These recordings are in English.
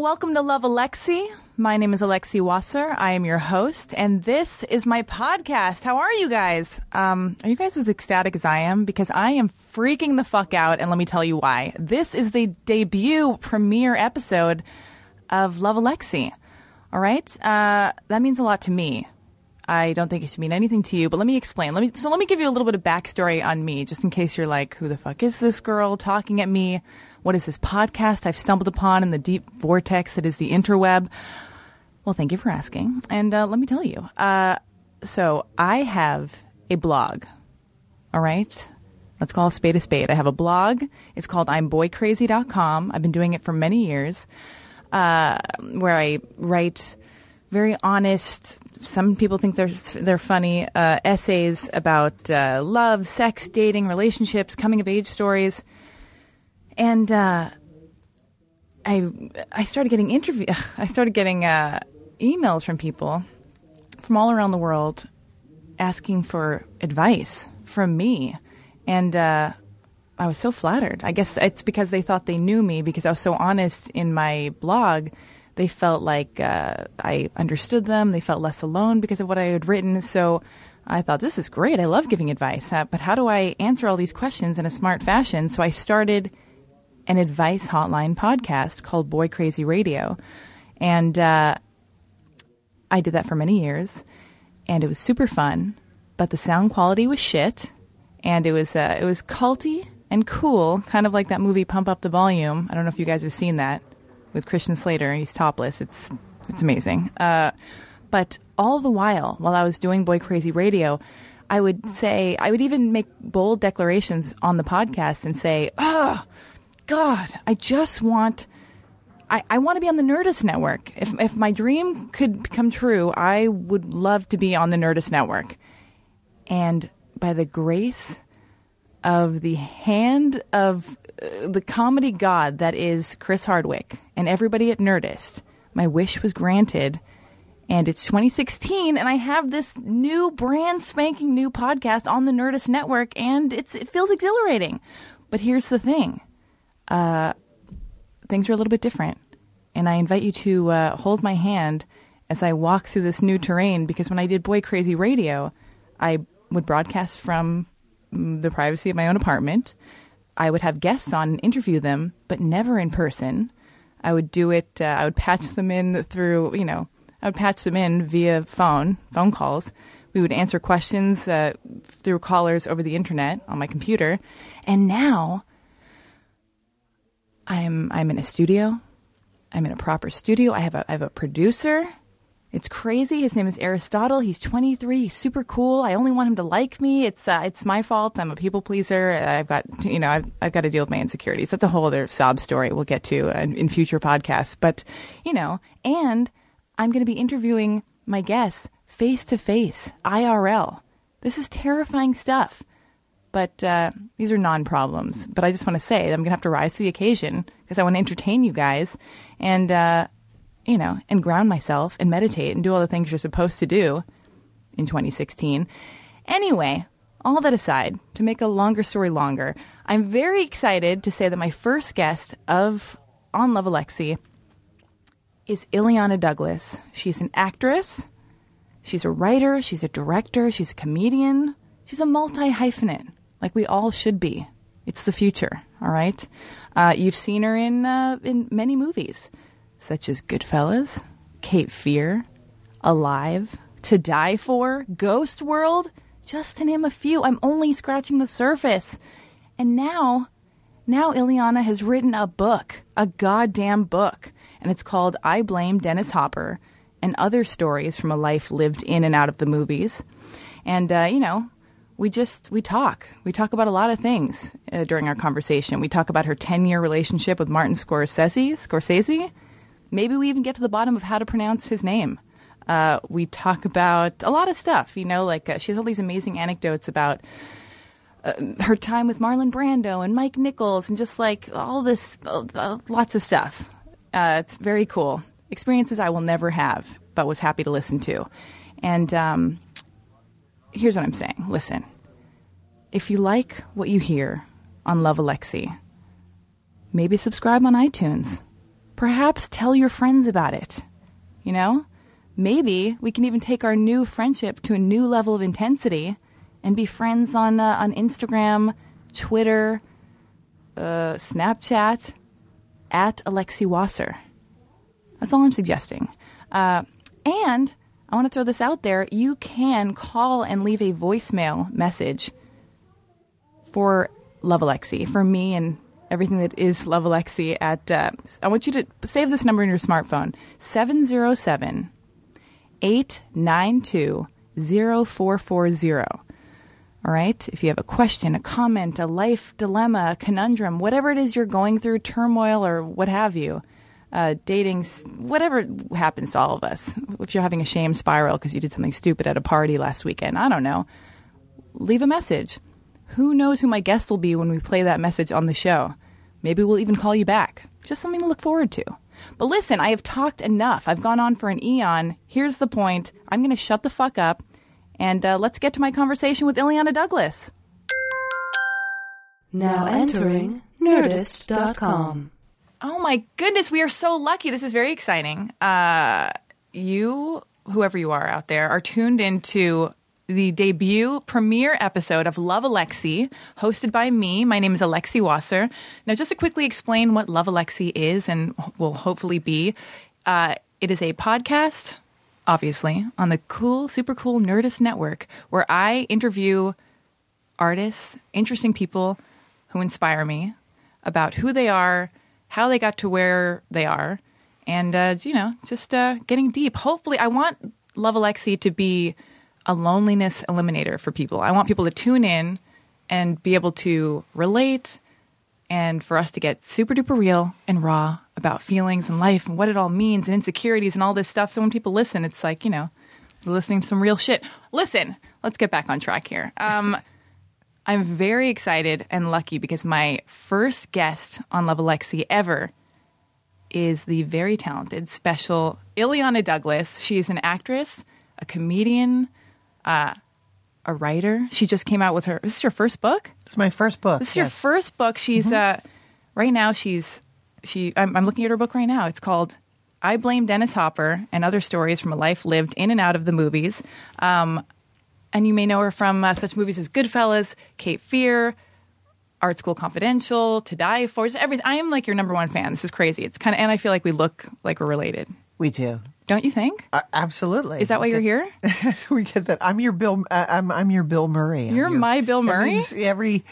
welcome to Love Alexi. My name is Alexi Wasser. I am your host, and this is my podcast. How are you guys? Um, are you guys as ecstatic as I am? Because I am freaking the fuck out, and let me tell you why. This is the debut premiere episode of Love Alexi. All right, uh, that means a lot to me. I don't think it should mean anything to you, but let me explain. Let me so let me give you a little bit of backstory on me, just in case you're like, who the fuck is this girl talking at me? What is this podcast I've stumbled upon in the deep vortex that is the interweb? Well, thank you for asking. And uh, let me tell you. Uh, so I have a blog. All right. Let's call a spade a spade. I have a blog. It's called I'mBoyCrazy.com. I've been doing it for many years, uh, where I write very honest. Some people think they're they're funny uh, essays about uh, love, sex, dating, relationships, coming of age stories and uh, I I started getting interview. I started getting uh, emails from people from all around the world asking for advice from me, and uh, I was so flattered. I guess it's because they thought they knew me because I was so honest in my blog. They felt like uh, I understood them. They felt less alone because of what I had written. So I thought this is great. I love giving advice, uh, but how do I answer all these questions in a smart fashion? So I started an advice hotline podcast called Boy Crazy Radio. And uh, I did that for many years, and it was super fun, but the sound quality was shit, and it was, uh, it was culty and cool, kind of like that movie Pump Up the Volume. I don't know if you guys have seen that with Christian Slater. and He's topless. It's, it's amazing. Uh, but all the while, while I was doing Boy Crazy Radio, I would say, I would even make bold declarations on the podcast and say, oh, God, I just want. I, I want to be on the Nerdist Network. If, if my dream could come true, I would love to be on the Nerdist Network. And by the grace of the hand of uh, the comedy god that is Chris Hardwick and everybody at Nerdist, my wish was granted. And it's 2016, and I have this new, brand spanking new podcast on the Nerdist Network, and it's it feels exhilarating. But here's the thing uh, things are a little bit different. And I invite you to uh, hold my hand as I walk through this new terrain because when I did Boy Crazy Radio, I would broadcast from mm, the privacy of my own apartment. I would have guests on and interview them, but never in person. I would do it, uh, I would patch them in through, you know, I would patch them in via phone, phone calls. We would answer questions uh, through callers over the internet on my computer. And now I'm I'm in a studio. I'm in a proper studio. I have a I have a producer. It's crazy. His name is Aristotle. He's 23. He's super cool. I only want him to like me. It's uh, it's my fault. I'm a people pleaser. I've got you know I've I've got to deal with my insecurities. That's a whole other sob story we'll get to in, in future podcasts. But you know, and I'm going to be interviewing my guests face to face, IRL. This is terrifying stuff. But uh, these are non problems. But I just want to say that I'm going to have to rise to the occasion because I want to entertain you guys and, uh, you know, and ground myself and meditate and do all the things you're supposed to do in 2016. Anyway, all that aside, to make a longer story longer, I'm very excited to say that my first guest of On Love Alexi is Illeana Douglas. She's an actress, she's a writer, she's a director, she's a comedian, she's a multi hyphenate like we all should be. It's the future, all right? Uh, you've seen her in, uh, in many movies, such as Goodfellas, Cape Fear, Alive, To Die For, Ghost World, just to name a few. I'm only scratching the surface. And now, now Illeana has written a book, a goddamn book, and it's called I Blame Dennis Hopper and Other Stories from a Life Lived in and Out of the Movies. And, uh, you know, we just we talk. We talk about a lot of things uh, during our conversation. We talk about her 10-year relationship with Martin Scorsese, Scorsese. Maybe we even get to the bottom of how to pronounce his name. Uh, we talk about a lot of stuff, you know, like uh, she has all these amazing anecdotes about uh, her time with Marlon Brando and Mike Nichols and just like all this, lots of stuff. Uh, it's very cool. Experiences I will never have, but was happy to listen to. And um, here's what I'm saying. Listen, if you like what you hear on Love Alexi, maybe subscribe on iTunes. perhaps tell your friends about it. You know? Maybe we can even take our new friendship to a new level of intensity and be friends on uh, on Instagram, Twitter, uh, Snapchat, at Alexi Wasser. That's all I'm suggesting. Uh, and I want to throw this out there. You can call and leave a voicemail message for Love Alexi, for me and everything that is Love Alexi at, uh, I want you to save this number in your smartphone 707 892 0440. All right? If you have a question, a comment, a life dilemma, a conundrum, whatever it is you're going through, turmoil or what have you, uh, dating, whatever happens to all of us. If you're having a shame spiral because you did something stupid at a party last weekend, I don't know. Leave a message. Who knows who my guest will be when we play that message on the show? Maybe we'll even call you back. Just something to look forward to. But listen, I have talked enough. I've gone on for an eon. Here's the point I'm going to shut the fuck up and uh, let's get to my conversation with Illeana Douglas. Now entering Nerdist.com. Oh my goodness, we are so lucky. This is very exciting. Uh, you, whoever you are out there, are tuned into the debut premiere episode of Love Alexi, hosted by me. My name is Alexi Wasser. Now, just to quickly explain what Love Alexi is and will hopefully be, uh, it is a podcast, obviously, on the cool, super cool Nerdist Network, where I interview artists, interesting people who inspire me about who they are, how they got to where they are, and uh, you know, just uh, getting deep. Hopefully, I want Love Alexi to be a loneliness eliminator for people. I want people to tune in and be able to relate and for us to get super duper real and raw about feelings and life and what it all means and insecurities and all this stuff. So when people listen, it's like, you know, they're listening to some real shit. Listen, let's get back on track here. Um, I'm very excited and lucky because my first guest on Love Alexi ever is the very talented, special Illeana Douglas. She is an actress, a comedian, uh, a writer. She just came out with her. This is your first book. It's my first book. This is your first book. She's uh, right now. She's she. I'm, I'm looking at her book right now. It's called "I Blame Dennis Hopper and Other Stories from a Life Lived in and Out of the Movies." Um, and you may know her from uh, such movies as Goodfellas, Cape Fear, Art School Confidential, To Die For. Just everything. I am like your number one fan. This is crazy. It's kind of, and I feel like we look like we're related. We do. Don't you think? Uh, absolutely. Is that why you're here? we get that. I'm your Bill. Uh, I'm I'm your Bill Murray. I'm You're your- my Bill Murray? every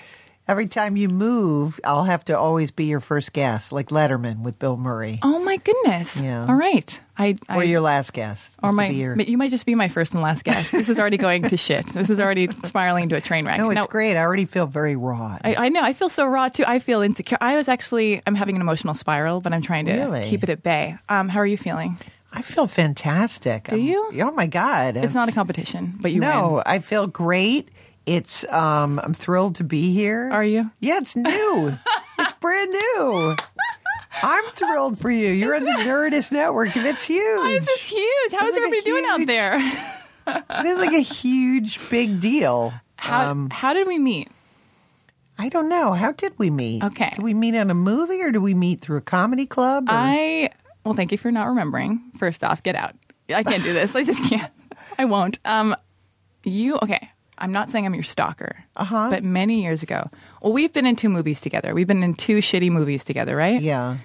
every time you move, I'll have to always be your first guest, like Letterman with Bill Murray, Oh my goodness! Yeah. All right. I, I or your last guest, or my your- you might just be my first and last guest. This is already going to shit. This is already spiraling into a train wreck. No, it's No, great. I already feel very raw. I, I know. I feel so raw too. I feel insecure. I was actually. I'm having an emotional spiral, but I'm trying to Really? keep it at bay. Um, how are you feeling? I feel fantastic. Do you? Oh my god! It's not a competition, but you No, win. I feel great. It's um I'm thrilled to be here. Are you? Yeah, it's new. it's brand new. I'm thrilled for you. You're on the Nerdist Network and it's huge. This is huge. How is It's like a everybody doing out huge- there? It is like a huge big deal. How um, how did we meet? I don't know. How did we meet? Okay. Did we meet on a movie or did we meet through a comedy club? or- I well, thank you for not remembering. First off, get out. I can't do this. I just can't. I won't. Um, you okay? I'm not saying I'm your stalker. Uh-huh. But many years ago, well, we've been in two movies together. We've been in two shitty movies together, right? yeah.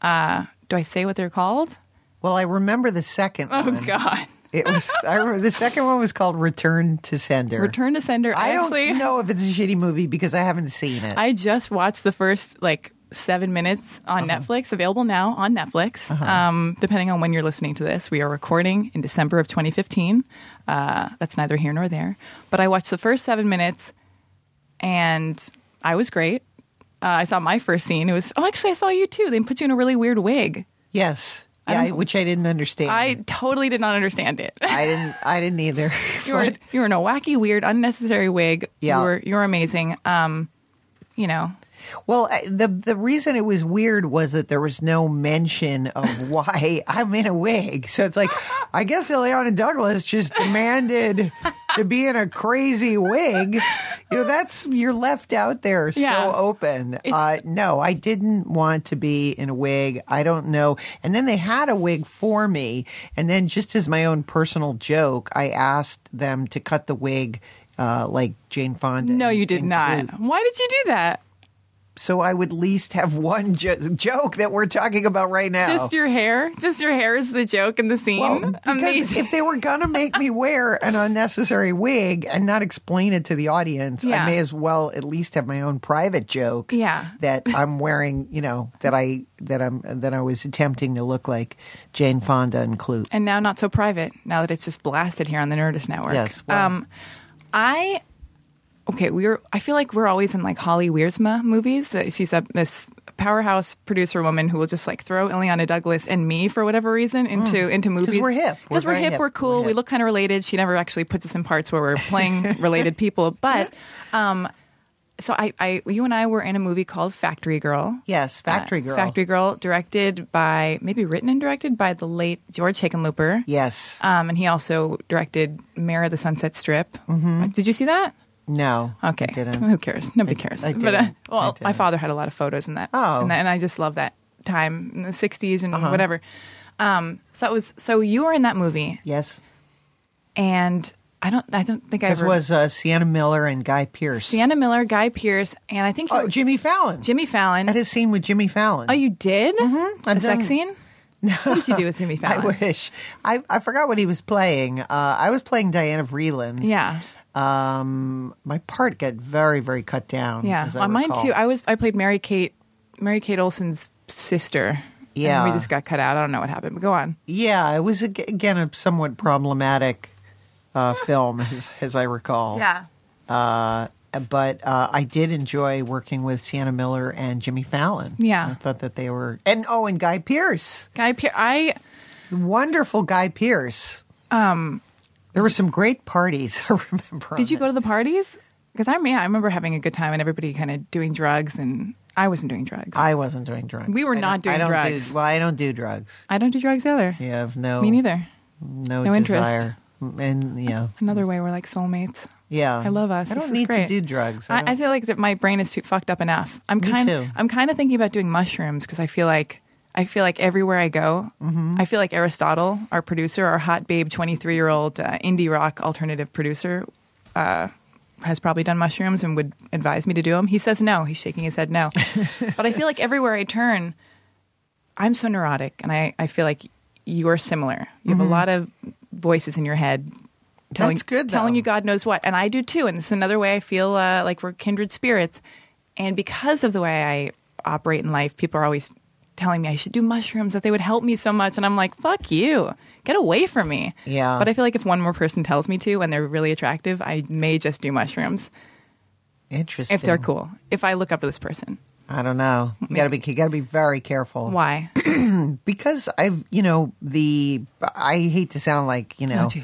Uh, Do I say what they're called? Well, I remember the second Oh one. God! It was I remember the second one was called Return to Sender. Return to Sender. I don't actually, know if it's a shitty movie because I haven't seen it. I just watched the first like seven minutes on Uh-huh. Netflix, available now on Netflix. Um, depending on when you're listening to this, we are recording in December of 2015. Uh, that's neither here nor there. But I watched the first seven minutes, and I was great. Uh, I saw my first scene. It was oh, actually, I saw you too. They put you in a really weird wig. yes. Yeah, I which I didn't understand. I totally did not understand it. I didn't. I didn't either. you were you were in a wacky, weird, unnecessary wig. Yeah. You were you were amazing. Um, you know, Well, the the reason it was weird was that there was no mention of why I'm in a wig. So it's like, I guess Illeana Douglas just demanded to be in a crazy wig. You know, that's you're left out there Yeah. so open. Uh, no, I didn't want to be in a wig. I don't know. And then they had a wig for me, and then just as my own personal joke, I asked them to cut the wig. Uh, like Jane Fonda. No, you did not. Why did you do that? So I would at least have one jo- joke that we're talking about right now. Just your hair? Just your hair is the joke in the scene? well, because Amazing. if they were gonna make me wear an unnecessary wig and not explain it to the audience, Yeah. I may as well at least have my own private joke. Yeah. that I'm wearing. You know that I that I'm that I was attempting to look like Jane Fonda and Klute. and now not so private. Now that it's just blasted here on the Nerdist Network. Yes, well- um, I okay. We were. I feel like we're always in like Holly Wiersma movies. Uh, She's a this powerhouse producer woman who will just like throw Illeana Douglas and me for whatever reason into into movies Mm. we're hip. We're Because we're, hip. hip. We're cool. We're We look kind of related. She never actually puts us in parts where we're playing related people, but. um so I, I, you and I were in a movie called Factory Girl. Yes, Factory Uh, Girl. Factory Girl, directed by, maybe written and directed by the late George Hickenlooper. Yes. Um, and he also directed Mayor of the Sunset Strip. Mm-hmm. Did you see that? No. Okay. I didn't. Who cares? Nobody cares. I but uh, didn't. I well, my didn't. father had a lot of photos in that. Oh. and, that, and I just love that time in the '60s and Uh-huh. whatever. Um, so that was so you were in that movie, Yes. and I don't, I don't think I This ever. was uh, Sienna Miller and Guy Pearce. Sienna Miller, Guy Pearce, and I think Oh, were- Jimmy Fallon. Jimmy Fallon. I had a scene with Jimmy Fallon. oh, you did? Mm-hmm. A sex scene? what did you do with Jimmy Fallon? I wish. I, I forgot what he was playing. Uh, I was playing Diana Vreeland. Yeah, Um, my part got very, very cut down. yeah. as I On mine too. I was. I played Mary Kate, Mary Kate Olsen's sister. Yeah. and we just got cut out. I don't know what happened. But go on. yeah, it was again a somewhat problematic uh, film, as, as I recall. Yeah. Uh, but uh, I did enjoy working with Sienna Miller and Jimmy Fallon. Yeah. I thought that they were, and oh, and Guy Pearce, Guy Pearce. I wonderful Guy Pearce. Um, there were some great parties. I remember. did you go to the parties? Because I mean, I remember having a good time and everybody kind of doing drugs, and I wasn't doing drugs. I, wasn't doing drugs. We were I not don't- I doing don't drugs. Do, well, I don't do drugs. I don't do drugs either. You have no. Me neither. No, No interest. desire. And yeah, Another way we're like soulmates. yeah. I love us. I don't is need to do drugs. I, I feel like that my brain is too fucked up enough. I'm Me kind. too. I'm kind of thinking about doing mushrooms because I feel like I feel like everywhere I go, Mm-hmm. I feel like Aristotle, our producer, our hot babe, 23 year old uh, indie rock alternative producer, uh, has probably done mushrooms and would advise me to do them. He says no. He's shaking his head no. but I feel like everywhere I turn, I'm so neurotic, and I, I feel like you are similar. You have a lot of voices in your head telling, Mm-hmm. That's good, telling you God knows what. And I do too. And it's another way I feel uh, like we're kindred spirits. And because of the way I operate in life, people are always telling me I should do mushrooms, that they would help me so much. And I'm like, fuck you. Get away from me. Yeah. But I feel like if one more person tells me to and they're really attractive, I may just do mushrooms Interesting. if they're cool. If I look up to this person. I don't know. You gotta be. You gotta be very careful. Why? Because I've, you know, the. I hate to sound like you oh, know. Oh.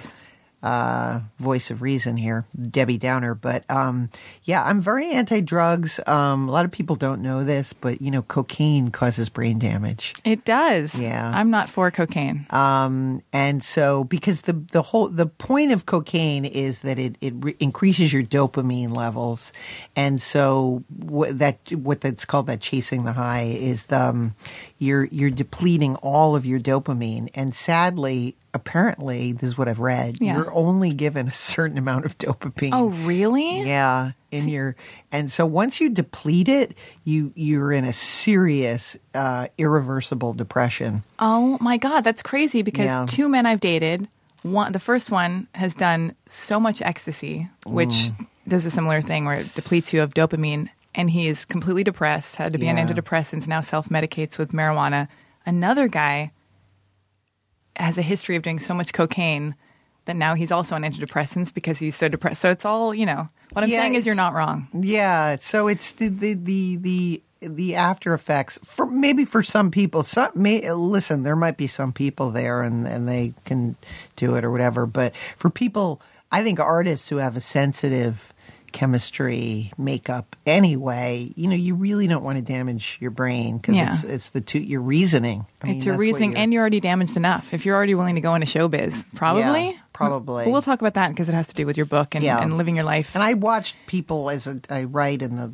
Uh, voice of reason here, Debbie Downer. But um, yeah, I'm very anti drugs. Um, a lot of people don't know this, but you know, cocaine causes brain damage. It does. Yeah. I'm not for cocaine. Um, and so because the the whole the point of cocaine is that it it re- increases your dopamine levels, and so what that what that's called that chasing the high is the, um, you're you're depleting all of your dopamine, and sadly. Apparently, this is what I've read. Yeah. You're only given a certain amount of dopamine. oh, really? Yeah, in your and so once you deplete it, you you're in a serious, uh, irreversible depression. Oh my god, that's crazy because Yeah. two men I've dated, one the first one has done so much ecstasy, which Mm. does a similar thing where it depletes you of dopamine and he is completely depressed, had to be on Yeah. antidepressants, now self-medicates with marijuana. Another guy has a history of doing so much cocaine that now he's also on antidepressants because he's so depressed. So it's all, you know. What I'm Yeah, saying is you're not wrong. Yeah, so it's the the the the, the after effects for maybe for some people. Some may listen. There might be some people there, and and they can do it or whatever. But for people, I think artists who have a sensitive chemistry, makeup anyway, you know, you really don't want to damage your brain because Yeah. it's it's the two your reasoning. I mean, it's your that's reasoning, you're- and you're already damaged enough. If you're already willing to go into showbiz, probably, Yeah, probably. But we'll talk about that because it has to do with your book and, Yeah. and living your life. And I watched people as a, I write in the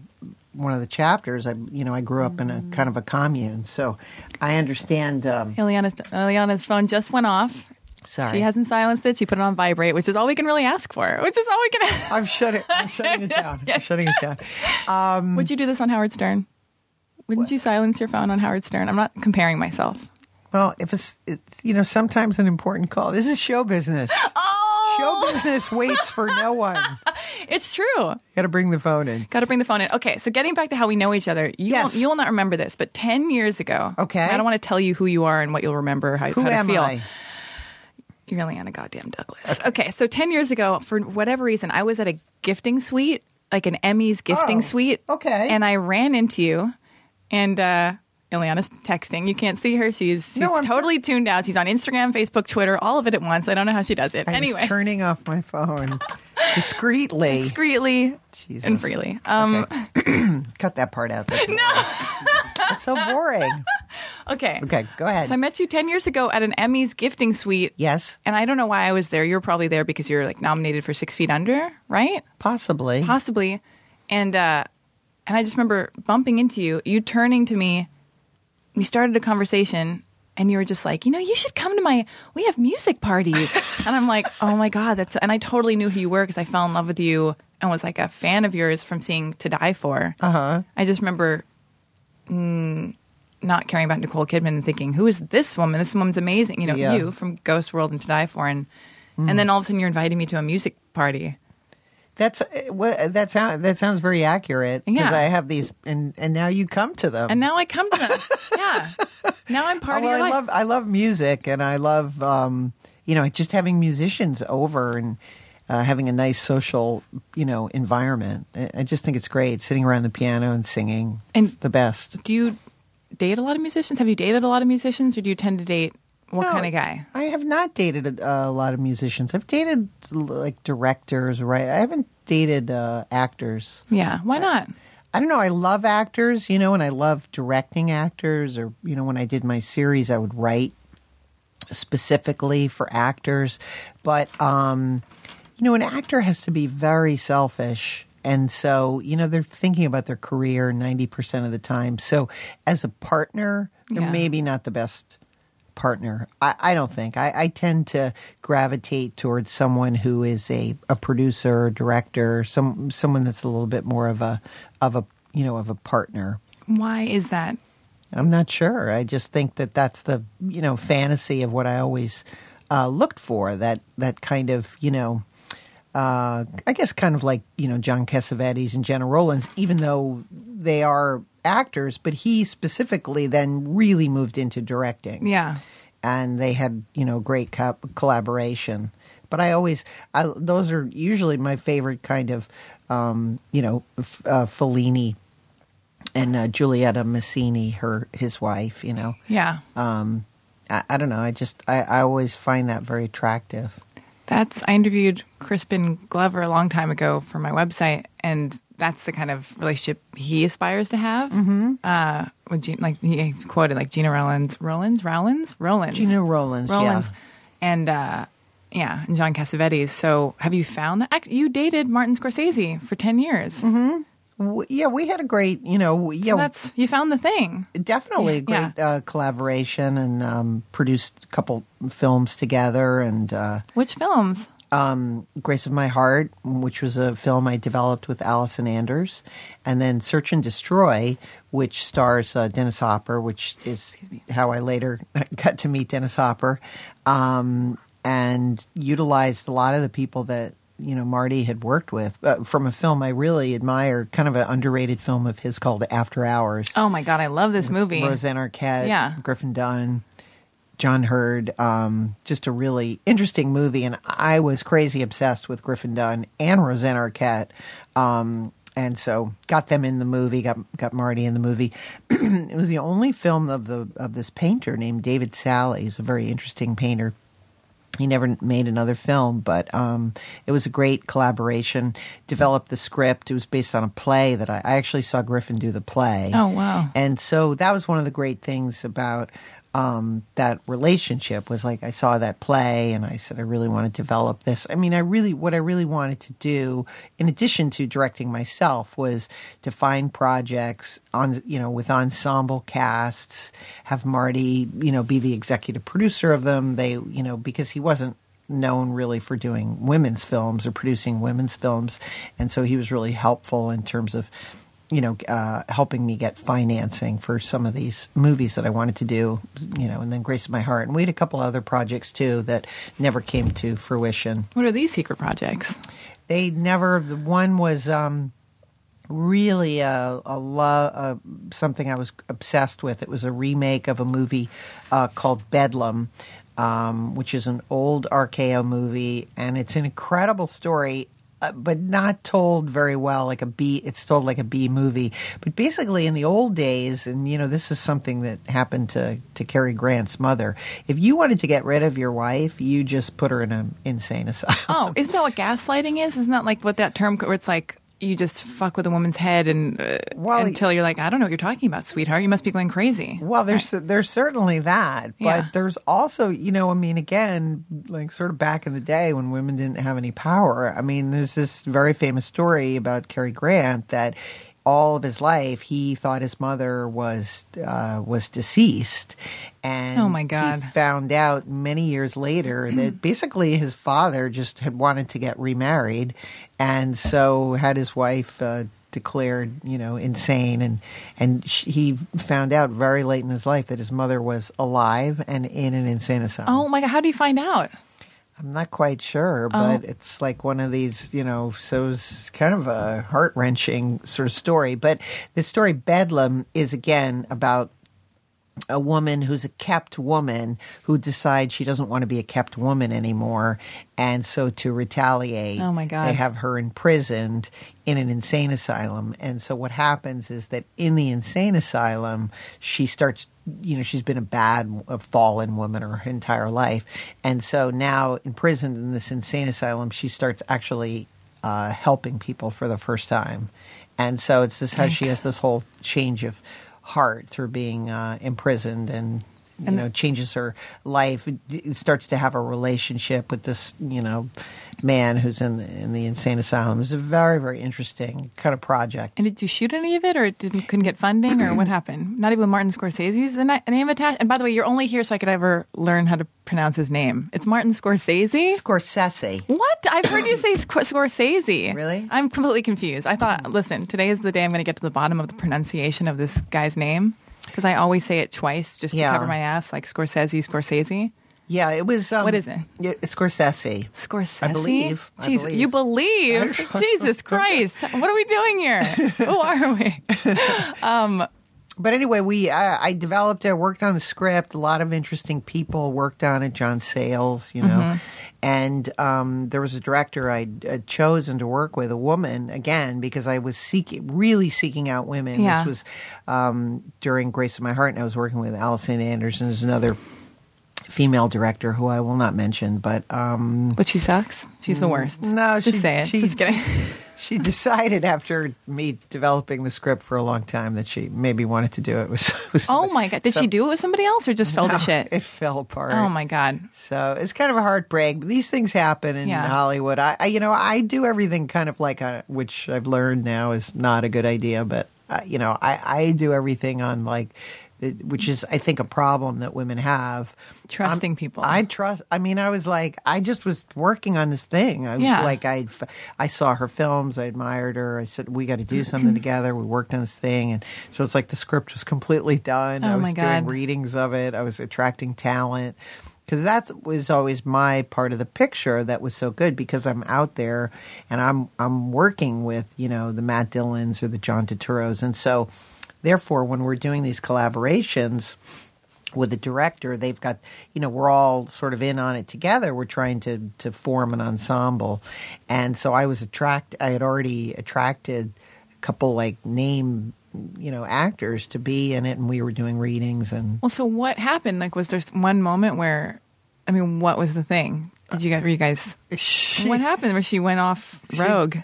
one of the chapters. I you know I grew up in a kind of a commune, so I understand. Um, Illeana's, Illeana's phone just went off. Sorry, She hasn't silenced it. She put it on vibrate, which is all we can really ask for. Which is all we can. I'm shutting. I'm shutting it down. I'm shutting it down. Um, Would you do this on Howard Stern? Wouldn't you silence your phone on Howard Stern? I'm not comparing myself. Well, if it's, it's you know sometimes an important call. This is show business. Oh, Show business waits for no one. it's true. Got to bring the phone in. Got to bring the phone in. Okay, so getting back to how we know each other, you Yes. will, you will not remember this, but ten years ago. Okay. I don't want to tell you who you are and what you'll remember. How, Who how to am feel. I? You're Illeana Goddamn Douglas. Okay. so 10 years ago, for whatever reason, I was at a gifting suite, like an Emmys gifting Oh, suite. okay. And I ran into you, and uh, Illeana's texting. You can't see her. She's, she's No, totally tuned out. She's on Instagram, Facebook, Twitter, all of it at once. I don't know how she does it. I anyway, turning off my phone discreetly. discreetly Jesus. and freely. Um, Cut that part out. No, that's so boring. okay. Okay, go ahead. So I met you 10 years ago at an Emmys gifting suite. yes, And I don't know why I was there. You're probably there because you're like nominated for Six Feet Under, right? possibly. possibly and uh and i just remember bumping into you you turning to me we started a conversation and you were just like you know you should come to my we have music parties and i'm like oh my god that's and i totally knew who you were because i fell in love with you and was like a fan of yours from seeing to die for Uh huh. i just remember mm, not caring about nicole kidman and thinking who is this woman this woman's amazing you know Yeah. you from ghost world and to die for and and then all of a sudden you're inviting me to a music party That's uh, well, that sounds that sounds very accurate because Yeah. I have these, and and now you come to them. and now I come to them. yeah. Now I'm part Oh, well, of I life. love I love music, and I love um, you know just having musicians over and uh, having a nice social you know environment. I, I just think it's great sitting around the piano and singing. And- it's the best. do you date a lot of musicians? Have you dated a lot of musicians, or do you tend to date what No, kind of guy? I have not dated a, a lot of musicians. I've dated like directors, right? I haven't dated uh, actors. Yeah. Why not? I don't know. I love actors, you know, and I love directing actors. Or you know, when I did my series, I would write specifically for actors. But um, you know, an actor has to be very selfish. And so, you know, they're thinking about their career 90% of the time. So, as a partner, they're Yeah. maybe not the best partner. I, I don't think. I, I tend to gravitate towards someone who is a, a producer, or director, some someone that's a little bit more of a of a you know of a partner. Why is that? I'm not sure. I just think that that's the you know fantasy of what I always uh, looked for. That that kind of you know. Uh, I guess kind of like you know John Cassavetes and Gena Rowlands, even though they are actors, but he specifically then really moved into directing Yeah. and they had you know great co- collaboration. But I always I, those are usually my favorite kind of um, you know f- uh, Fellini and uh, Giulietta Masina, her his wife. You know, Yeah. um, I, I don't know. I just I, I always find that very attractive. That's I interviewed Crispin Glover a long time ago for my website, and that's the kind of relationship he aspires to have. Mm-hmm. Uh, with Gena, like he quoted like Gena Rowlands, Rowlands, Rowlands, Rowlands, Gena Rowlands, Rowlands, yeah. and uh, yeah, and John Cassavetes. So have you found that Act- you dated Martin Scorsese for ten years? Mm-hmm. W- yeah, we had a great you know yeah So that's you found the thing. definitely a Yeah. great uh, collaboration and um, produced a couple films together and. Uh, Which films? um, Grace of My Heart, which was a film I developed with Allison Anders, and then Search and Destroy, which stars uh, Dennis Hopper, which is how I later got to meet Dennis Hopper, um, and utilized a lot of the people that you know Marty had worked with uh, from a film I really admire, kind of an underrated film of his called After Hours. Oh my god, I love this movie. Rosanna Arquette, Yeah. Griffin Dunne, John Heard. Um, just a really interesting movie, and I was crazy obsessed with Griffin Dunne and Rosanna Arquette. Um, and so got them in the movie, got got Marty in the movie. it was the only film of the of this painter named David Salle. He's a very interesting painter. He never made another film, but um, it was a great collaboration. Developed the script. It was based on a play that I, I actually saw Griffin do the play. Oh, wow. And so that was one of the great things about um, that relationship was like I saw that play and I said I really want to develop this. I mean, I really what I really wanted to do, in addition to directing myself, was to find projects on you know with ensemble casts, have Marty you know be the executive producer of them. They you know because he wasn't known really for doing women's films or producing women's films, and so he was really helpful in terms of you know, uh, helping me get financing for some of these movies that I wanted to do, you know, and then Grace of My Heart. And we had a couple other projects too that never came to fruition. What are these secret projects? They never, the one was um, really a, a love, uh, something I was obsessed with. It was a remake of a movie uh, called Bedlam. Um, which is an old RKO movie, and it's an incredible story uh, but not told very well like a B it's told like a B movie but basically in the old days and you know this is something that happened to to Cary Grant's mother if you wanted to get rid of your wife you just put her in an insane asylum Oh, isn't that what gaslighting is? Isn't that like what that term where it's like you just fuck with a woman's head and uh, Well, until you're like, I don't know what you're talking about, sweetheart. You must be going crazy. Well, there's there's certainly that, but Yeah. there's also, you know, I mean, again, like sort of back in the day when women didn't have any power. I mean, there's this very famous story about Cary Grant that all of his life he thought his mother was uh, was deceased, and Oh, my God. he found out many years later that basically his father just had wanted to get remarried, and so had his wife. Uh, declared you know insane and and sh- he found out very late in his life that his mother was alive and in an insane asylum Oh my god, how do you find out? I'm not quite sure oh. but it's like one of these you know so it's kind of a heart-wrenching sort of story but the story bedlam is again about a woman who's a kept woman who decides she doesn't want to be a kept woman anymore. And so to retaliate, Oh, my God. they have her imprisoned in an insane asylum. And so what happens is that in the insane asylum, she starts, you know, she's been a bad, a fallen woman her entire life. And so now imprisoned in this insane asylum, she starts actually uh, helping people for the first time. And so it's this how she has this whole change of heart through being uh, imprisoned and you And- know changes her life starts to have a relationship with this you know man who's in in the insane asylum it's a very very interesting kind of project And did you shoot any of it, or didn't couldn't get funding, or what happened? Not even Martin Scorsese's the name attached. And by the way, you're only here so I could ever learn how to pronounce his name. It's Martin Scorsese. Scorsese What? I've heard you say Sc- Scorsese. Really? I'm completely confused. I thought, listen, today is the day I'm going to get to the bottom of the pronunciation of this guy's name because I always say it twice just Yeah. to cover my ass, like Scorsese, Scorsese. yeah it was um, What is it? yeah, Scorsese Scorsese. I believe. I Jeez, believe. you believe? Jesus Christ! What are we doing here? Who are we? but anyway, we I, I developed it, worked on the script. A lot of interesting people worked on it. John Sayles, you know, Mm-hmm. and um, there was a director I'd uh, chosen to work with, a woman again, because I was seeking, really seeking out women. Yeah. This was um, during Grace of My Heart, and I was working with Allison Anderson, who's another female director who I will not mention, but um, But she sucks. She's the worst. no, just she, say it. She, just kidding. She decided after me developing the script for a long time that she maybe wanted to do it. With, with Oh my god! Did so- she do it with somebody else, or just fell No, to shit? It fell apart. Oh my god! So it's kind of a heartbreak. These things happen in Yeah. Hollywood. I, I, you know, I do everything kind of like a, which I've learned now is not a good idea. But uh, you know, I, I do everything on like, which is I think a problem that women have. Trusting I'm- people. I trust. I mean, I was like, I just was working on this thing. I, Yeah. Like I, I saw her films. I admired her. I said, we got to do something together. We worked on this thing, and so it's like the script was completely done. Oh I Oh, was my doing God. readings of it. I was attracting talent because that was always my part of the picture that was so good because I'm out there and I'm I'm working with you know the Matt Dillons or the John Turturros, and so therefore when we're doing these collaborations with the director they've got you know we're all sort of in on it together we're trying to to form an ensemble and so i was attract i had already attracted a couple like name you know actors to be in it and we were doing readings and Well, so what happened? Like, was there one moment where I mean, what was the thing? Did you guys? Were you guys? She, What happened? Where she went off rogue?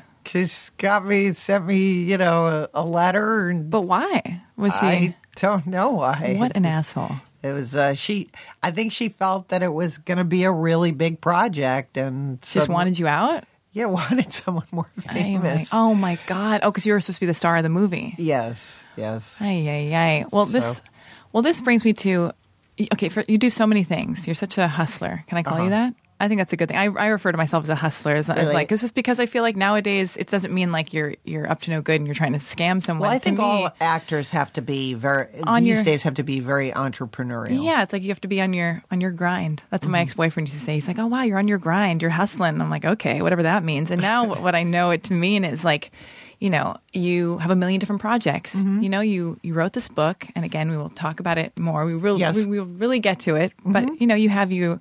Just got me, sent me, you know, a, a letter, and But why was she? I don't know why. what an just- asshole! It was uh, she. I think she felt that it was going to be a really big project, and Just wanted you out. yeah, wanted someone more Ay, my- famous. oh my god! Oh, because you were supposed to be the star of the movie. Yes, yes. Ay, ay, ay. Well, this, well, this brings me to, okay, for, you do so many things. You're such a hustler. Can I call you that? I think that's a good thing. I, I refer to myself as a hustler. As, as like, it's just because I feel like nowadays it doesn't mean like you're you're up to no good and you're trying to scam someone. Well, I To think me, all actors have to be very On these your- days have to be very entrepreneurial. Yeah, it's like you have to be on your on your grind. That's what my Mm-hmm. ex boyfriend used to say. He's like, "Oh wow, you're on your grind. You're hustling." I'm like, "Okay, whatever that means." And now what I know it to mean is like, you know, you have a million different projects. Mm-hmm. You know, you you wrote this book, and again, we will talk about it more. We will Yes. Mm-hmm. we will really get to it. But you know, you have you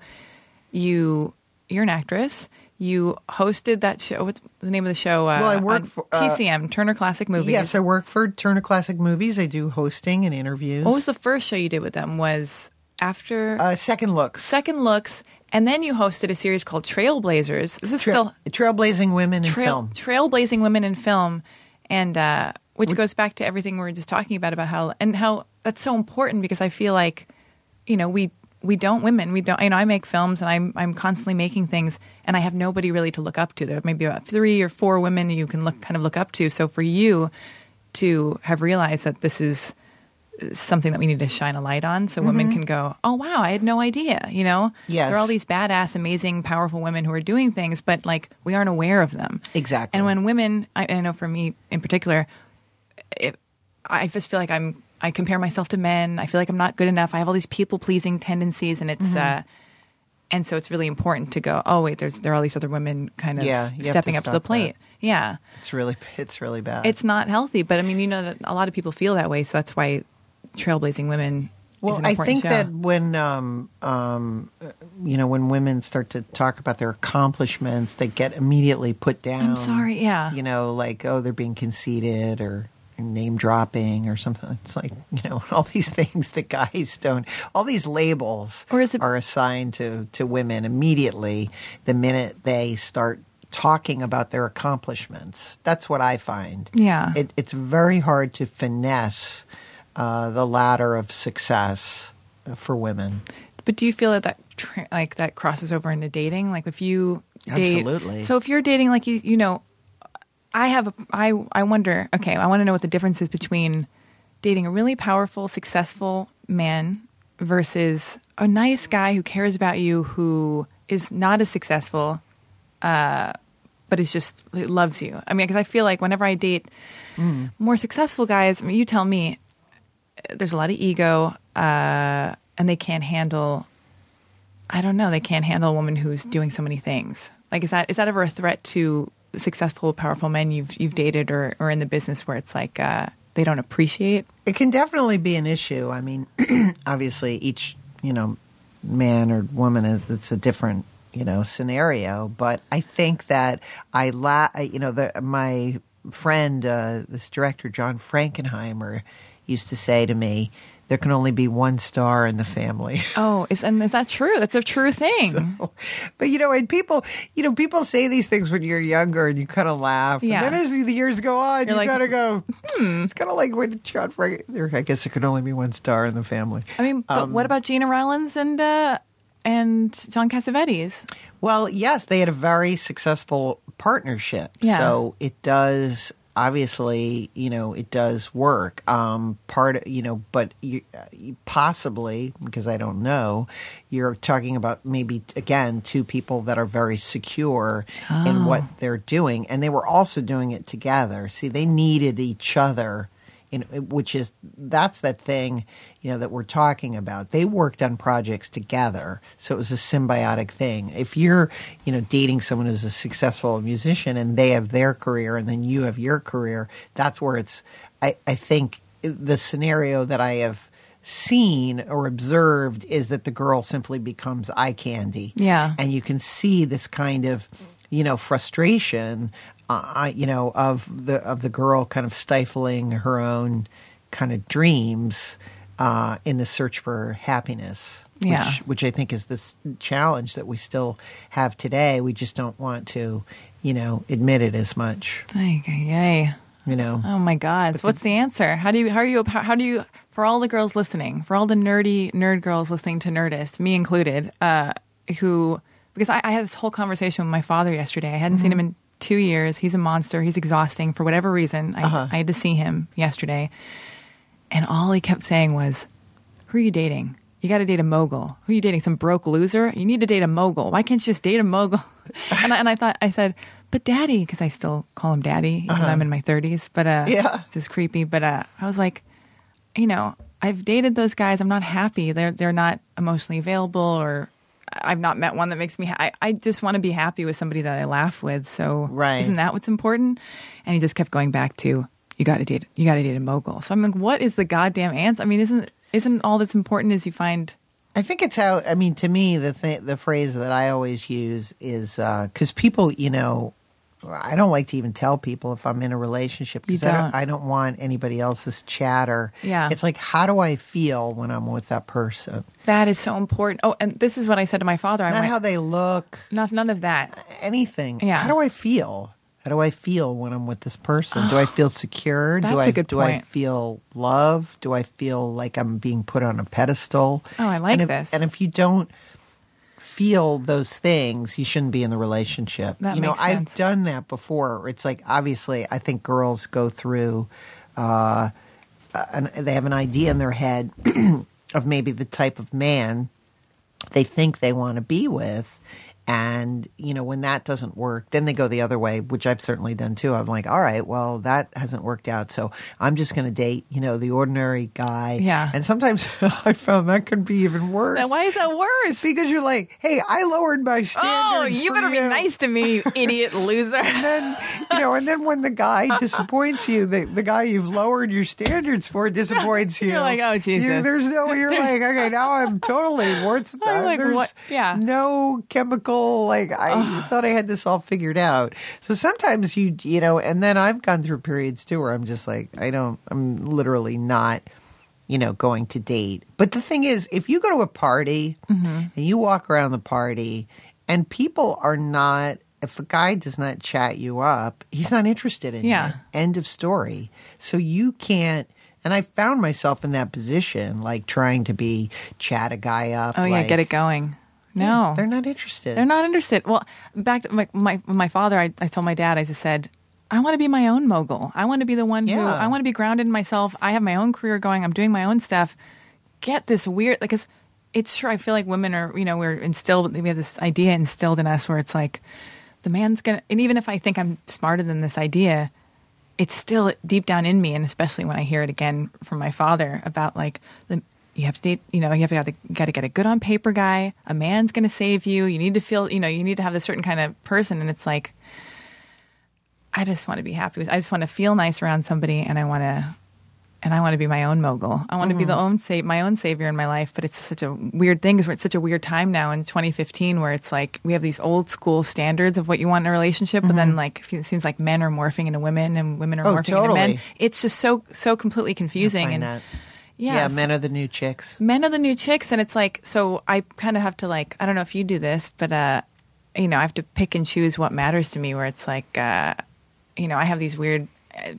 you you're an actress. You hosted that show. What's the name of the show? Uh, Well, I work for, uh, TCM Turner Classic Movies. Yes, I work for Turner Classic Movies. I do hosting and interviews. what was the first show you did with them? Was after uh, second looks? Second Looks, and then you hosted a series called Trailblazers. This is Tra- still trailblazing women in trail, film. trailblazing women in film, and uh, which goes back to everything we were just talking about about how and how that's so important because I feel like you know we we don't women we don't you know I make films and I'm I'm constantly making things and I have nobody really to look up to. There may be about three or four women you can look kind of look up to. So for you to have realized that this is something that we need to shine a light on so women can go, oh, wow, I had no idea. You know, Mm-hmm. Yes. there are all these badass, amazing, powerful women who are doing things, but like we aren't aware of them. Exactly. And when women, I, I know for me in particular, it, I just feel like I'm, I compare myself to men. I feel like I'm not good enough. I have all these people pleasing tendencies, and it's, Mm-hmm. uh, and so it's really important to go. Oh wait, there's there are all these other women kind of Yeah, have to stepping up to the stop that. plate. Yeah, It's really it's really bad. it's not healthy. But I mean, you know that a lot of people feel that way, so that's why Trailblazing Women. well, I think show. that when um, um, uh, you know when women start to talk about their accomplishments, they get immediately put down. I'm sorry, yeah. You know, like oh, they're being conceited or name dropping or something. It's like you know all these things that guys don't. All these labels Or is it- are assigned to to women immediately the minute they start talking about their accomplishments. That's what I find. Yeah. it, it's very hard to finesse uh, the ladder of success for women. But do you feel that that tra- like that crosses over into dating? Like if you date, Absolutely. So if you're dating, like you, you know, I have a, I, I wonder. Okay, I want to know what the difference is between dating a really powerful, successful man versus a nice guy who cares about you, who is not as successful, uh, but is just loves you. I mean, because I feel like whenever I date more successful guys, I mean, you tell me, there's a lot of ego, uh, and they can't handle. I don't know. They can't handle a woman who's doing so many things. Like, is that is that ever a threat to successful, powerful men you've you've dated or or in the business where it's like uh, they don't appreciate? It can definitely be an issue. I mean, obviously, each you know man or woman is it's a different you know scenario. But I think that I la you know the my friend uh, this director John Frankenheimer used to say to me, "There can only be one star in the family." Oh, is and is that true? That's a true thing. But you know, and people, you know, people say these things when you're younger, and you kind of laugh. Yeah. And then as the years go on, You're you like, gotta go. Hmm. It's kind of like when John Frank. There, I guess there could only be one star in the family. I mean, but Um, what about Gena Rowlands and uh, and John Cassavetes? Well, yes, they had a very successful partnership. Yeah. So it does obviously, you know, it does work. Um, part, of you know, but you, possibly because I don't know, you're talking about maybe again two people that are very secure in what they're doing, and they were also doing it together. See, they needed each other. In, which is that's that thing you know that we're talking about. They worked on projects together so it was a symbiotic thing. If you're you know dating someone who's a successful musician and they have their career and then you have your career that's where it's i, I think the scenario that i have seen or observed is that the girl simply becomes eye candy. Yeah. and you can see this kind of you know frustration uh, you know of the of the girl kind of stifling her own kind of dreams uh, in the search for happiness Yeah. which, which I think is this challenge that we still have today. We just don't want to, you know, admit it as much. Ay, ay, ay. You know, Oh my God! So what's the answer? How do you? How are you? How, how do you? For all the girls listening, for all the nerdy nerd girls listening to Nerdist, me included, uh, who because I, I had this whole conversation with my father yesterday. I hadn't seen him in two years. He's a monster. He's exhausting for whatever reason. I, I had to see him yesterday, and all he kept saying was, "Who are you dating? You got to date a mogul. Who are you dating? Some broke loser? You need to date a mogul. Why can't you just date a mogul?" and, I, and I thought, I said, "But daddy," because I still call him daddy, even though I'm in my 30s. But uh, Yeah. it's just creepy. But uh, I was like, you know, I've dated those guys. I'm not happy. They're they're not emotionally available, or I've not met one that makes me. Ha- I I just want to be happy with somebody that I laugh with. So Right. isn't that what's important? And he just kept going back to you got to date you got to date a mogul. So I'm like, what is the goddamn answer? I mean, isn't isn't all that's important is you find I think it's how. I mean, to me, the th- the phrase that I always use is uh, because people, you know, I don't like to even tell people if I'm in a relationship because I don't. I don't want anybody else's chatter. Yeah. it's like how do I feel when I'm with that person? that is so important. Oh, and this is what I said to my father. I Not went, how they look, not none of that. anything. Yeah. How do I feel? How do I feel when I'm with this person? Do I oh, feel secure? do That's I a good do I feel love? Do I feel like I'm being put on a pedestal? Oh, I like and if, this. And if you don't feel those things, you shouldn't be in the relationship. That you know, I've done that before. It's like obviously, I think girls go through. Uh, an, they have an idea in their head of maybe the type of man they think they want to be with. And, you know, when that doesn't work, then they go the other way, which I've certainly done too. I'm like, all right, well, that hasn't worked out. So I'm just going to date, you know, the ordinary guy. Yeah. And sometimes I found that could be even worse. Now, why is that worse? Because you're like, hey, I lowered my oh, standards. Oh, you better be nice to me, idiot loser. and then you know, and then when the guy disappoints you, the, the guy you've lowered your standards for disappoints you. You're like, oh, Jesus. You- there's no. You're like, okay, now I'm totally worth. Like, there's what? Yeah. No chemical. Like I thought I had this all figured out. So sometimes you, you know, and then I've gone through periods too where I'm just like, I don't. I'm literally not. You know, going to date. But the thing is, if you go to a party Mm-hmm. and you walk around the party and people are not if a guy does not chat you up, he's not interested in Yeah. you. End of story. So you can't. And I found myself in that position, like trying to be chat a guy up. Oh yeah, like, get it going. No, they're not interested. They're not interested. Well, back to my my, my father, I, I told my dad, I just said, I want to be my own mogul. I want to be the one who Yeah. I want to be grounded in myself. I have my own career going. I'm doing my own stuff. Get this weird like because it's true. I feel like women are, you know, we're instilled. We have this idea instilled in us where it's like the man's gonna. And even if I think I'm smarter than this idea, it's still deep down in me, and especially when I hear it again from my father about like the you have to date, you know, you have got to got to get a good on paper guy. A man's going to save you. You need to feel, you know, you need to have a certain kind of person, and it's like, I just want to be happy. with I just want to feel nice around somebody, and I want to. And I want to be my own mogul. I want to be mm-hmm. the own sa- my own savior in my life. But it's such a weird thing because we're at such a weird time now in 2015 where it's like we have these old school standards of what you want in a relationship, but then mm-hmm. like it seems like men are morphing into women and women are Oh, morphing into men. It's just so so completely confusing. And that. Yeah, men are the new chicks. men are the new chicks and it's like so i kind of have to like i don't know if you do this but uh you know i have to pick and choose what matters to me where it's like uh you know i have these weird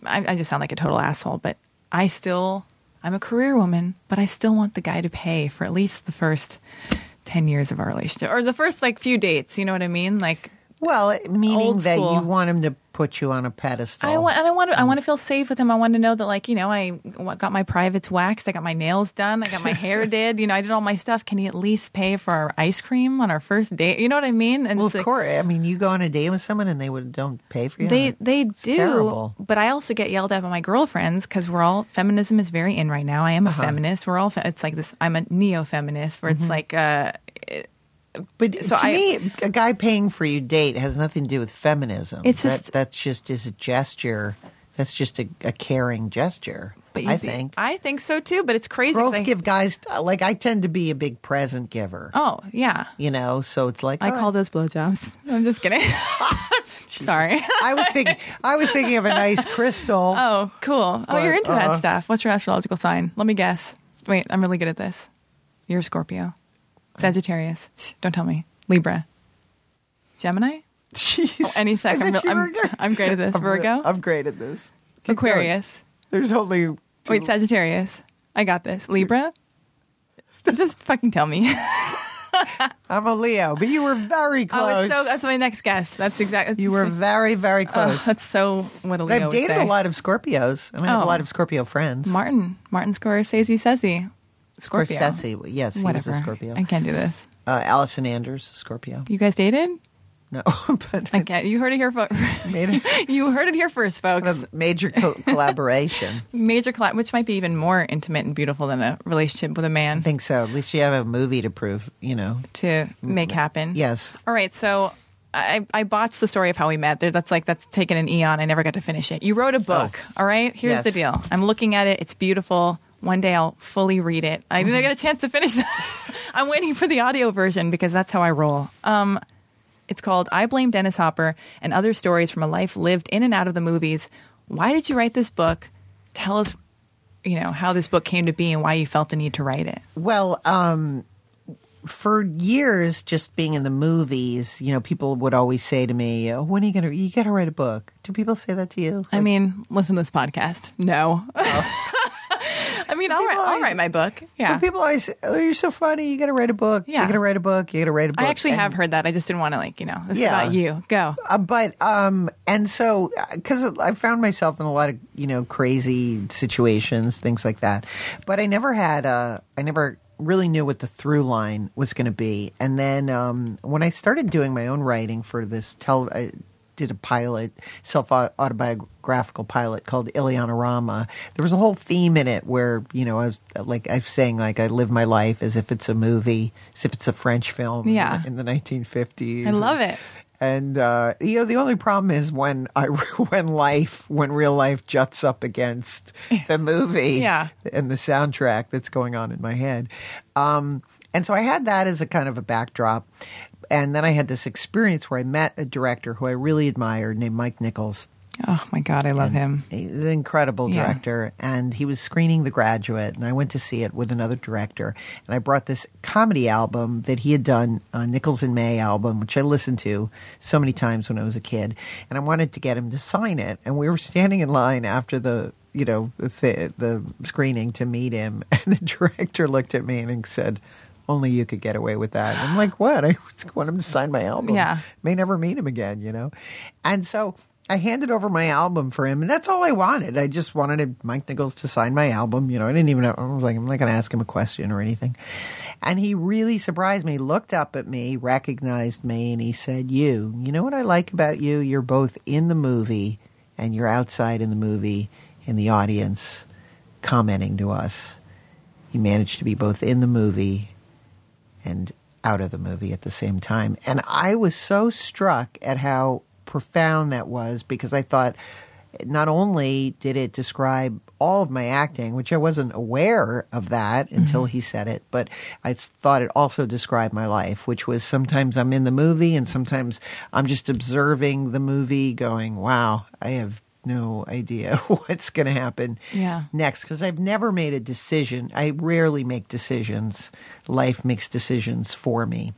i, I just sound like a total asshole but i still i'm a career woman but i still want the guy to pay for at least the first 10 years of our relationship or the first like few dates you know what i mean like Well, meaning that you want him to put you on a pedestal. I want, and I want, to, I want to feel safe with him. I want to know that, like, you know, I got my privates waxed, I got my nails done, I got my hair did. You know, I did all my stuff. Can he at least pay for our ice cream on our first date? You know what I mean? And well, of like, course. I mean, you go on a date with someone and they would don't pay for you. They they It's do, terrible. but I also get yelled at by my girlfriends because we're all feminism is very in right now. I am a Uh-huh. feminist. We're all fe- it's like this. I'm a neo feminist where Mm-hmm. it's like uh, But So to I- me, a guy paying for your date has nothing to do with feminism. It's That- just- that's just is a gesture. That's just a, a caring gesture. but I thi- think I think so too. But it's crazy. girls give guys like I tend to be a big present giver. Oh yeah, You know, so it's like I all call right. those blowjobs. I'm just kidding. Sorry. I was thinking. I was thinking of a nice crystal. Oh, cool. Oh, you're into uh, that stuff. What's your astrological sign? Let me guess. Wait, I'm really good at this. You're a Scorpio. Sagittarius. Shh, Don't tell me. Libra. Gemini. Jeez. Oh, any second. I I'm, I'm. I'm great at this. I'm Virgo. I'm great at this. Keep going. Aquarius. There's only. Wait, Sagittarius. I got this. Libra. Just fucking tell me. I'm a Leo, but you were very Oh, close. it's so. That's my next guess. That's exactly. you were very, very close. that's so what a But Leo I've would dated a lot of Scorpios, and I have a Oh. lot of Scorpio friends. Martin. Martin Scorsese says he. Scorpio. Scorsese, yes, he Whatever. was a Scorpio. I can't do this. Uh, Allison Anders, Scorpio. You guys dated? No, but I can't. You heard it here. Fo- made you heard it here first, folks. major co- collaboration. Major collab, which might be even more intimate and beautiful than a relationship with a man I think so. At least you have a movie to prove, you know. to make happen. Yes. All right, so I, I botched the story of how we met. There, that's like that's taken an eon. I never got to finish it. You wrote a book. All right, here's Oh. Yes. the deal. I'm looking at it. It's beautiful. One day I'll fully read it. I didn't get a chance to finish that. I'm waiting for the audio version because that's how I roll. Um, it's called "I Blame Dennis Hopper" and other stories from a life lived in and out of the movies. Why did you write this book? Tell us, you know, how this book came to be and why you felt the need to write it. Well, um, for years, just being in the movies, you know, people would always say to me, oh, "When are you gonna? You gotta write a book." Do people say that to you? I mean, listen to this podcast. No. I mean, I'll write, People I'll write my book. Yeah. People always say, "Oh, you're so funny. You gotta write a book. Yeah. You gotta write a book. You gotta write a book." I actually And- have heard that. I just didn't want to, like, you know, this Yeah. is about you. Go. Uh, but um, and so because I found myself in a lot of you know crazy situations, things like that. But I never had uh, I never really knew what the through line was going to be. And then um, when I started doing my own writing for this tel. Did a pilot, self autobiographical pilot called Illeana Rama. There was a whole theme in it where, you know, I was like, I'm saying, like, I live my life as if it's a movie, as if it's a French film Yeah. in the 1950s. I love it. And uh, you know, the only problem is when I when life when real life juts up against the movie, Yeah. and the soundtrack that's going on in my head. Um, and so I had that as a kind of a backdrop, and then I had this experience where I met a director who I really admired named Mike Nichols. Oh, my God. I love him. He's an incredible Yeah. director, and he was screening The Graduate, and I went to see it with another director, and I brought this comedy album that he had done, a Nichols and May album, which I listened to so many times when I was a kid, and I wanted to get him to sign it, and we were standing in line after the you know the the screening to meet him, and the director looked at me and said. Only you could get away with that. I'm like, what? I just want him to sign my album Yeah. may never meet him again, you know? And so I handed over my album for him, and that's all I wanted. I just wanted Mike Nichols to sign my album. You know, I didn't even I was like, I'm not going to ask him a question or anything. And he really surprised me, looked up at me, recognized me, and he said, You, you know what I like about you? You're both in the movie and you're outside in the movie in the audience commenting to us. You managed to be both in the movie and out of the movie at the same time. And I was so struck at how profound that was because I thought not only did it describe all of my acting, which I wasn't aware of that mm-hmm. until he said it, but I thought it also described my life, which was sometimes I'm in the movie and sometimes I'm just observing the movie going, wow, I have no idea what's going to happen Yeah. next because I've never made a decision. I rarely make decisions. Life makes decisions for me,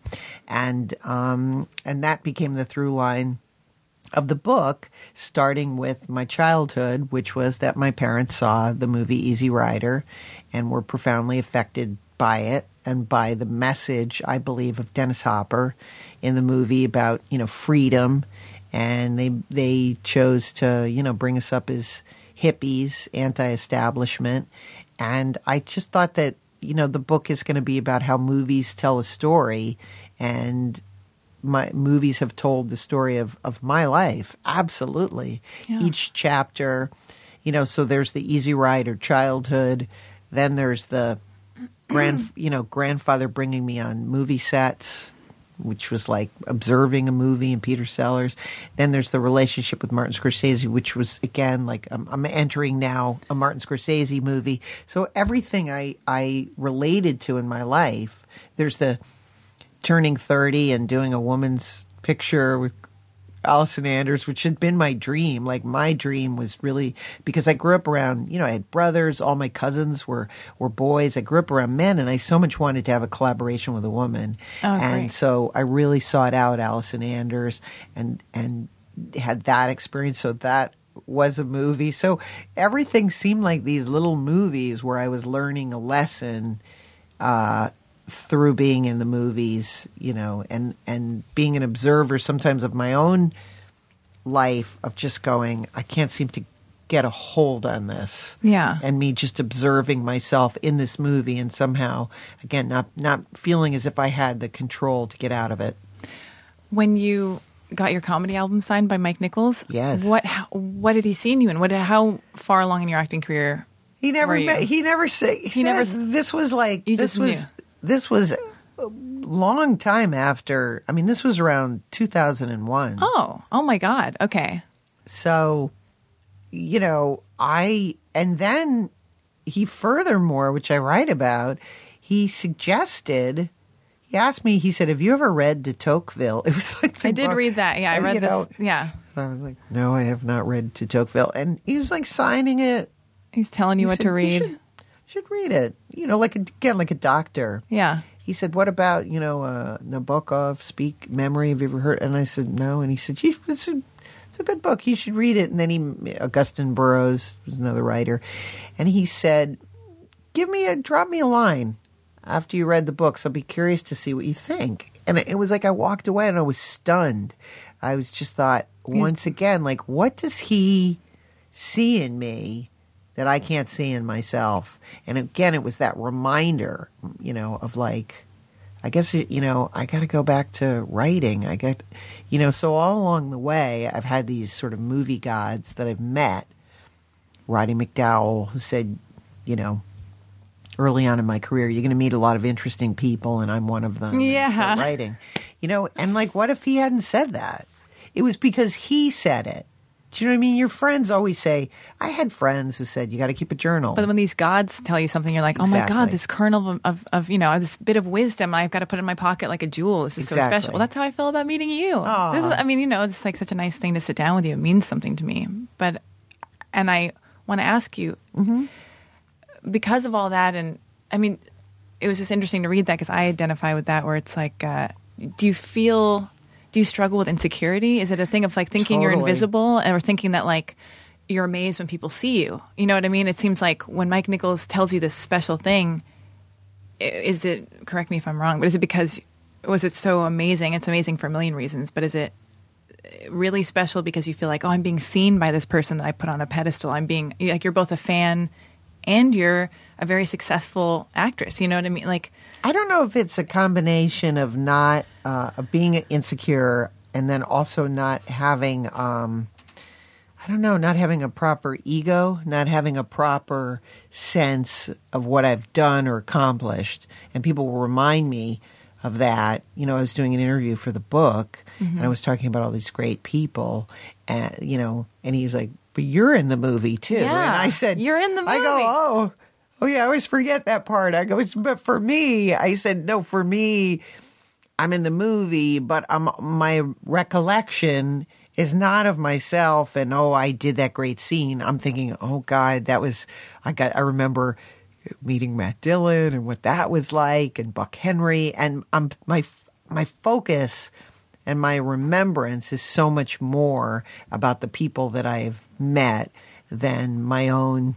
and um, and that became the through line of the book, starting with my childhood, which was that my parents saw the movie Easy Rider and were profoundly affected by it and by the message, I believe, of Dennis Hopper in the movie about, you know, freedom. And they they chose to, you know, bring us up as hippies, anti-establishment. And I just thought that, you know, the book is going to be about how movies tell a story and my movies have told the story of, of my life. Absolutely. Yeah. Each chapter, you know, so there's the easy rider childhood, then there's the grand, you know, grandfather bringing me on movie sets, which was like observing a movie and Peter Sellers. Then there's the relationship with Martin Scorsese, which was again like I'm, I'm entering now a Martin Scorsese movie. So everything I I related to in my life, there's the turning 30 and doing a woman's picture with Allison Anders, which had been my dream. Like my dream was really because I grew up around, you know, I had brothers, all my cousins were were boys. I grew up around men and I so much wanted to have a collaboration with a woman. Oh, and great. so I really sought out Allison Anders and and had that experience. So that was a movie. So everything seemed like these little movies where I was learning a lesson uh, through being in the movies, you know, and and being an observer sometimes of my own life of just going, I can't seem to get a hold on this. Yeah. And me just observing myself in this movie and somehow again not not feeling as if I had the control to get out of it. When you got your comedy album signed by Mike Nichols, Yes. What how, what did he see in you, and what how far along in your acting career? He never met, he never say he, never said s- this was like You this was knew. This was a long time after I mean this was around 2001. Oh, oh my God. Okay. So, you know, I, and then he furthermore, which I write about, he suggested, he asked me, he said, Have you ever read de Tocqueville? It was like, I did read that. Yeah, I read this. know, yeah. and I was like, No, I have not read de Tocqueville. And he was like signing it. He's telling you He what said, to read. Should, read it. You know, like, a, again, like a doctor. Yeah. He said, "What about you know uh, Nabokov? Speak Memory? Have you ever heard?" And I said, "No." And he said, "You- "It's a, it's a good book. You should read it." And then he, Augusten Burroughs was another writer, and he said, "Give me a drop me a line after you read the books. I'll be curious to see what you think." And it was like I walked away and I was stunned. I was just thought once again, like, what does he see in me? That I can't see in myself. And again, it was that reminder, you know, of like, I guess, you know, I got to go back to writing. I got, you know, so all along the way, I've had these sort of movie gods that I've met. Roddy McDowall, who said, you know, early on in my career, you're going to meet a lot of interesting people, and I'm one of them. Yeah. writing, you know, and like, what if he hadn't said that? It was because he said it. Do you know what I mean? Your friends always say, I had friends who said, you got to keep a journal. But when these gods tell you something, you're like, oh my God, this kernel of, of, of, you know, this bit of wisdom I've got to put in my pocket like a jewel. This is so special. Well, that's how I feel about meeting you. This is, I mean, you know, it's like such a nice thing to sit down with you. It means something to me. But, and I want to ask you, Mm-hmm. because of all that, and I mean, it was just interesting to read that because I identify with that where it's like, uh, do you feel, do you struggle with insecurity? Is it a thing of like thinking you're invisible or thinking that like you're amazed when people see you? You know what I mean? It seems like when Mike Nichols tells you this special thing, is it, correct me if I'm wrong, but is it because, was it so amazing? It's amazing for a million reasons, but is it really special because you feel like, oh, I'm being seen by this person that I put on a pedestal? I'm being, like, you're both a fan and you're a very successful actress. You know what I mean? Like, I don't know if it's a combination of not uh, being insecure and then also not having um, I don't know, not having a proper ego, not having a proper sense of what I've done or accomplished. And people will remind me of that. You know, I was doing an interview for the book and I was talking about all these great people and you know, and he's like, But you're in the movie too. Yeah, and I said you're in the I go, movie. Oh, oh yeah, I always forget that part. I go, but for me, I said, no, for me, I'm in the movie, but I'm, my recollection is not of myself and oh, I did that great scene. I'm thinking, oh God, that was I got. I remember meeting Matt Dillon and what that was like, and Buck Henry, and I'm my my focus and my remembrance is so much more about the people that I've met than my own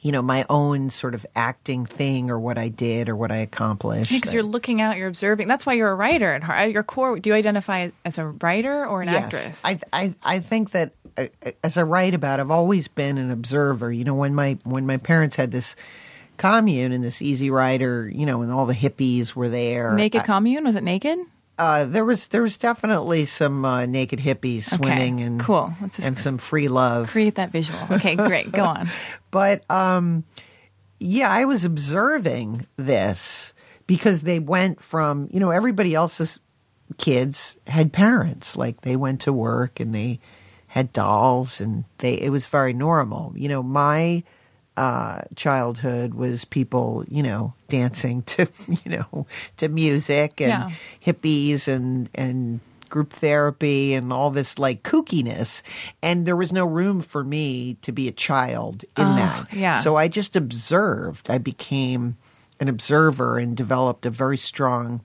you know my own sort of acting thing or what I did or what I accomplished. because you're looking out, you're observing. That's why you're a writer at heart. Your core, do you identify as a writer or an actress? I, I I think that uh, as I write about, I've always been an observer. You know, when my when my parents had this commune and this Easy Rider, you know, and all the hippies were there. naked I- commune? Was it naked? Uh, there was there was definitely some uh, naked hippies swimming and cool. And some free love. Create that visual. Okay, great. Go on. But um, yeah, I was observing this because they went from you know everybody else's kids had parents like they went to work and they had dolls and they it was very normal. You know, my uh, childhood was people you know dancing to you know to music and Yeah. hippies and and group therapy and all this like kookiness. And there was no room for me to be a child in that. yeah. So I just observed. I became an observer and developed a very strong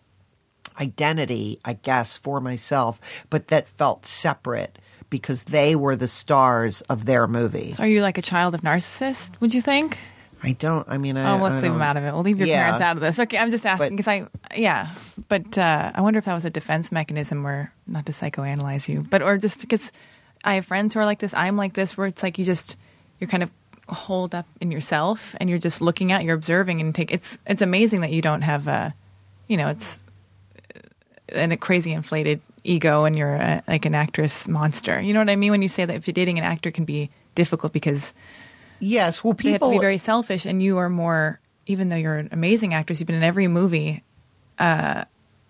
identity, I guess, for myself, but that felt separate because they were the stars of their movie. So are you like a child of narcissist? Would you think? I don't. I mean, I, Oh, let's I leave them out of it. We'll leave your Yeah. parents out of this. Okay, I'm just asking because I, yeah, but uh, I wonder if that was a defense mechanism, where not to psychoanalyze you, but or just because I have friends who are like this. I'm like this, where it's like you just you're kind of holed up in yourself, and you're just looking out, you're observing, and take. It's it's amazing that you don't have a, you know, it's an, a crazy inflated ego, and you're a, like an actress monster. You know what I mean when you say that if you're dating an actor can be difficult because Yes. Well, they have to be very selfish, and you are more. Even though you're an amazing actress, you've been in every movie. Uh,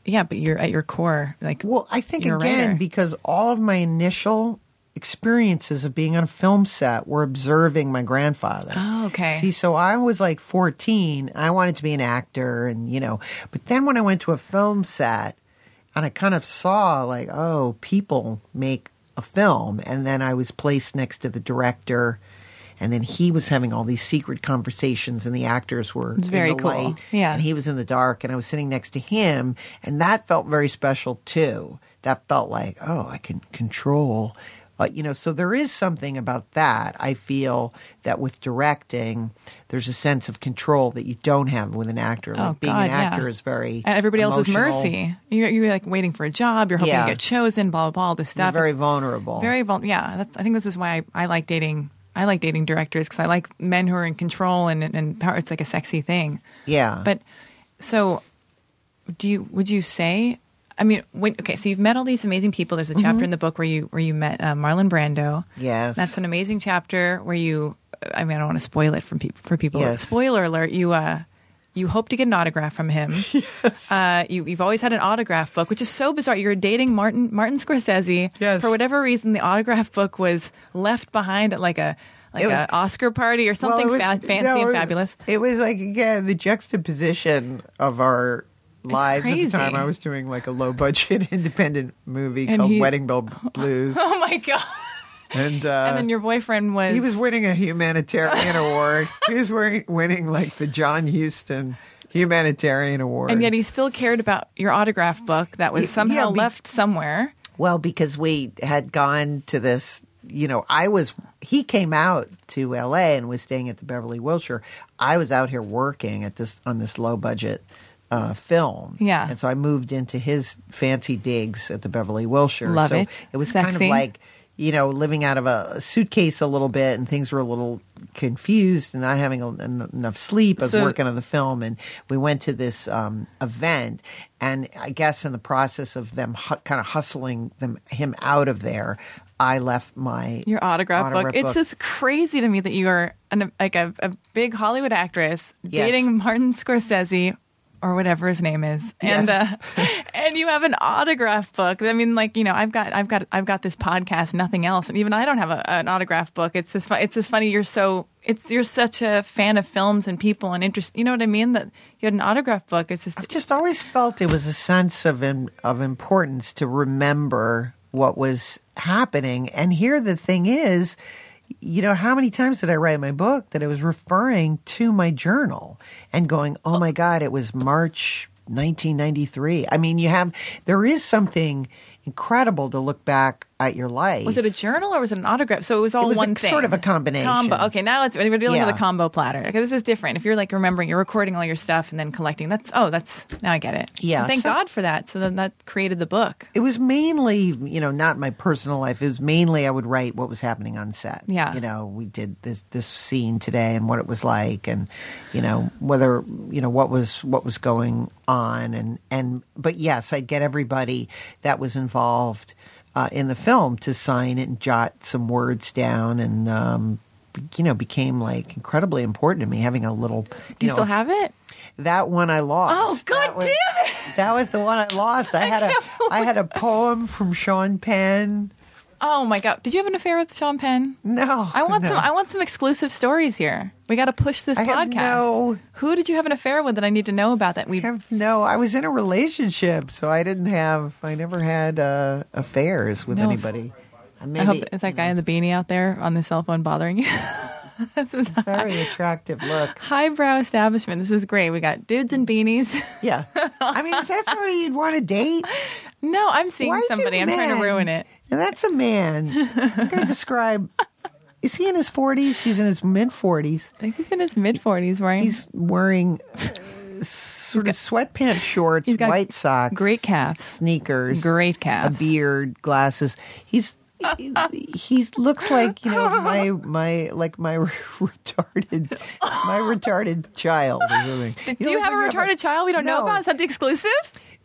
yeah, but you're at your core like. Well, I think again because all of my initial experiences of being on a film set were observing my grandfather. Oh, okay. See, so I was like 14. I wanted to be an actor, and you know, but then when I went to a film set, and I kind of saw like, oh, people make a film, and then I was placed next to the director. And then he was having all these secret conversations, and the actors were It's very in the cool. light, Yeah. and he was in the dark, and I was sitting next to him, and that felt very special too. That felt like, oh, I can control, uh, you know. So there is something about that. I feel that with directing, there's a sense of control that you don't have with an actor. Like Oh, being God, an actor yeah. is very at everybody else's mercy. You're, you're like waiting for a job. You're hoping Yeah. to get chosen. Blah blah blah. All this You're stuff. very It's vulnerable. very vul- Yeah, that's, I think this is why I, I like dating. I like dating directors because I like men who are in control and and power. It's like a sexy thing. yeah. But so, do you? Would you say? I mean, when, okay, so you've met all these amazing people. There's a Mm-hmm. chapter in the book where you where you met uh, Marlon Brando. Yes. that's an amazing chapter where you. I mean, I don't want to spoil it from people for people. Yes. Spoiler alert! You uh, you hope to get an autograph from him. yes. Uh, you, you've always had an autograph book, which is so bizarre. You're dating Martin Martin Scorsese. Yes. For whatever reason, the autograph book was left behind at like a like an Oscar party or something it was- fa- fancy no, and fabulous. It was like again the juxtaposition of our lives at the time. I was doing like a low budget independent movie And called he- Wedding Bell Blues, Oh my god! and uh, and then your boyfriend was he was winning a humanitarian award. He was winning, winning like the John Huston humanitarian award. and yet he still cared about your autograph book that was somehow yeah, be- left somewhere. Well, because we had gone to this, you know, I was, he came out to LA and was staying at the Beverly Wilshire. I was out here working at this, on this low budget uh, film. Yeah. And so I moved into his fancy digs at the Beverly Wilshire. Love so it. It was kind of like, you know, living out of a suitcase a little bit and things were a little confused and not having a, en- enough sleep. I was So- working on the film and we went to this um, event and I guess in the process of them hu- kind of hustling them him out of there, I left my Your autograph, book. It's just crazy to me that you are an, like a, a big Hollywood actress Yes. dating Martin Scorsese or whatever his name is, and Yes. uh, and you have an autograph book. I mean, like you know, I've got I've got I've got this podcast, nothing else, and even I don't have a, an autograph book. It's just it's just funny. You're so it's you're such a fan of films and people and interest. You know what I mean? That you had an autograph book. It's just I've just always felt it was a sense of im- of importance to remember what was happening. And here the thing is, you know, how many times did I write my book that I was referring to my journal and going, "Oh my God, it was March 1993." I mean, you have there is something incredible to look back at your life. Was it a journal or was it an autograph? So it was all It was a- one thing. sort of a combination. Combo. Okay, now it's we're dealing with a combo platter. Okay, this is different. If you're like remembering, you're recording all your stuff and then collecting. That's oh, that's now I get it. Yeah, And thank so- God for that. So then that created the book. It was mainly, you know, not my personal life. It was mainly I would write what was happening on set. Yeah. You know, we did this this scene today and what it was like and you know, whether you know what was what was going on and and but yes, I'd get everybody that was involved uh, in the film to sign it and jot some words down and um you know, became like incredibly important to me having a little. Do you know, still have it? that one I lost. Oh, God That was- damn it! That was the one I lost. I, had a I had a poem from Sean Penn Oh my god! Did you have an affair with Sean Penn? No, I want no. some. I want some exclusive stories here. We got to push this I podcast. no- Who did you have an affair with that I need to know about? That we have no. I was in a relationship, so I didn't have. I never had uh, affairs with No. anybody. Uh, Maybe, I hope is that guy in the beanie out there on the cell phone bothering you. this is a very attractive look. highbrow establishment. This is great. We got dudes in beanies. Yeah, I mean, is that somebody you'd want to date? no, I'm seeing Why somebody. I'm trying to ruin it. And that's a man. I'm going to describe. Is he in his forties? He's in his mid forties. I think he's in his mid 40s, wearing. He's wearing uh, sort of sweatpants, shorts, got white socks, great calves. sneakers, Great calves, a beard, glasses. He's he looks like you know my my like my retarded my retarded child or something. Do know, you have a retarded child we don't know about? Is that the exclusive?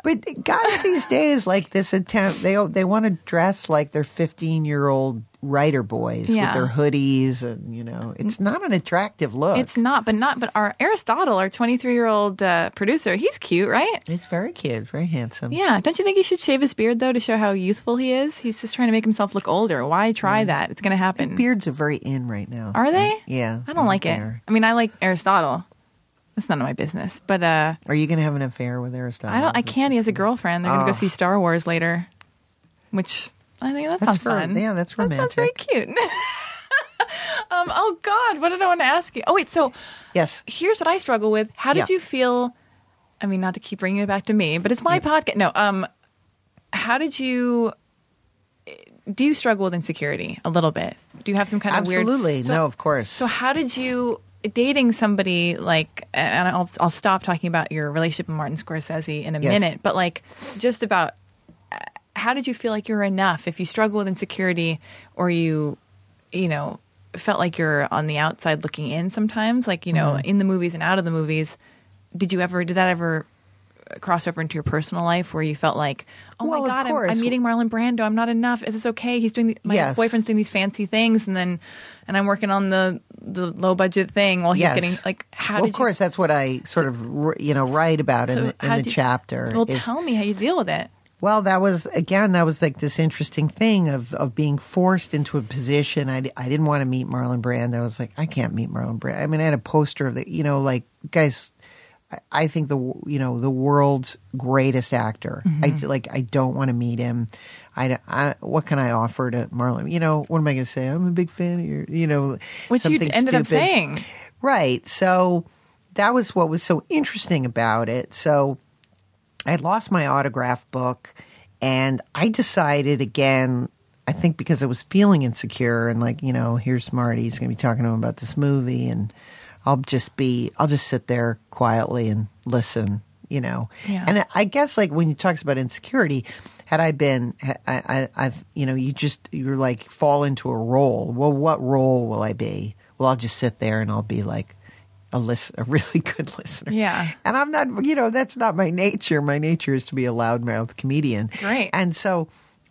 But guys these days like this attempt they they want to dress like they're 15 year old writer boys Yeah. with their hoodies and you know it's not an attractive look. It's not, but not. But our Aristotle, our 23 year old uh, producer, he's cute, right? He's very cute, very handsome. Yeah. Don't you think he should shave his beard though to show how youthful he is? He's just trying to make himself look older. Why try that? It's going to happen. Beards are very in right now. Are they? Yeah. I don't like it. I mean, I like Aristotle. That's none of my business. But uh, Are you going to have an affair with Aristotle? I don't. I can't. He has a girlfriend. They're going to go Oh. see Star Wars later, which I think that That's sounds ver- fun. yeah, that's That sounds very cute. um. Oh God, what did I want to ask you? Oh wait. So Yes. here's what I struggle with. How did Yeah. you feel? I mean, not to keep bringing it back to me, but it's my podcast. No. Um. How did you? Do you struggle with insecurity a little bit? Do you have some kind of weird? Absolutely. No, of course. So how did you dating somebody like? And I'll I'll stop talking about your relationship with Martin Scorsese in a Yes. minute, but like just about uh, how did you feel like you're enough if you struggle with insecurity or you, you know, felt like you're on the outside looking in sometimes, like you know, Mm-hmm. in the movies and out of the movies. Did you ever? Did that ever? Cross over into your personal life where you felt like, oh Well, my god, I'm. I'm meeting Marlon Brando. I'm not enough. Is this okay? He's doing the, my Yes. boyfriend's doing these fancy things, and then and I'm working on the the low budget thing while he's yes. getting like how well, did of course, that's what I sort of you know write about you, in, the- in the you- chapter. Well, is- tell me how you deal with it. Well, that was again. That was like this interesting thing of of being forced into a position. I, I didn't want to meet Marlon Brando. I was like, I can't meet Marlon Brando. I mean, I had a poster of the, you know, like guys. I, I think the you know the world's greatest actor. I Mm-hmm. feel like I don't want to meet him. I, I what can I offer to Marlon? You know, what am I going to say? I'm a big fan of your. You know, Which you ended up saying. Right. So that was what was so interesting about it. So I had lost my autograph book and I decided again, I think because I was feeling insecure and like, you know, here's Marty, he's going to be talking to him about this movie and I'll just be, I'll just sit there quietly and listen, you know. Yeah. And I guess like when you talks about insecurity, had I been, I, I, I've, you know, you just, you're like fall into a role. Well, what role will I be? Well, I'll just sit there and I'll be like, a listen, a really good listener. Yeah. And I'm not, you know, that's not my nature. My nature is to be a loudmouth comedian. Great. And so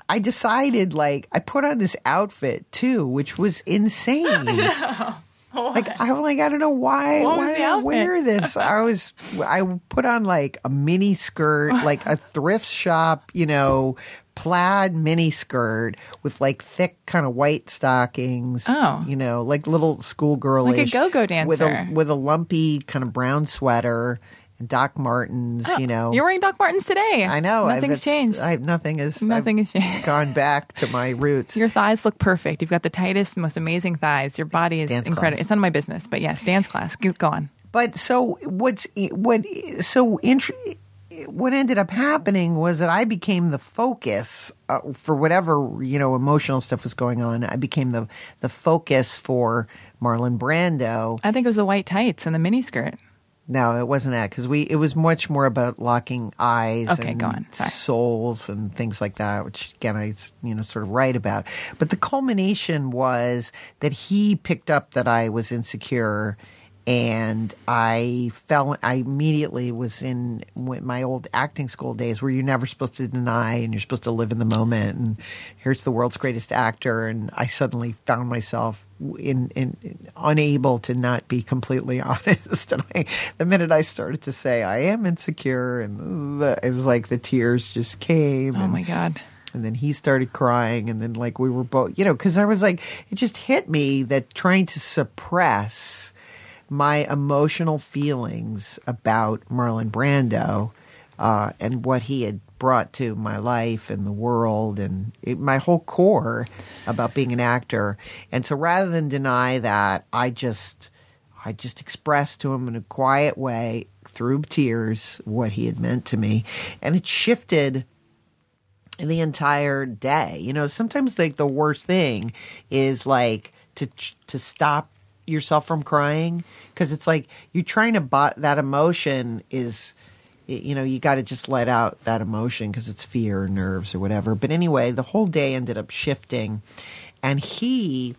I decided, like, I put on this outfit too, which was insane. Like I'm like I don't know why What why did I wear this? I was I put on like a mini skirt, like a thrift shop, you know, plaid mini skirt with like thick kind of white stockings. Oh. you know, like little schoolgirl, Like a go-go dancer with a with a lumpy kind of brown sweater Doc Martens. you know, You're wearing Doc Martens today. I know I've- Nothing's changed. I, nothing has Nothing I've has changed. Gone back to my roots. Your thighs look perfect. You've got the tightest, most amazing thighs. Your body is incredible. It's none of my business, but yes, dance class. Go on. But so what's what so what ended up happening was that I became the focus uh, for whatever you know emotional stuff was going on. I became the the focus for Marlon Brando. I think it was the white tights and the mini skirt. No, it wasn't that because we it was much more about locking eyes Okay, and. Souls and things like that, which again I you know sort of write about. But the culmination was that he picked up that I was insecure. And I fell. I immediately was in my old acting school days, where you're never supposed to deny, and you're supposed to live in the moment. And here's the world's greatest actor, and I suddenly found myself in, in, in unable to not be completely honest. And I, the minute I started to say I am insecure, and the, it was like the tears just came. Oh and, my god. and then he started crying, and then like we were both, you know, because I was like, it just hit me that trying to suppress my emotional feelings about Marlon Brando uh, and what he had brought to my life and the world and it, my whole core about being an actor. And so rather than deny that, I just I just expressed to him in a quiet way through tears what he had meant to me, and it shifted the entire day. You know, sometimes like the worst thing is like to to stop yourself from crying? Because it's like you're trying to but that emotion is you know you got to just let out that emotion because it's fear or nerves or whatever. But anyway the whole day ended up shifting. And he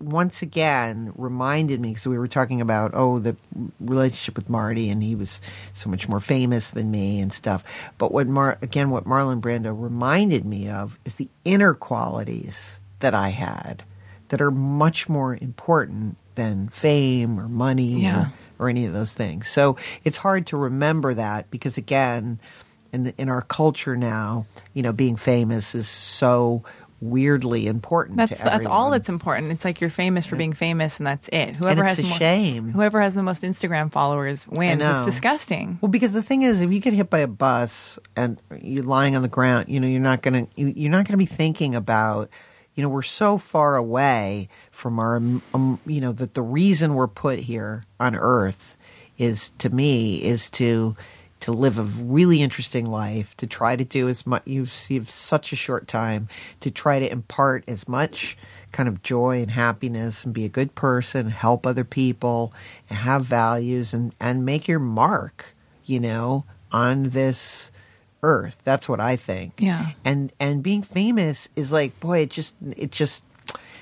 once again reminded me because we were talking about oh the relationship with Marty and he was so much more famous than me and stuff. But what Mar- again what Marlon Brando reminded me of is the inner qualities that I had that are much more important than fame or money Yeah. or, or any of those things. So it's hard to remember that because again in the, in our culture now, you know, being famous is so weirdly important That's that's all that's important. It's like you're famous for being famous, and that's it. Whoever it's has a more, shame. Whoever has the most Instagram followers wins. It's disgusting. Well, because the thing is, if you get hit by a bus and you're lying on the ground, you know you're not gonna you're not gonna be thinking about. You know, we're so far away from our, um, you know, that the reason we're put here on Earth is, to me, is to to live a really interesting life, to try to do as much. You've, you have such a short time to try to impart as much kind of joy and happiness and be a good person, help other people, and have values and, and make your mark, you know, on this earth. That's what I think. Yeah. And and being famous is like, boy, it just it just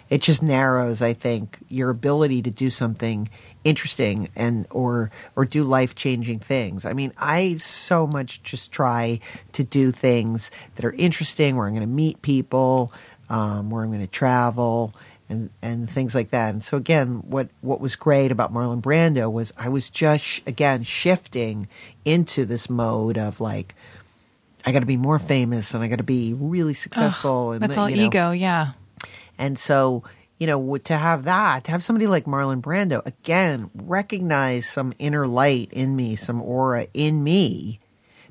it just narrows, I think, your ability to do something interesting and or or do life changing things. I mean, I so much just try to do things that are interesting, where I'm going to meet people, um, where I'm going to travel, and and things like that. And so again, what what was great about Marlon Brando was I was just again shifting into this mode of like. I got to be more famous and I got to be really successful. and That's all you know, ego. Yeah. and so, you know, to have that, to have somebody like Marlon Brando, again, recognize some inner light in me, some aura in me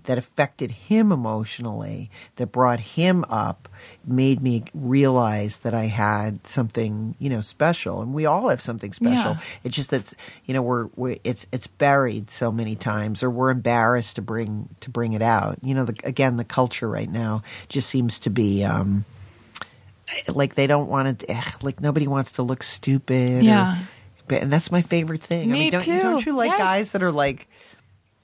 that affected him emotionally, that brought him up, made me realize that I had something, you know, special. And we all have something special. Yeah. It's just that's, you know, we're, we're it's it's buried so many times, or we're embarrassed to bring to bring it out. You know, the, again, the culture right now just seems to be. Um, like they don't want to like nobody wants to look stupid or- Yeah. but and that's my favorite thing I Me mean, don't, too. don't you like Yes. guys that are like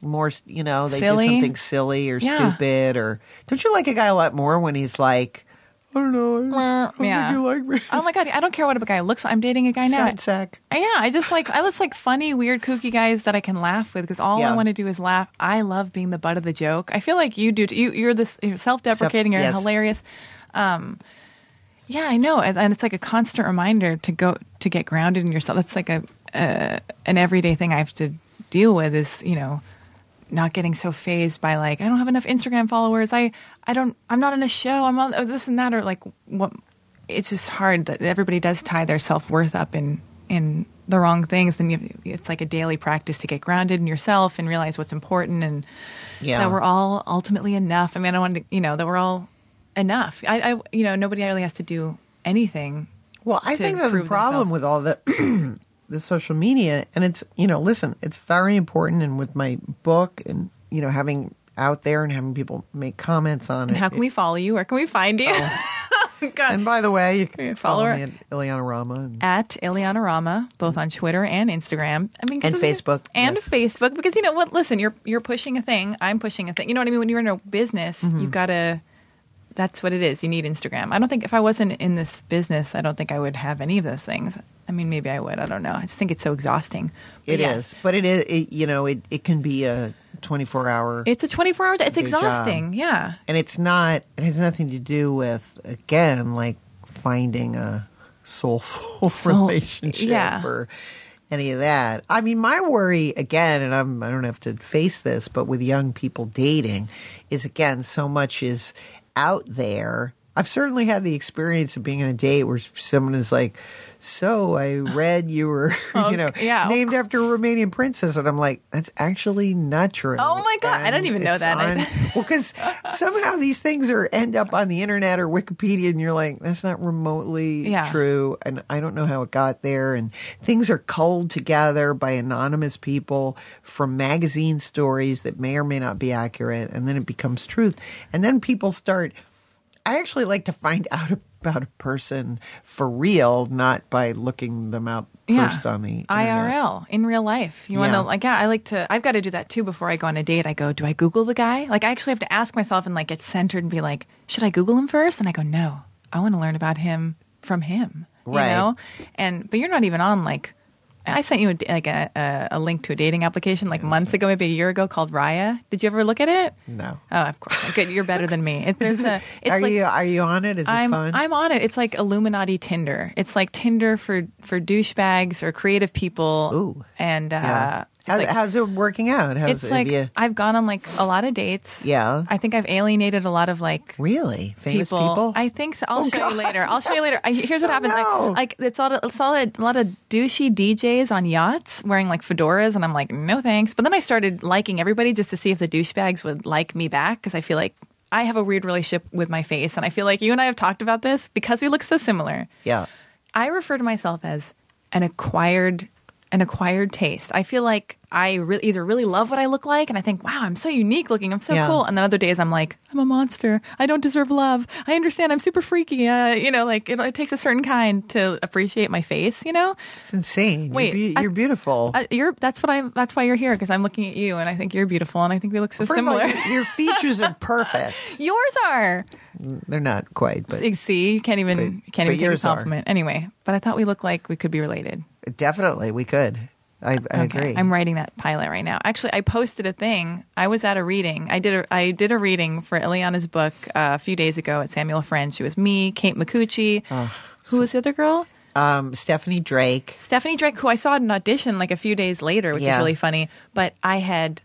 more you know they Silly. do something silly or Yeah. stupid or don't you like a guy a lot more when he's like i don't know i, just, I don't Yeah. think you like me Oh my god, I don't care what a guy looks. like. I'm dating a guy now. Sad sack. Yeah, I just like I just like funny, weird, kooky guys that I can laugh with because all Yeah. I want to do is laugh. I love being the butt of the joke. I feel like you do. t- You you're this you're self-deprecating. You're yes. hilarious. Um, yeah, I know, and, and it's like a constant reminder to go to get grounded in yourself. That's like a uh, an everyday thing I have to deal with. Is you know not getting so phased by like I don't have enough Instagram followers. I I don't I'm not on a show. I'm on oh, this and that or like what. It's just hard that everybody does tie their self worth up in in the wrong things. And you, it's like a daily practice to get grounded in yourself and realize what's important and Yeah. that we're all ultimately enough. I mean, I want to you know that we're all enough. I, I you know nobody really has to do anything. Well, I think that's the problem themselves. with all the the social media, and it's you know, listen, it's very important, and with my book, and you know, having out there and having people make comments on And it. how can we follow you? Where can we find you? God. And by the way, you can follow, follow me at Illeana Rama. And, at Illeana Rama, both on Twitter and Instagram. I mean And Facebook, and yes. Facebook, because you know what? Listen, you're you're pushing a thing. I'm pushing a thing. You know what I mean? When you're in a business, Mm-hmm. you've got to. That's what it is. You need Instagram. I don't think if I wasn't in this business, I don't think I would have any of those things. I mean, maybe I would. I don't know. I just think it's so exhausting. But It is, yes, but it is. It, you know, it, it can be a twenty four hour, It's a 24 hour. It's Big job. exhausting. Yeah. and it's not. It has nothing to do with again, like finding a soulful Soul- relationship yeah. or any of that. I mean, my worry again, and I'm I don't have to face this, but with young people dating, is again so much is out there. I've certainly had the experience of being on a date where someone is like, "So I read you were, you oh, know, yeah. Oh, named after a Romanian princess," and I'm like, "That's actually not true." Oh my God, I And didn't even know that. on- well, because somehow these things are end up on the internet or Wikipedia, and you're like, "That's not remotely Yeah. true," and I don't know how it got there. And things are culled together by anonymous people from magazine stories that may or may not be accurate, and then it becomes truth. And then people start. I actually like to find out about a person for real, not by looking them up first on the internet. IRL in real life. You want Yeah. to like yeah, I like to I've got to do that too before I go on a date. I go, do I Google the guy? Like I actually have to ask myself and like get centered and be like, should I Google him first? And I go, no, I want to learn about him from him. You Right. know? And but you're not even on like I sent you a, like a, a, a link to a dating application like months ago, maybe a year ago, called Raya. Did you ever look at it? No. Oh, of course. Good. You're better than me. It, there's a. It's are like, you are you on it? Is it I'm fun? I'm on it. It's like Illuminati Tinder. It's like Tinder for for douchebags or creative people. Ooh. And uh, yeah. Like, how's it working out? How's it's it? like you- I've gone on like a lot of dates. Yeah. I think I've alienated a lot of like really famous people. people. I think so. I'll Oh, show God. you later. I'll show you later. I, here's what Oh, happens. no. Like, like it's all it's all a, lot of douchey DJs on yachts wearing like fedoras, and I'm like, no thanks. But then I started liking everybody just to see if the douchebags would like me back because I feel like I have a weird relationship with my face, and I feel like you and I have talked about this because we look so similar. yeah. I refer to myself as an acquired an acquired taste. I feel like I re- either really love what I look like and I think, wow, I'm so unique looking, I'm so Yeah. cool. And then other days I'm like, I'm a monster. I don't deserve love. I understand I'm super freaky. Uh, you know, like it, it takes a certain kind to appreciate my face, you know? It's insane. Wait, you're, be- I- you're beautiful. Uh, you're that's what I'm that's why you're here because I'm looking at you and I think you're beautiful and I think we look so First all, similar. your, your features are perfect. Yours are. They're not quite, but See, you can't even But- can't even take a yours are. compliment. Anyway, but I thought we looked like we could be related. definitely we could. I, I agree. I'm writing that pilot right now. Actually, I posted a thing. I was at a reading. I did a I did a reading for Illeana's book uh, a few days ago at Samuel French. It was me, Kate Micucci. who was the other girl? um, Stephanie Drake. Stephanie Drake, who I saw at an audition like a few days later, which Yeah. is really funny. But I had,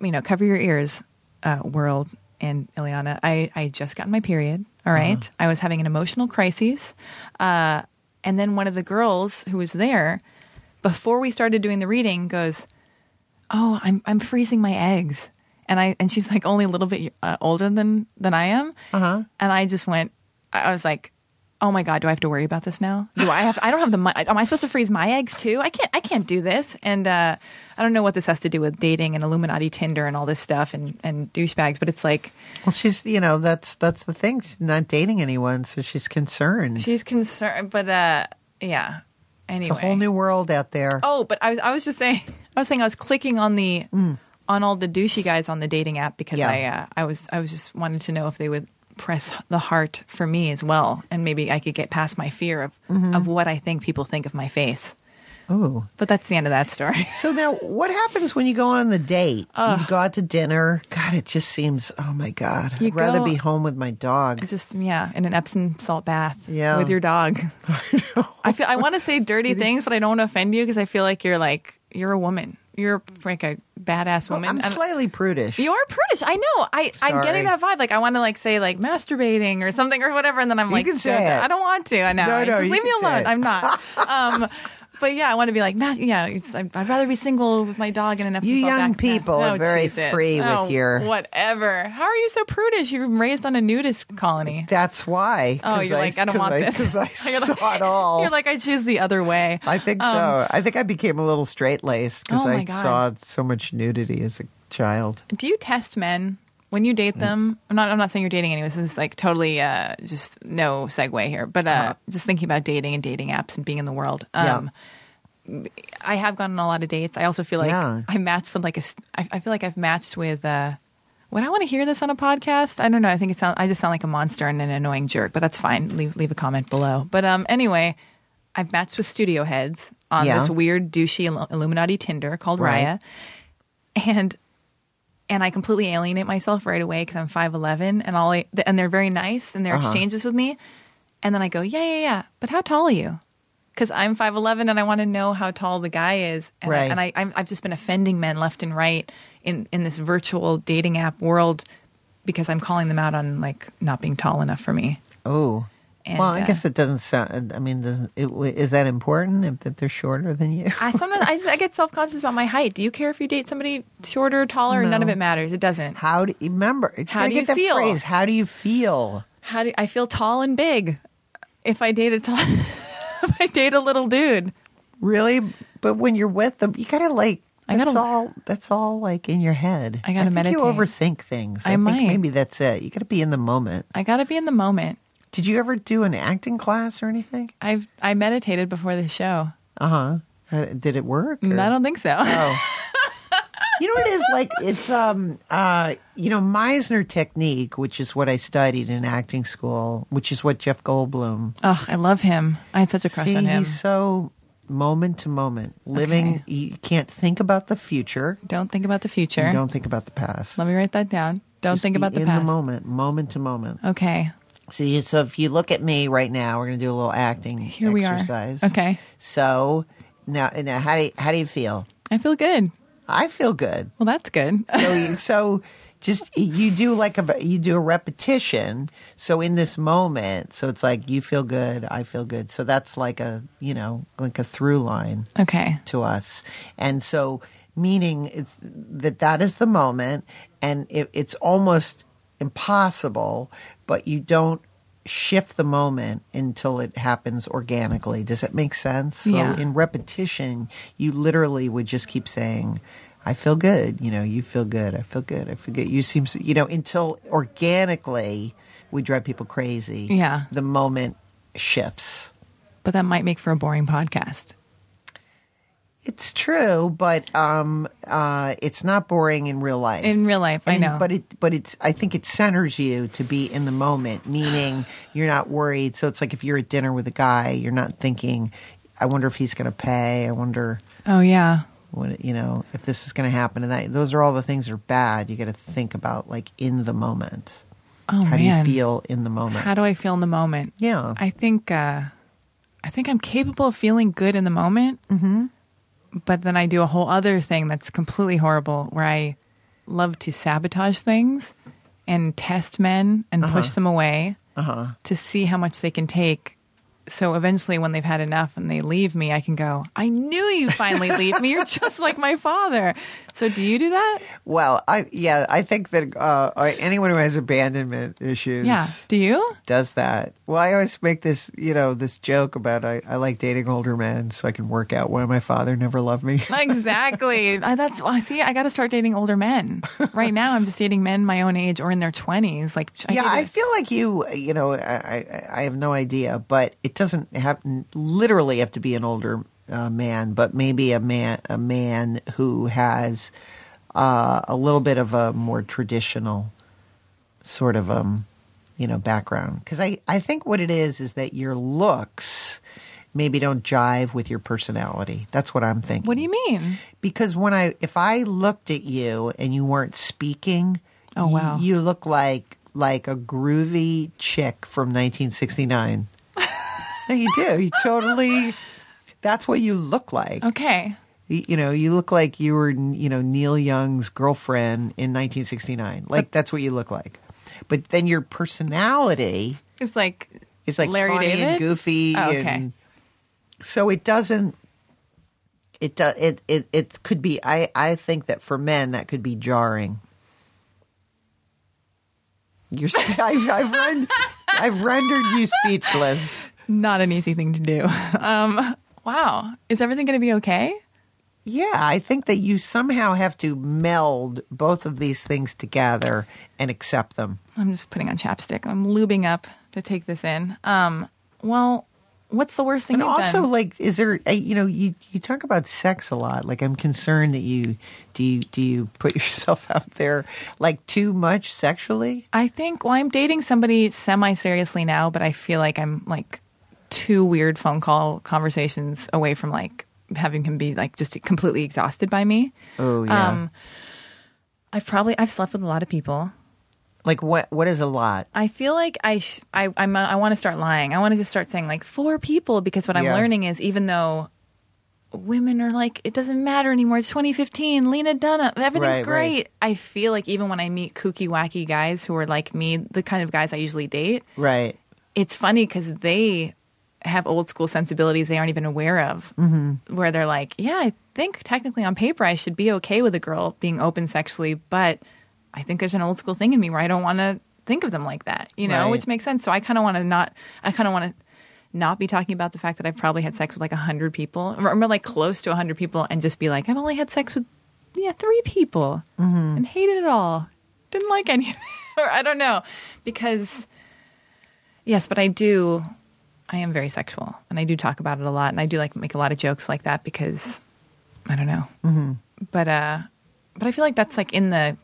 you know, cover your ears, uh, world and Illeana. I I just gotten my period. All right? Uh-huh. I was having an emotional crisis, uh, and then one of the girls who was there before we started doing the reading goes, "Oh, I'm I'm freezing my eggs." And I and she's like only a little bit uh, older than than I am. Uh-huh. And I just went I was like, "Oh my god, do I have to worry about this now? Do I have I don't have the money. Am I supposed to freeze my eggs too? I can't I can't do this." And uh I don't know what this has to do with dating and Illuminati Tinder and all this stuff and and douchebags, but it's like Well, she's you know that's that's the thing. She's not dating anyone, so she's concerned. she's concerned, but uh yeah. Anyway. it's a whole new world out there. Oh, but I was I was just saying I was saying I was clicking on the on all the douchey guys on the dating app because Yeah. I uh, I was I was just wanted to know if they would press the heart for me as well and maybe I could get past my fear of mm-hmm. of what I think people think of my face. Oh, But that's the end of that story. So now, what happens when you go on the date? you go out to dinner. God, it just seems. Oh my God, You I'd rather go- be home with my dog. Just yeah, in an Epsom salt bath Yeah. with your dog. I feel I want to say dirty things, but I don't want to offend you because I feel like you're like you're a woman. You're like a badass woman. I'm And- slightly prudish. You're prudish. I know. I I'm getting that vibe. Like I want to like say like masturbating or something or whatever, and then I'm like, can say it. I don't want to. I know. No, no, Just leave me alone. it. I'm not. Um, but yeah, I want to be like, "Ma- yeah. It's, I'd, I'd rather be single with my dog and an Epsom You salt young bath mess." people are very Jesus. free with Oh, your- whatever. How are you so prudish? You were raised on a nudist colony. That's why. Oh, 'cause you're like, I don't 'cause want this. because I You're like- saw it all. You're like, I choose the other way. I think Um, so. I think I became a little straight laced because Oh, my I God. saw so much nudity as a child. Do you test men when you date them? I'm not. I'm not saying you're dating anyone. This is like totally uh, just no segue here. But uh, Uh-huh. just thinking about dating and dating apps and being in the world. Um, I have gone on a lot of dates. I also feel like Yeah. I matched with like a. I, I feel like I've matched with. Uh, would I want to hear this on a podcast? I don't know. I think it sounds. I just sound like a monster and an annoying jerk, but that's fine. Leave leave a comment below. But um, anyway, I've matched with studio heads on Yeah. this weird douchey Illuminati Tinder called Right. Raya, and and I completely alienate myself right away because I'm five eleven and all I, and they're very nice and their Uh-huh. exchanges with me, and then I go yeah yeah yeah, but how tall are you? Because I'm five eleven and I want to know how tall the guy is, and, Right. I, and I I'm, I've just been offending men left and right in in this virtual dating app world because I'm calling them out on like not being tall enough for me. Oh. And, well, I uh, guess it doesn't sound. I mean, doesn't it, is that important if that they're shorter than you? I sometimes I, I get self conscious about my height. Do you care if you date somebody shorter, taller? None of it matters. It doesn't. How do you remember? How do you that feel? Phrase. How do you feel? How do I feel tall and big? If I date a tall, if I date a little dude, Really? But when you're with them, you gotta like. I That's gotta- all. That's all like in your head. I gotta think You overthink things. I think might. maybe that's it. You gotta be in the moment. I got to be in the moment. Did you ever do an acting class or anything? I've I meditated before the show. Uh huh. Did it work? or- I don't think so. Oh. You know what it is like? It's um uh you know Meisner technique, which is what I studied in acting school, which is what Jeff Goldblum. Oh, I love him. I had such a crush See, on him. he's so moment to moment, living. Okay. You can't think about the future. Don't think about the future. Don't think about the past. Let me write that down. Don't Just think about the in past. the moment, moment to moment. Okay. So, you, so if you look at me right now, we're going to do a little acting Here we are. exercise. Okay. So now, now, how do you, how do you feel? I feel good. I feel good. Well, that's good. So, you- so just you do like a you do a repetition. So in this moment, so it's like you feel good, I feel good. So that's like a you know like a through line okay. to us. And so, meaning it's that that is the moment, and it, it's almost impossible, but you don't shift the moment until it happens organically. Does that make sense? So Yeah. in repetition, you literally would just keep saying, I feel good. You know, you feel good. I feel good. I feel good. You seem, so, you know, until organically we drive people crazy. Yeah. The moment shifts. But that might make for a boring podcast. It's true, but um, uh, it's not boring in real life. In real life, I And- know. But it, but it's. I think it centers you to be in the moment, meaning you're not worried. So it's like if you're at dinner with a guy, you're not thinking, "I wonder if he's going to pay. I wonder, Oh yeah. what you know, if this is going to happen." And that those are all the things that are bad. You got to think about like in the moment. Oh How man. do you feel in the moment? How do I feel in the moment? yeah. I think uh, I think I'm capable of feeling good in the moment. Mm-hmm. But then I do a whole other thing that's completely horrible, where I love to sabotage things and test men and push them away uh-huh. to see how much they can take. So eventually, when they've had enough and they leave me, I can go. I knew you'd finally leave me. You're just like my father. So, do you do that? Well, I yeah, I think that uh, anyone who has abandonment issues, Yeah. Do you? does that. Well, I always make this, you know, this joke about I, I like dating older men so I can work out why my father never loved me. Exactly. Uh, That's why. See, I got to start dating older men. Right now, I'm just dating men my own age or in their 20s. Like, I yeah, I feel like you, you know, I, I, I have no idea, but it doesn't have literally have to be an older uh, man, but maybe a man, a man who has uh, a little bit of a more traditional sort of um, you know, background. Because I, I think what it is is that your looks maybe don't jive with your personality. That's what I'm thinking. What do you mean? because when I if I looked at you and you weren't speaking, Oh, wow. you look like like a groovy chick from 1969. no, you do. You totally. That's what you look like. Okay. You, you know, you look like you were you know Neil Young's girlfriend in 1969. Like that's what you look like. But then your personality It's like it's like Larry funny David? and goofy Oh, okay. and so it doesn't it does it, it it could be i i think that for men that could be jarring you're I've, I've, rend, I've rendered you speechless not an easy thing to do. Um, wow. Is everything going to be okay? yeah i think that you somehow have to meld both of these things together and accept them I'm just putting on chapstick. I'm lubing up to take this in. Um, well, what's the worst thing and also done? like is there uh, you know you you talk about sex a lot like i'm concerned that you do you do you put yourself out there like too much sexually I think well, I'm dating somebody semi seriously now, but I feel like I'm like two weird phone call conversations away from like having him be like just completely exhausted by me. oh yeah Um, I've probably I've slept with a lot of people. like what what is a lot I feel like I sh- I I'm, I want to start lying. I want to just start saying like four people because what I'm Yeah. learning is even though women are like, it doesn't matter anymore. It's 2015. Lena Dunham, everything's Right, great. right. I feel like even when I meet kooky, wacky guys who are like me, the kind of guys I usually date, Right. it's funny because they have old school sensibilities they aren't even aware of. Mm-hmm. Where they're like, yeah, I think technically on paper I should be okay with a girl being open sexually, but I think there's an old school thing in me where I don't want to think of them like that, you know, Right. which makes sense. So I kind of want to not, I kind of want to not be talking about the fact that I've probably had sex with like a hundred people or, or like close to a hundred people and just be like, I've only had sex with, yeah, three people and hated it all. Didn't like any, or I don't know, because Yes, but I do. I am very sexual, and I do talk about it a lot, and I do like make a lot of jokes like that because I don't know. Mm-hmm. But uh, but I feel like that's like in the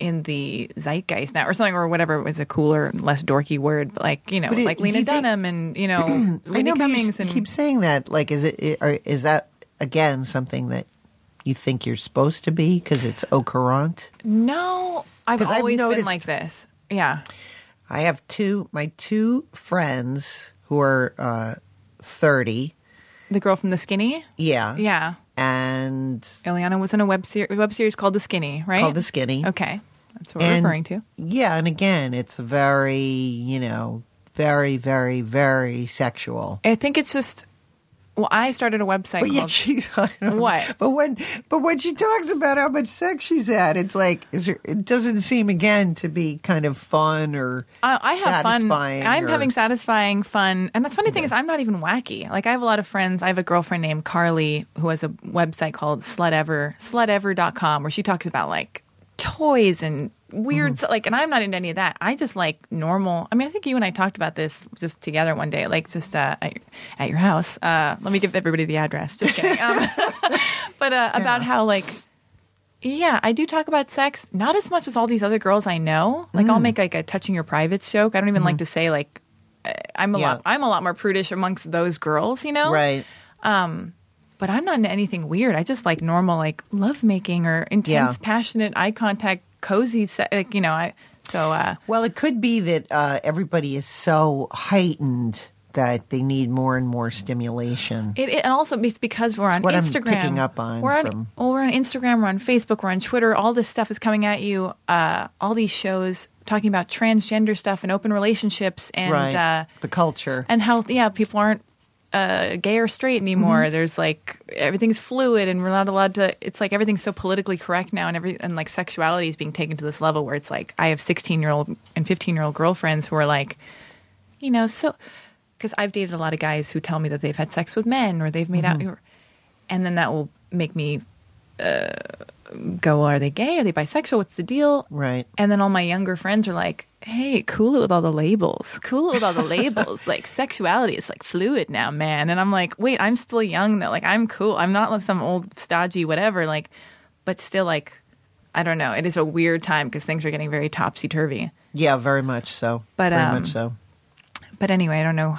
in the zeitgeist now, or something, or whatever was a cooler, less dorky word, but like you know, it- like Lena you think- Dunham and you know I know, but you Cummings and keep saying that. Like, is it, or is that again something that you think you're supposed to be because it's au courant? no, I've 'Cause I've always been like this. Yeah, I have two my two friends who are uh, thirty. the girl from the Skinny. Yeah, Yeah, and Illeana was in a web series web series called The Skinny, right? called the skinny. Okay, that's what we're referring to. Yeah, and again, it's very you know very very very sexual. I think it's just. Well, I started a website But called. she I don't know. What? But when but when she talks about how much sex she's had, it's like is there, it doesn't seem again to be kind of fun or I, I have fun. I'm or- having satisfying fun. And the funny thing is, I'm not even wacky. Like, I have a lot of friends. I have a girlfriend named Carly who has a website called Slutever, slutever.com, where she talks about like toys and weird Mm-hmm. stuff. Like, and I'm not into any of that. I just like normal. I mean, I think you and I talked about this just together one day, like just uh, at, your, at your house. Uh, let me give everybody the address. Just kidding. Um, but uh, about how like yeah, I do talk about sex, not as much as all these other girls I know. Like Mm. I'll make like a touching your privates joke. I don't even like to say like uh, I'm a Mm-hmm. Yeah. lot I'm a lot more prudish amongst those girls, you know? right. But I'm not into anything weird. I just like normal like love making or intense, Yeah. passionate eye contact, cozy se- like you know, I so uh Well, it could be that uh, everybody is so heightened that they need more and more stimulation. It, it and also it's because we're on what I'm Instagram. picking up on we're on, from- well, we're on Instagram, we're on Facebook, we're on Twitter. All this stuff is coming at you. Uh, all these shows talking about transgender stuff and open relationships and right. uh, the culture. and how yeah people aren't uh, gay or straight anymore. Mm-hmm. There's like everything's fluid, and we're not allowed to. It's like everything's so politically correct now, and every and like sexuality is being taken to this level where it's like I have 16 year old and 15 year old girlfriends who are like, you know, so because I've dated a lot of guys who tell me that they've had sex with men or they've made Mm-hmm. out, and then that will make me. Uh, go, are they gay? Are they bisexual? What's the deal? Right. And then all my younger friends are like, hey, cool it with all the labels. Cool it with all the labels. like sexuality is like fluid now, man. And I'm like, wait, I'm still young though. Like I'm cool. I'm not like some old stodgy whatever. Like, but still like, I don't know. It is a weird time because things are getting very topsy turvy. yeah, very much so. But, very um, much so. But anyway, I don't know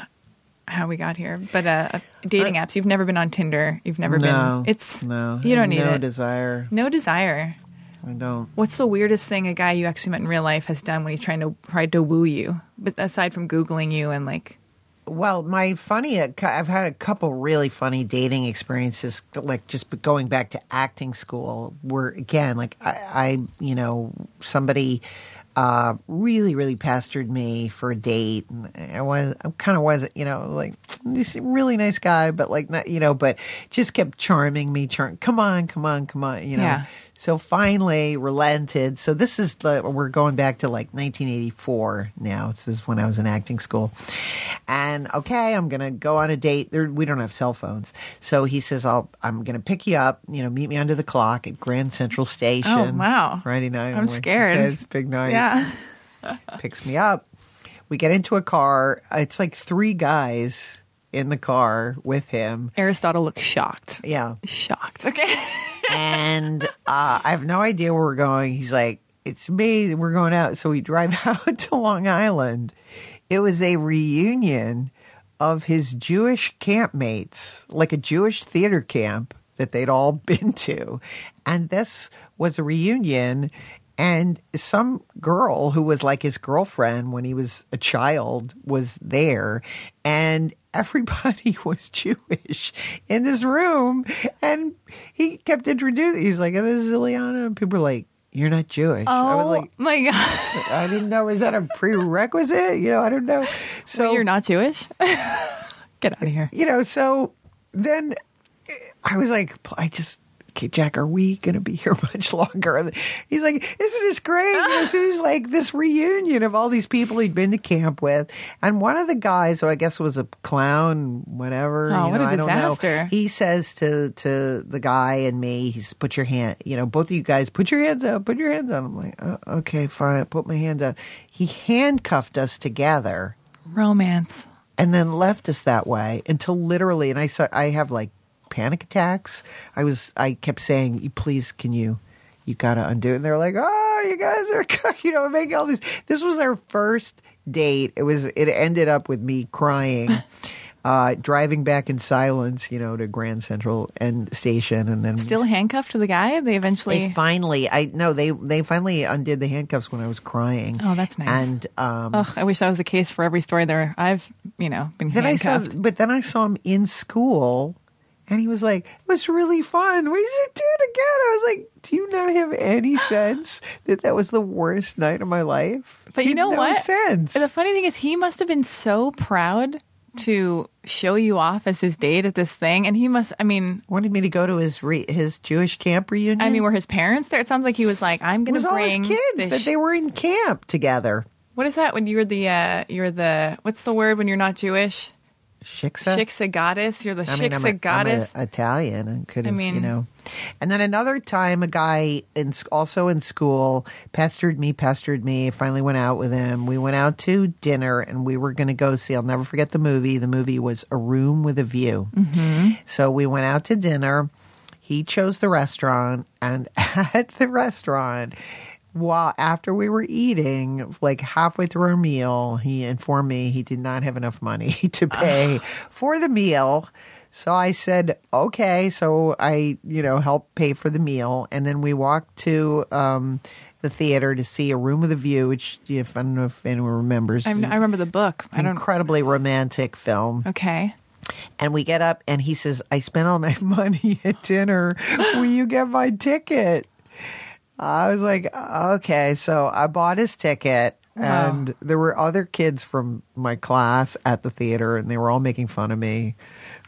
how we got here. But uh, dating apps. You've never been on Tinder. You've never no, been. It's no. You don't have need no it. desire. no desire. I don't. What's the weirdest thing a guy you actually met in real life has done when he's trying to tried to woo you? But aside from googling you and like, Well, my funny, uh, I've had a couple really funny dating experiences, like just going back to acting school, where again, like I, I you know, somebody uh, really, really pestered me for a date, and I was, I kind of wasn't, you know, like this really nice guy, but like not, you know, but just kept charming me, charm, come on, come on, come on, you know. Yeah. So finally relented. So this is the we're going back to like 1984 now. This is when I was in acting school. And okay, I'm going to go on a date. There, we don't have cell phones. So he says I'll I'm going to pick you up, you know, meet me under the clock at Grand Central Station. Oh, wow. Friday night. I'm like, scared. okay, it's big night yeah, picks me up. We get into a car. It's like three guys in the car with him. Aristotle looks shocked. Yeah. Shocked. Okay. and uh, I have no idea where we're going. He's like, "It's me. We're going out." So we drive out to Long Island. It was a reunion of his Jewish campmates, like a Jewish theater camp that they'd all been to, and this was a reunion. And some girl who was like his girlfriend when he was a child was there, and everybody was Jewish in this room. And he kept introducing, he's like, oh, This is Illeana. And people were like, You're not Jewish. I was Oh like, my god! I didn't know. Is that a prerequisite? You know, I don't know. So Wait, you're not Jewish? Get out of here. you know, so then I was like, I just, okay, Jack, are we going to be here much longer? And he's like, isn't this great? You know, so it was like this reunion of all these people he'd been to camp with. And one of the guys, who I guess was a clown, whatever. Oh, you what know, I don't know. He says to, to the guy and me, he's put your hand, you know, both of you guys, put your hands up, put your hands up. I'm like, oh, okay, fine. I put my hands up. He handcuffed us together Romance. and then left us that way until literally and i saw i have like panic attacks i was i kept saying please can you you gotta undo it and they're like oh you guys are you know making all these this was our first date it was it ended up with me crying uh driving back in silence you know to grand central and station and then Still handcuffed to the guy? They eventually. they finally i no they they finally undid the handcuffs when i was crying Oh, that's nice. and um Ugh, I wish that was the case for every story there. I've, you know, been Then I saw, handcuffed. but then I saw him in school, and he was like, "It was really fun. We should do it again." I was like, "Do you not have any sense that that was the worst night of my life?" But you know no what? Sense. The funny thing is, he must have been so proud to show you off as his date at this thing, and he must. I mean, Wanted me to go to his re- his Jewish camp reunion. I mean, were his parents there? It sounds like he was like, "I'm it going was to all his kids that sh- they were in camp together. What is that when you're the uh, you're the what's the word when you're not Jewish? Shiksa. Shiksa goddess. You're the I mean, I'm, shiksa a, I'm goddess. a Italian and could I mean- you know. And then another time, a guy in also in school pestered me, pestered me. Finally went out with him. We went out to dinner, and we were going to go see. I'll never forget the movie. The movie was A Room with a View. Mm-hmm. So we went out to dinner. He chose the restaurant, and at the restaurant. While after we were eating, like halfway through our meal, he informed me he did not have enough money to pay for the meal. So I said, okay. So I, you know, helped pay for the meal. And then we walked to um, the theater to see A Room with a View, which, if I don't know if anyone remembers, I, I remember the book. I don't. incredibly romantic film. Okay. And we get up and he says, I spent all my money at dinner. Will you get my ticket? I was like, okay. So I bought his ticket. Wow. And there were other kids from my class at the theater, and they were all making fun of me.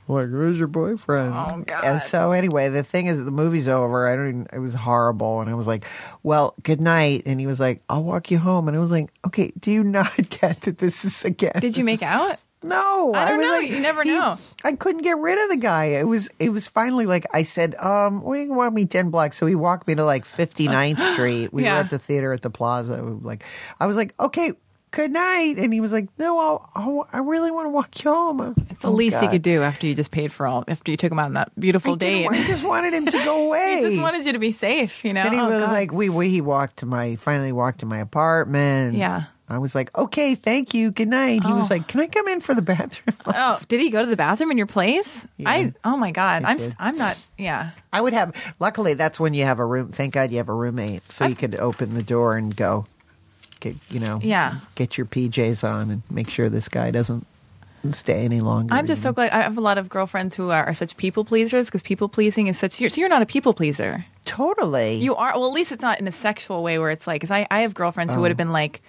Like, who's your boyfriend? Oh, God. And so, anyway, the thing is, the movie's over. I don't. Even, it was horrible, and I was like, "Well, good night." And he was like, "I'll walk you home." And I was like, "Okay, do you not get that this is again?" Did you make is- out? No, I don't was know. like- You never he- know. I couldn't get rid of the guy. It was it was finally like I said, um, we can walk me ten blocks. So he walked me to like 59th Street. We Yeah. were at the theater at the Plaza. Like I was like, okay, good night. And he was like, no, I'll, I'll, I really want to walk you home. I was, It's the least you could do after you just paid for all. After you took him out on that beautiful I, date. I just wanted him to go away. he just wanted you to be safe. You know. Then he Oh, was God. like, we, we, he walked to my, finally walked to my apartment. Yeah. I was like, okay, thank you. Good night. He was Oh. like, can I come in for the bathroom? Oh, did he go to the bathroom in your place? I oh my god, I'm did. I'm not. Yeah, I would have. Luckily, that's when you have a room. Thank God you have a roommate, so you could open the door and go, get you know, Yeah. get your PJs on and make sure this guy doesn't stay any longer. I'm just so glad. I have a lot of girlfriends who are, are such people pleasers because people pleasing is such. You're, so you're not a people pleaser. totally. You are. Well, at least it's not in a sexual way where it's like. Because I I have girlfriends who would oh. have Oh. been like.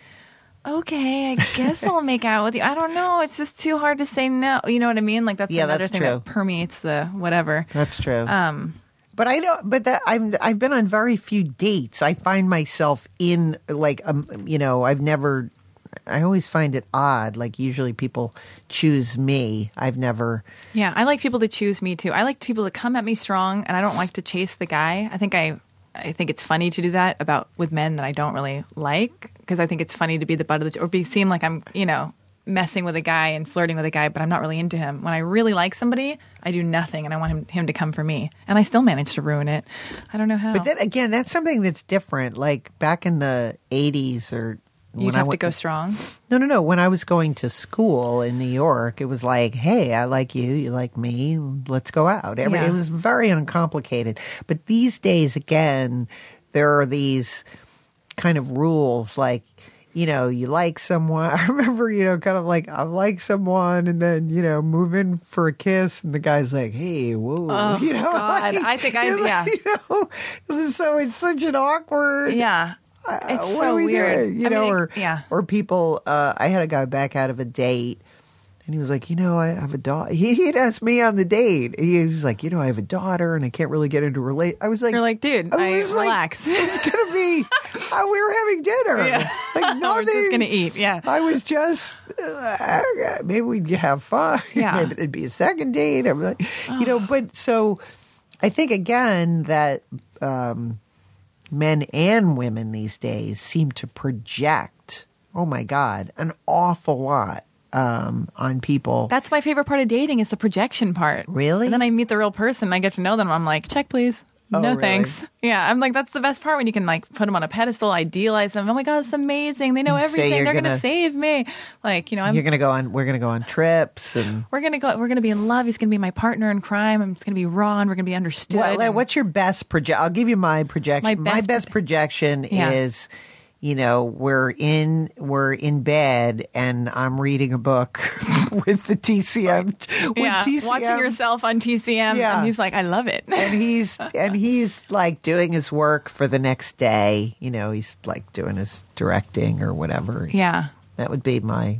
Okay, I guess I'll make out with you. I don't know. It's just too hard to say no. You know what I mean? Like that's Yeah, another that's thing true. that permeates the whatever. That's true. Um, But I don't. But that I'm. I've been on very few dates. I find myself in like um. You know, I've never. I always find it odd. Like usually people choose me. I've never. Yeah, I like people to choose me too. I like people to come at me strong, and I don't like to chase the guy. I think I, I think it's funny to do that about with men that I don't really like because I think it's funny to be the butt of the or be seem like I'm you know messing with a guy and flirting with a guy, but I'm not really into him. When I really like somebody, I do nothing, and I want him him to come for me, and I still manage to ruin it. I don't know how. But then again, that's something that's different. Like back in the '80s or. You'd when I have to go strong. No, no, no. When I was going to school in New York, it was like, hey, I like you, you like me, let's go out. Every, Yeah. It was very uncomplicated. But these days, again, there are these kind of rules like you know you like someone i remember you know kind of like i like someone and then you know move in for a kiss and the guy's like hey whoa Oh, you know like, I think I- like, yeah. you know so it's such an awkward Yeah. uh, It's what so we weird. doing? You I know, mean, or yeah. or people. Uh, I had a guy back out of a date, and he was like, you know, I have a daughter. He he'd asked me on the date. He was like, you know, I have a daughter, and I can't really get into a relate. I was like, You're like, dude, I, like, relax. it's gonna be. uh, we were having dinner. Yeah. Like We're just gonna eat. Yeah. I was just uh, maybe we'd have fun. Yeah. maybe there'd be a second date. I'm like, you know, but so I think again that um, men and women these days seem to project. Oh my God, an awful lot um, on people. That's my favorite part of dating is the projection part. Really? And then I meet the real person. and I get to know them. I'm like, check, please. Oh, no really? thanks. Yeah, I'm like, that's the best part when you can like put them on a pedestal, idealize them. Oh my god, it's amazing. They know everything. you're They're gonna, gonna- save me. Like, you know, I'm You're gonna go on. We're gonna go on trips and. we're gonna go. We're gonna be in love. He's gonna be my partner in crime. I'm just gonna be raw, and we're gonna be understood. What, and- what's your best project? I'll give you my projection. My My best best, proje- projection Yeah. is, you know, we're in we're in bed and I'm reading a book with the TCM with yeah, TCM, watching yourself on TCM, Yeah. and he's like, I love it. and he's and he's like doing his work for the next day. You know, he's like doing his directing or whatever. yeah. that would be my.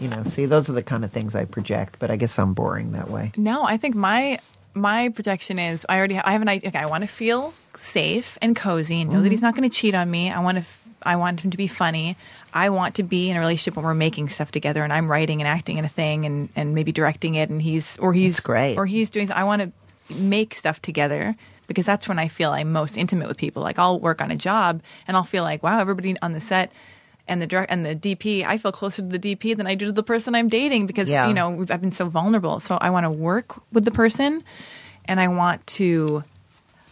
You know, see, those are the kind of things I project, but I guess I'm boring that way. No, I think my my projection is I already I have an idea. Okay, I want to feel safe and cozy and know Mm-hmm. that he's not going to cheat on me. I want to I want him to be funny. I want to be in a relationship when we're making stuff together and I'm writing and acting in a thing and and maybe directing it and he's or he's That's great. or he's doing. I want to make stuff together. Because that's when I feel I'm most intimate with people. Like I'll work on a job and I'll feel like, wow, everybody on the set and the direct and the DP, I feel closer to the DP than I do to the person I'm dating because Yeah. you know I've been so vulnerable. So I want to work with the person, and I want to.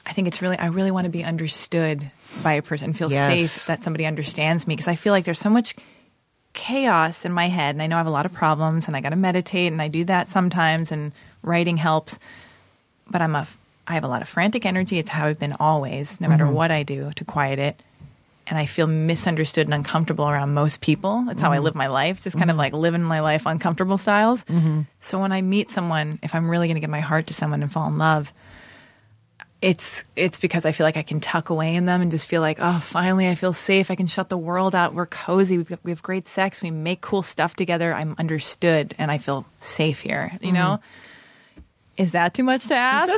I think it's really. I really want to be understood by a person. Feel Yes. safe that somebody understands me because I feel like there's so much chaos in my head, and I know I have a lot of problems, and I got to meditate, and I do that sometimes, and writing helps. But I'm a. I have a lot of frantic energy. It's how I've been always, no matter mm-hmm. what I do to quiet it and I feel misunderstood and uncomfortable around most people. That's how I mm-hmm. live my life, just kind of mm-hmm. like living my life uncomfortable styles. So when I meet someone, if I'm really going to give my heart to someone and fall in love, it's it's because I feel like I can tuck away in them and just feel like, oh, finally I feel safe. I can shut the world out. We're cozy. We've got, we have great sex. We make cool stuff together. I'm understood and I feel safe here. You know, is that too much to ask?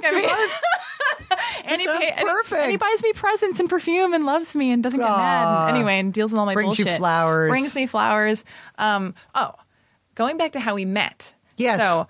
and, he pay- perfect. and he buys me presents and perfume and loves me and doesn't get Aw. mad and, anyway and deals with all my Brings you bullshit. flowers. Brings me flowers. Um, oh, going back to how we met. Yes. So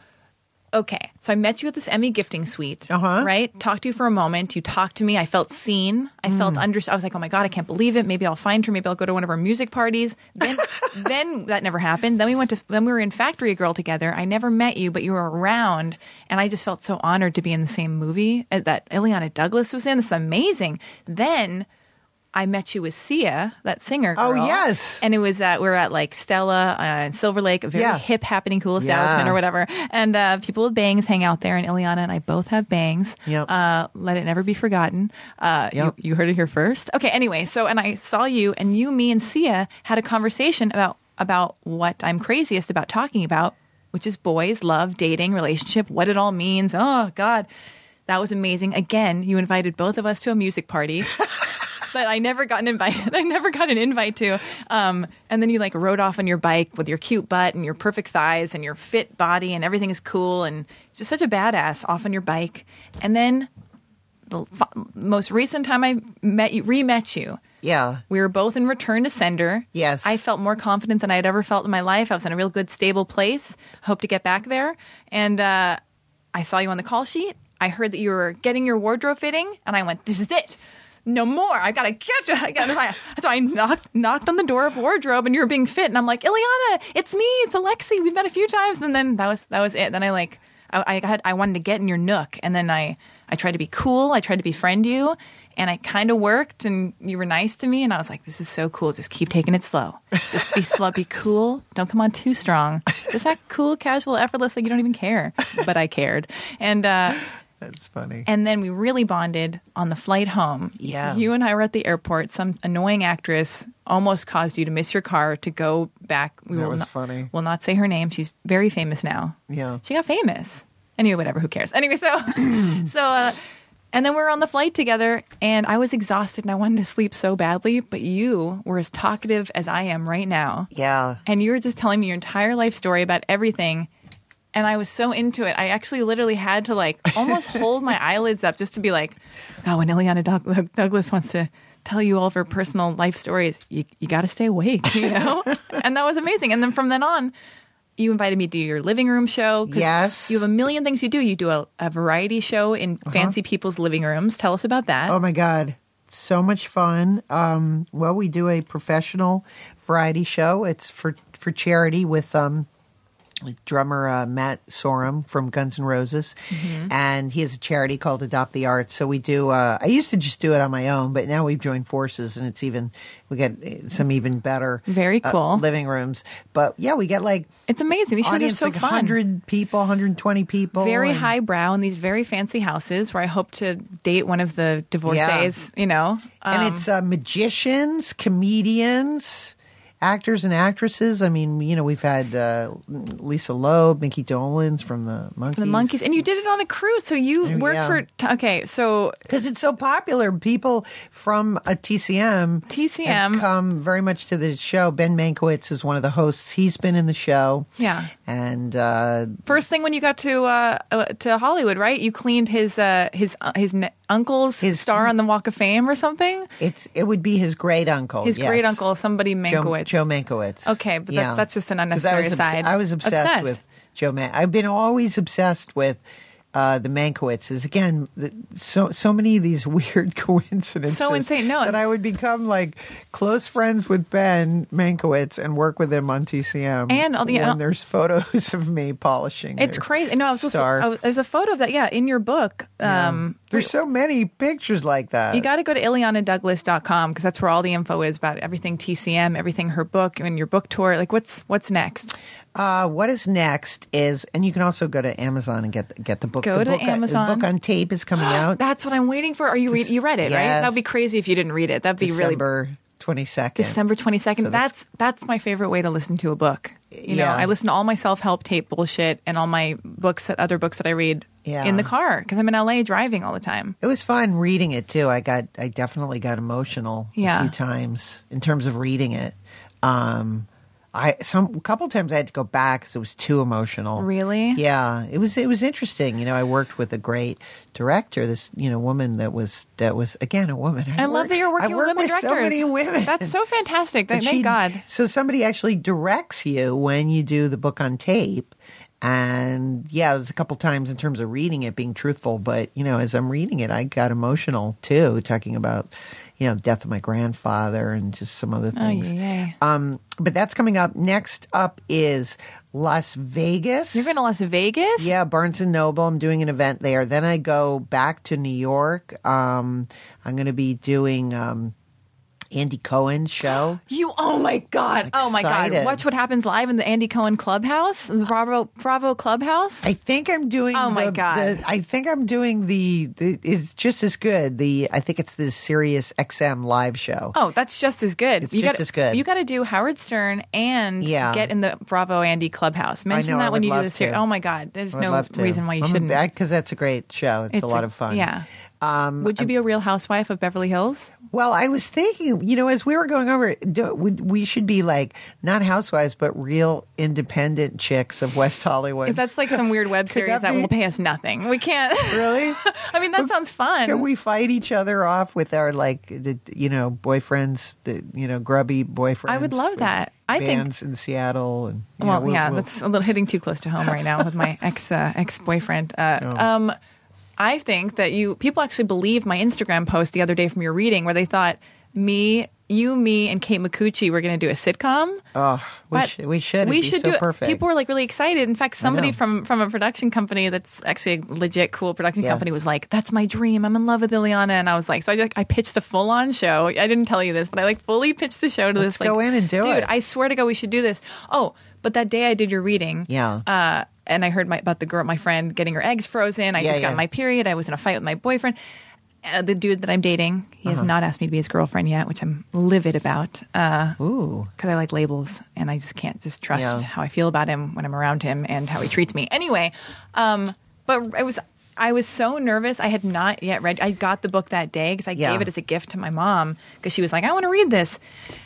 okay, so I met you at this Emmy gifting suite. Uh-huh. Right. Talked to you for a moment. You talked to me. I felt seen. I Mm. felt under. I was like, oh my god, I can't believe it. Maybe I'll find her. Maybe I'll go to one of her music parties. Then, then that never happened. Then we went to. Then we were in Factory Girl together. I never met you, but you were around, and I just felt so honored to be in the same movie uh, that Illeana Douglas was in. This is amazing. Then. I met you with Sia, that singer. Oh, yes. and it was that we are at like Stella uh, in Silver Lake, a very Yeah. hip, happening, cool establishment Yeah. or whatever. And uh, people with bangs hang out there, and Illeana and I both have bangs. Yep. Uh, let it never be forgotten. Uh, Yep. you, you heard it here first. Okay. Anyway, so and I saw you, and you, me, and Sia had a conversation about about what I'm craziest about talking about, which is boys, love, dating, relationship, what it all means. Oh God, that was amazing. Again, you invited both of us to a music party. but I never got an invite. I never got an invite to. Um, and then you like rode off on your bike with your cute butt and your perfect thighs and your fit body and everything is cool and just such a badass off on your bike. And then the f- most recent time I met you, re-met you, Yeah. we were both in return to sender. Yes. I felt more confident than I had ever felt in my life. I was in a real good, stable place. Hope to get back there. And uh, I saw you on the call sheet. I heard that you were getting your wardrobe fitting, and I went, "This is it." No more. I gotta catch it. I gotta. So I knocked knocked on the door of wardrobe, and you were being fit, and I'm like, Illeana, it's me, it's Alexi. We've met a few times, and then that was that was it. Then I like, I, I had I wanted to get in your nook, and then I I tried to be cool. I tried to befriend you, and I kind of worked, and you were nice to me, and I was like, this is so cool. Just keep taking it slow. Just be slow, be cool. Don't come on too strong. Just act cool, casual, effortless, like you don't even care. But I cared, and uh, That's funny. And then we really bonded on the flight home. Yeah. You and I were at the airport. Some annoying actress almost caused you to miss your car to go back. We That will was not, funny. Will not say her name. She's very famous now. Yeah. She got famous. Anyway, whatever. Who cares? Anyway, so so uh, and then we were on the flight together, and I was exhausted and I wanted to sleep so badly. But you were as talkative as I am right now, Yeah. and you were just telling me your entire life story about everything. And I was so into it. I actually literally had to like almost hold my eyelids up just to be like, God, when Illeana Doug- Douglas wants to tell you all of her personal life stories, you, you got to stay awake, you know? and that was amazing. And then from then on, you invited me to your living room show. Yes. You have a million things you do. You do a, a variety show in fancy people's living rooms. Tell us about that. Oh my God. So much fun. Um, well, we do a professional variety show. It's for, for charity with um, drummer uh, Matt Sorum from Guns N' Roses. And he has a charity called Adopt the Arts. So we do, uh, I used to just do it on my own, but now we've joined forces and it's even, we get uh, some even better Very uh, cool. living rooms. But yeah, we get like it's amazing. These shows are so like fun. 100 people, 120 people. very and- highbrow in these very fancy houses where I hope to date one of the divorcees, you know. Um, and it's uh, magicians, comedians, actors and actresses. I mean, you know, we've had uh, Lisa Loeb, Micky Dolenz from the Monkees. the Monkees and you did it on a cruise so you Oh, work yeah. for t- okay so because it's so popular. People from a TCM TCM. have come very much to the show. Ben Mankiewicz is one of the hosts. He's been in the show. Yeah. and uh, first thing when you got to uh, uh to hollywood right you cleaned his uh his uh, his ne- uncle's His- star on the walk of fame or something it's it would be his great uncle. his great uncle somebody Joe, Mankiewicz. Joe Mankiewicz. Okay, but that's- that's just an unnecessary I was aside. I was obsessed, Obsessed. with Joe Man. I've been always obsessed with uh, the Mankiewiczes. Again, the, so so many of these weird coincidences. So insane. No. that I would become like close friends with Ben Mankiewicz and work with him on TCM. And all the- when there's photos of me polishing. it's crazy no i was star. I was, there's a photo of that yeah in your book um there's so many pictures like that. You got to go to IlleanaDouglas.com because that's where all the info is about everything TCM, everything her book and your book tour. Like, what's what's next? Uh, what is next is, and you can also go to Amazon and get get the book. Go the to book, Amazon. The book on tape is coming out. That's what I'm waiting for. Are you read? You read it, right? That would be crazy if you didn't read it. That'd be really December twenty second. December 22nd. So that's- that's my favorite way to listen to a book. You know, I listen to all my self-help tape bullshit and all my books that other books that I read Yeah. in the car because I'm in LA driving all the time. It was fun reading it too. I got I definitely got emotional Yeah. a few times in terms of reading it. Um, I some a couple times I had to go back because it was too emotional. Really? Yeah, it was it was interesting. You know, I worked with a great director. This you know woman that was that was again a woman. I love work- that you're working I with work women directors. So many women. That's so fantastic. Thank, thank she- God. So somebody actually directs you when you do the book on tape. And yeah, it was a couple times in terms of reading it, being truthful. But you know, as I'm reading it, I got emotional too, talking about you know death of my grandfather and just some other things. yeah, yeah. Um, but that's coming up. Next up is Las Vegas. You're going to Las Vegas? Yeah, Barnes and Noble. I'm doing an event there. Then I go back to New York. Um, I'm going to be doing um, Andy Cohen's show. You, oh my God. Oh my God. Watch what happens live in the Andy Cohen Clubhouse, the Bravo, Bravo Clubhouse. I think I'm doing. Oh, my the- God. the- I think I'm doing the, the. It's just as good. The I think it's the Sirius XM live show. Oh, that's just as good. It's you just gotta, as good. You got to do Howard Stern and Yeah. get in the Bravo Andy Clubhouse. Mention know, I that when would you do love this. to. Oh my God, there's no reason why you shouldn't. because that's a great show. It's, a lot of fun. Yeah. Um, Would you be a Real Housewife of Beverly Hills? Well, I was thinking, you know, as we were going over, it, do, we, we should be like not housewives, but real independent chicks of West Hollywood. Because that's like some weird web series that that, be- will pay us nothing. We can't. really. I mean, that sounds fun. Can we fight each other off with our like, the, you know, boyfriends, the you know, grubby boyfriends? I would love that. I think- bands in Seattle and you well, know, we'll- yeah, we'll- that's a little hitting too close to home right now with my ex uh, ex boyfriend. Uh, Oh. Um, I think that you people actually believe my Instagram post the other day from your reading where they thought me, you, me, and Kate Micucci were going to do a sitcom. Oh, we, should we should. We be should so do it. perfect. People were like really excited. In fact, somebody from from a production company that's actually a legit cool production Yeah. company was like, "That's my dream. I'm in love with Illeana." And I was like, so I like I pitched a full on show. I didn't tell you this, but I like fully pitched the show to Let's this. Like, go in and do dude, it. I swear to God, we should do this. Oh, but that day I did your reading. Yeah. Uh, and I heard my, about the girl, my friend, getting her eggs frozen. I Yeah, just got my period. I was in a fight with my boyfriend. Uh, the dude that I'm dating, he Uh-huh. has not asked me to be his girlfriend yet, which I'm livid about. Uh, Ooh. because I like labels and I just can't just trust Yeah. how I feel about him when I'm around him and how he treats me. Anyway, um, but I was I was so nervous. I had not yet read. I got the book that day because I Yeah. gave it as a gift to my mom because she was like, "I want to read this."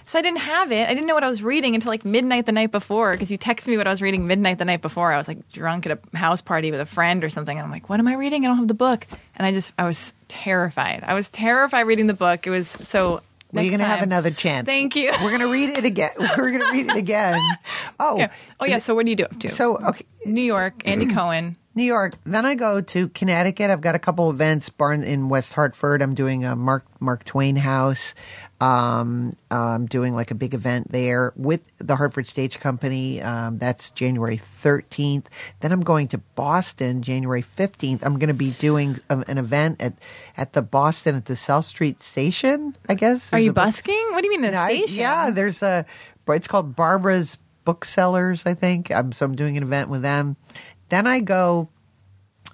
So I didn't have it. I didn't know what I was reading until like midnight the night before because you texted me what I was reading midnight the night before. I was like drunk at a house party with a friend or something, and I'm like, "What am I reading? I don't have the book." And I just I was terrified. I was terrified reading the book. It was so. You're going to have another chance. Thank you. We're going to read it again. We're going to read it again. Oh, Yeah. Oh yeah. So what do you do? do? so okay. New York, Andy Cohen. New York. Then I go to Connecticut. I've got a couple events. Barn in West Hartford. I'm doing a Mark Mark Twain House. Um, I'm doing like a big event there with the Hartford Stage Company. Um, that's January 13th. Then I'm going to Boston January 15th. I'm going to be doing um, an event at at the Boston at the South Street Station. I guess. Are you a- busking? What do you mean the I- station? yeah, there's a. It's called Barbara's Booksellers, I think. Um, so I'm doing an event with them. Then I go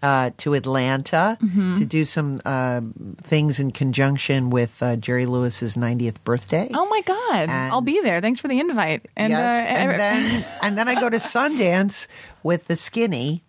uh, to Atlanta Mm-hmm. to do some uh, things in conjunction with uh, Jerry Lewis's 90th birthday. Oh my god! And- I'll be there. Thanks for the invite. And, yes, uh, and then and then I go to Sundance with the Skinny.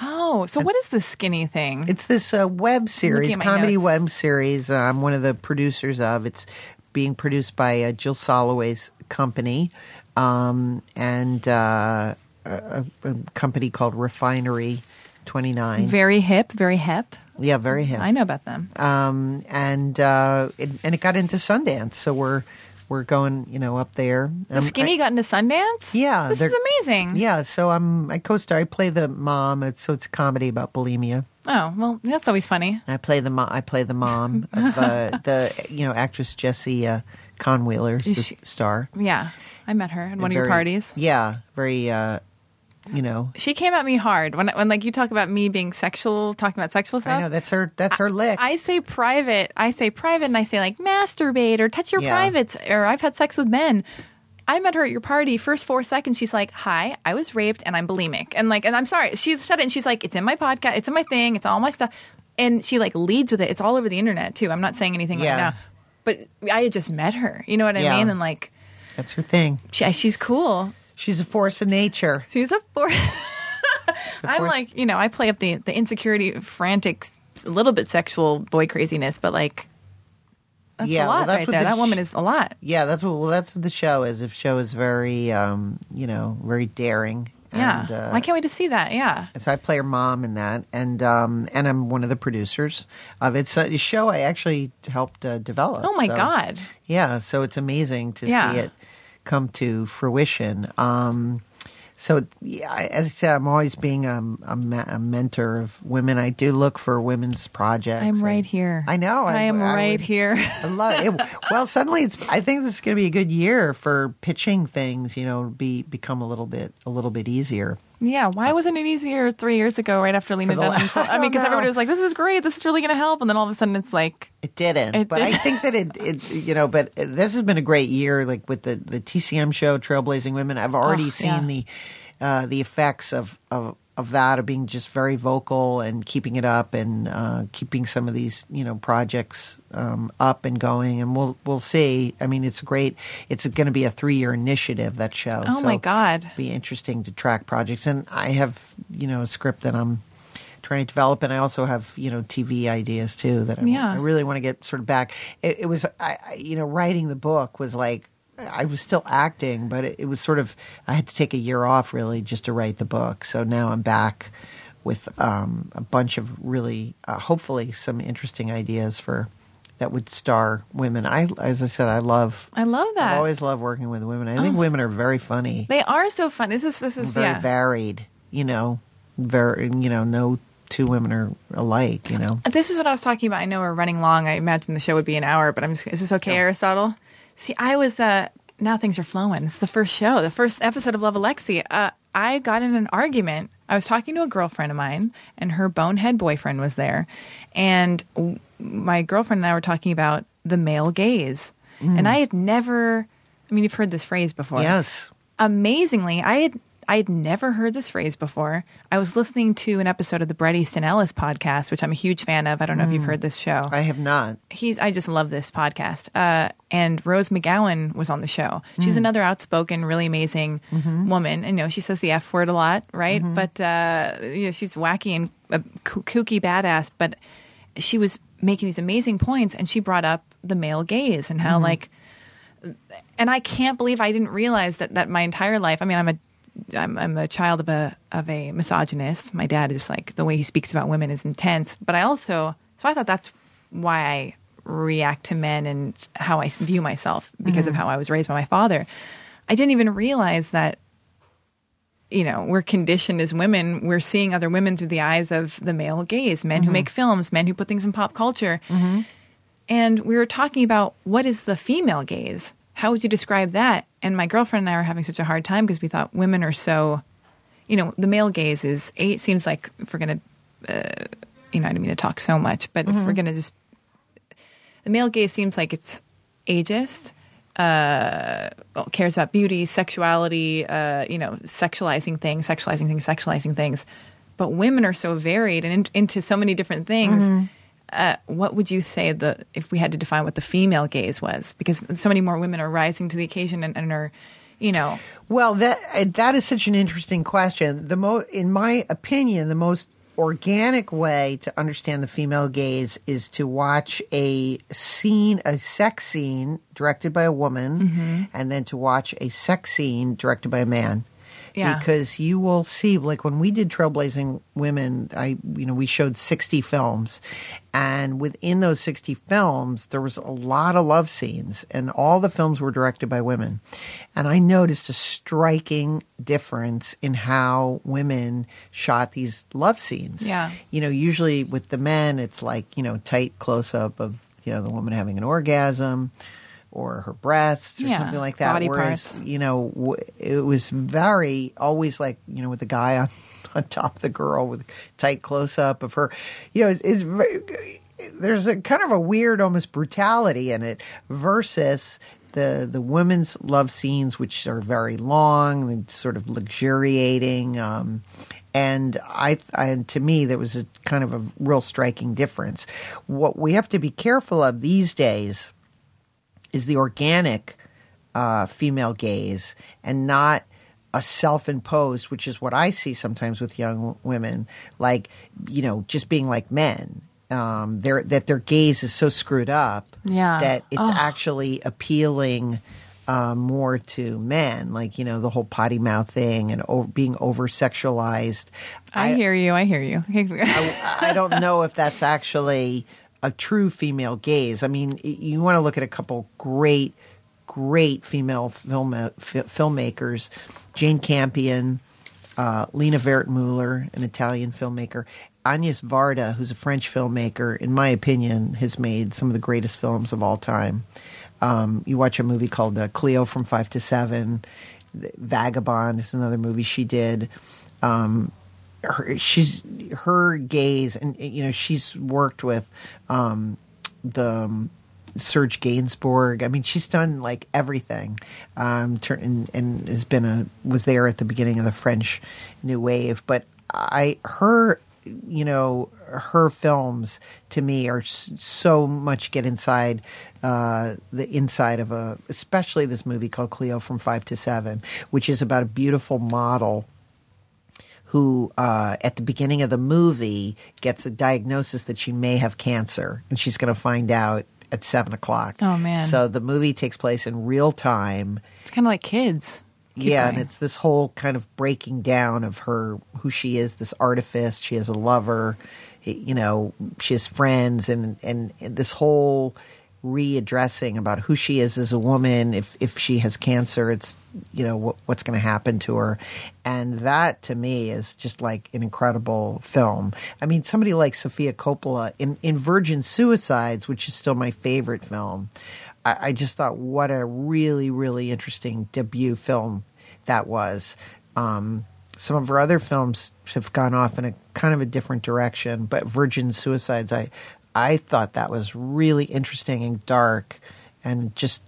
oh, so what is the skinny thing? It's this uh, web series, comedy notes. web series. Uh, I'm one of the producers of. It's being produced by uh, Jill Soloway's company, um, and uh, a, a company called Refinery Twenty Nine. very hip, very hip. yeah, very hip. I know about them. Um, and uh, it, and it got into Sundance, so we're we're going, you know, up there. The Um, skinny I- got into Sundance. yeah, this is amazing. Yeah, so I'm I co-star. I play the mom. It's, so it's a comedy about bulimia. Oh well, that's always funny. I play the mo- I play the mom of uh, the you know actress Jessie uh, Kahnweiler, the she- star. Yeah, I met her at one of your parties. Yeah, very. Uh, you know, She came at me hard when when like you talk about me being sexual, talking about sexual stuff. I know that's her. That's her lick. I say private. I say private, and I say like masturbate or touch your Yeah. privates, or I've had sex with men. I met her at your party. First four seconds, she's like, "Hi, I was raped and I'm bulimic," and like, and I'm sorry. She said it, and she's like, "It's in my podcast. It's in my thing. It's all my stuff." And she like leads with it. It's all over the internet too. I'm not saying anything Yeah. right now, but I had just met her. You know what I Yeah. mean? And like, that's her thing. she, she's cool. She's a force of nature. She's a force. I'm like, you know, I play up the the insecurity, frantic, a little bit sexual boy craziness, but like, that's Yeah, a well, that's right what there. the That woman is a lot. Yeah, that's what. Well, that's what the show is. The show is very, um, you know, very daring. Yeah, And, uh, I can't wait to see that. Yeah, So I play her mom in that, and um, and I'm one of the producers of it. It's a show I actually helped uh, develop. Oh my so- God. Yeah, so it's amazing to Yeah. see it come to fruition. Um, so, yeah, as I said, I'm always being a, a, a mentor of women. I do look for women's projects. I'm right I- here. I know. I, am I right would- here. I love it. Well, suddenly it's. I think this is going to be a good year for pitching things. You know, be become a little bit a little bit easier. Yeah, why wasn't it easier three years ago, right after Lena Dunham? la- I I mean, because everybody was like, "This is great. This is really going to help," and then all of a sudden, it's like, It didn't, It but I think that it, it, you know, but this has been a great year. Like with the the TCM show, Trailblazing Women, I've already Oh, seen yeah. the uh, the effects of, of of that of being just very vocal and keeping it up and uh, keeping some of these you know projects um, up and going. And we'll we'll see. I mean, it's great. It's going to be a three year initiative that show. Oh, my God. Be interesting to track projects, and I have you know a script that I'm trying to develop, and I also have you know TV ideas too that I, Yeah. I really want to get sort of back. It, it was I, I, you know writing the book was like I was still acting, but it, it was sort of I had to take a year off really just to write the book. So now I'm back with um, a bunch of really uh, hopefully some interesting ideas for that would star women. I as I said I love. I love that. I've always love working with women. I think women are very funny, they are so fun. This is this is very yeah. varied. You know, very you know no two women are alike. You know. This is what I was talking about. I know we're running long. I imagine the show would be an hour, but I'm just, is this okay, Aristotle? See, I was, uh, now things are flowing. It's the first show, the first episode of Love Alexi. Uh, I got in an argument. I was talking to a girlfriend of mine, and her bonehead boyfriend was there. And w- my girlfriend and I were talking about the male gaze. And I had never, I mean, you've heard this phrase before Yes. amazingly i had I'd never heard this phrase before. I was listening to an episode of the Bret Easton Ellis podcast, which I'm a huge fan of. I don't know if you've heard this show. I have not. He's I just love this podcast. Uh, and Rose McGowan was on the show. She's hmm. another outspoken, really amazing mm-hmm. woman. And you know, she says the F word a lot, right? Mm-hmm. But uh, you know, she's wacky and uh, a kooky badass. But she was making these amazing points, and she brought up the male gaze and how mm-hmm. like and I can't believe I didn't realize that that my entire life. I mean, I'm a I'm, I'm a child of a of a misogynist. My dad is like the way he speaks about women is intense, but I also so I thought that's why I react to men and how I view myself because of mm-hmm. how I was raised by my father. I didn't even realize that you know we're conditioned as women we're seeing other women through the eyes of the male gaze men who mm-hmm. make films men who put things in pop culture mm-hmm. and we were talking about what is the female gaze? How would you describe that? And my girlfriend and I were having such a hard time because we thought women are so, you know, the male gaze is, it seems like if we're going to, uh, you know, I don't mean to talk so much, but if we're going to just, the male gaze seems like it's ageist, uh, cares about beauty, sexuality, uh, you know, sexualizing things, sexualizing things, sexualizing things. But women are so varied and in, into so many different things uh, what would you say the if we had to define what the female gaze was? Because so many more women are rising to the occasion and, and are, you know, Well, that uh, that is such an interesting question. The mo, in my opinion, the most organic way to understand the female gaze is to watch a scene, a sex scene directed by a woman, Mm-hmm. and then to watch a sex scene directed by a man. Yeah. Because you will see, like when we did Trailblazing Women, I, you know, we showed 60 films. And within those 60 films, there was a lot of love scenes, and all the films were directed by women. And I noticed a striking difference in how women shot these love scenes. Yeah. You know, usually with the men, it's like, you know, tight close up of, you know, the woman having an orgasm or her breasts or Yeah, something like that. Whereas, parts. you know, w- it was very always like, you know, with the guy on, on top of the girl with tight close up of her. You know, it's, it's very, there's a kind of a weird, almost brutality in it versus the the women's love scenes, which are very long and sort of luxuriating. Um, and I, and to me, there was a kind of a real striking difference. What we have to be careful of these days is the organic uh, female gaze and not a self-imposed, which is what I see sometimes with young women, like you know, just being like men. Um, their that their gaze is so screwed up Yeah. that it's Oh. actually appealing uh, more to men, like you know the whole potty mouth thing and o- being over sexualized. I, hear you. I hear you. I, I don't know if that's actually a true female gaze. I mean, you want to look at a couple great, great female film f- filmmakers, Jane Campion, uh, Lena Wertmuller, an Italian filmmaker, Agnes Varda, who's a French filmmaker. In my opinion, has made some of the greatest films of all time. Um, you watch a movie called uh, Cleo from Five to Seven. Vagabond is another movie she did. Um, her, she's her gaze, and you know she's worked with um, the um, Serge Gainsbourg. I mean, she's done like everything, um, and, and has been a was there at the beginning of the French New Wave. But I her you know her films to me are so much get inside uh, the inside of a especially this movie called Cleo from Five to Seven, which is about a beautiful model who uh, at the beginning of the movie gets a diagnosis that she may have cancer and she's going to find out at seven o'clock Oh, man. so the movie takes place in real time it's kind of like kids. Keep yeah, going. and it's this whole kind of breaking down of her who she is, this artifice. She has a lover, you know, she has friends, and and, and this whole readdressing about who she is as a woman. If if she has cancer, it's you know what, what's going to happen to her, and that to me is just like an incredible film. I mean, somebody like Sofia Coppola in in Virgin Suicides, which is still my favorite film. I, I just thought what a really really interesting debut film that was. Um, some of her other films have gone off in a kind of a different direction, but Virgin Suicides, I I thought that was really interesting and dark, and just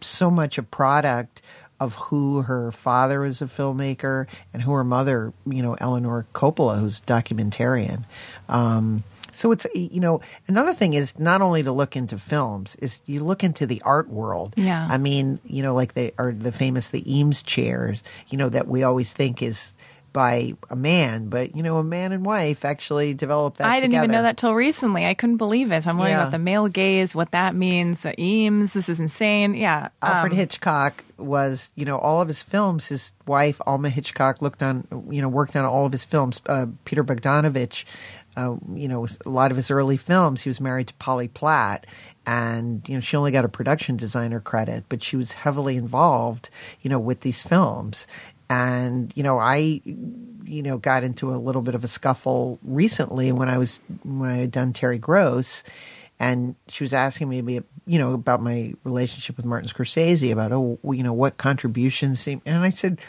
so much a product of who her father was a filmmaker and who her mother, you know, Eleanor Coppola, who's a documentarian. Um, so it's you know another thing is not only to look into films is you look into the art world. Yeah. I mean you know like they are the famous the Eames chairs you know that we always think is by a man, but you know a man and wife actually developed that. I didn't even know that till recently. I couldn't believe it. So I'm learning Yeah. about the male gaze, what that means, the Eames. This is insane. Yeah. Alfred um, Hitchcock was, you know, all of his films. His wife Alma Hitchcock looked on, you know, worked on all of his films. Uh, Peter Bogdanovich, uh, you know, a lot of his early films. He was married to Polly Platt, and you know, she only got a production designer credit, but she was heavily involved, you know, with these films. And you know, I, you know, got into a little bit of a scuffle recently when I was when I had done Terry Gross and she was asking me, you know, about my relationship with Martin Scorsese, about oh, you know, what contributions, he, and I said,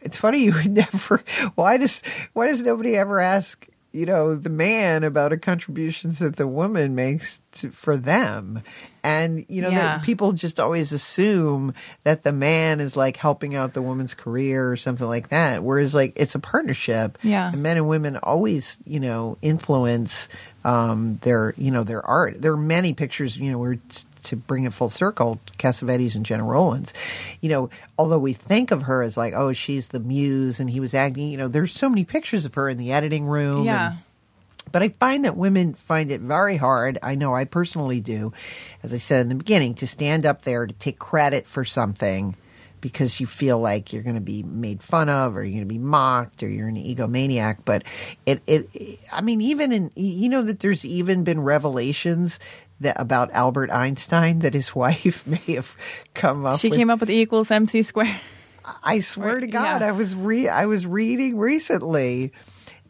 it's funny you would never. Why does why does nobody ever ask, you know, the man about the contributions that the woman makes to, for them? And you know, Yeah. that people just always assume that the man is like helping out the woman's career or something like that. Whereas, like, it's a partnership. Yeah. And men and women always, you know, influence um, their, you know, their art. There are many pictures, you know, where to bring it full circle, Cassavetes and Gena Rowlands, you know, although we think of her as like, oh, she's the muse and he was acting, you know, there's so many pictures of her in the editing room. Yeah. and- but I find that women find it very hard. I know I personally do, as I said in the beginning, to stand up there to take credit for something because you feel like you're going to be made fun of or you're going to be mocked or you're an egomaniac. But it, it, I mean, even in, you know, that there's even been revelations that about Albert Einstein that his wife may have come up with She with. came up with E equals MC squared. I swear Right, to God, yeah. I was re- I was reading recently,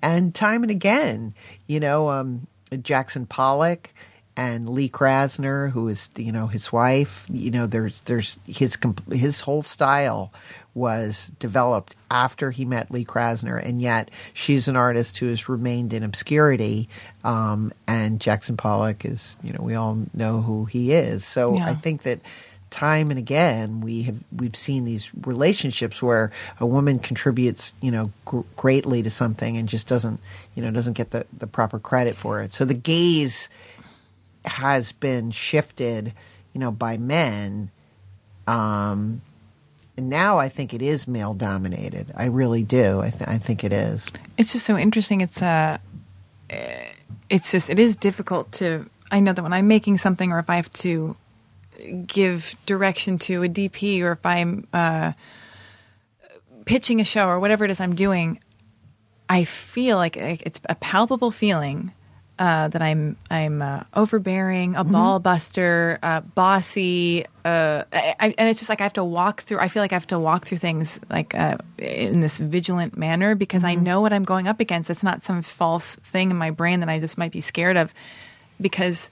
and time and again, you know, um, Jackson Pollock and Lee Krasner, who is you know his wife. You know, there's there's his his whole style was developed after he met Lee Krasner, and yet she's an artist who has remained in obscurity. Um, and Jackson Pollock is, you know, we all know who he is. So Yeah. I think that time and again we have we've seen these relationships where a woman contributes you know gr- greatly to something and just doesn't you know doesn't get the, the proper credit for it so the gaze has been shifted you know by men um now I think it is male dominated. I really do. I, th- I think it is. It's just so interesting. It's uh, eh, it's just it is difficult to. I know that when I'm making something, or if I have to give direction to a DP, or if I'm uh, pitching a show, or whatever it is I'm doing, I feel like it's a palpable feeling uh, that I'm I'm uh, overbearing, a ball buster, uh, bossy, uh, I, I, and it's just like I have to walk through. I feel like I have to walk through things like uh, in this vigilant manner because I know what I'm going up against. It's not some false thing in my brain that I just might be scared of, because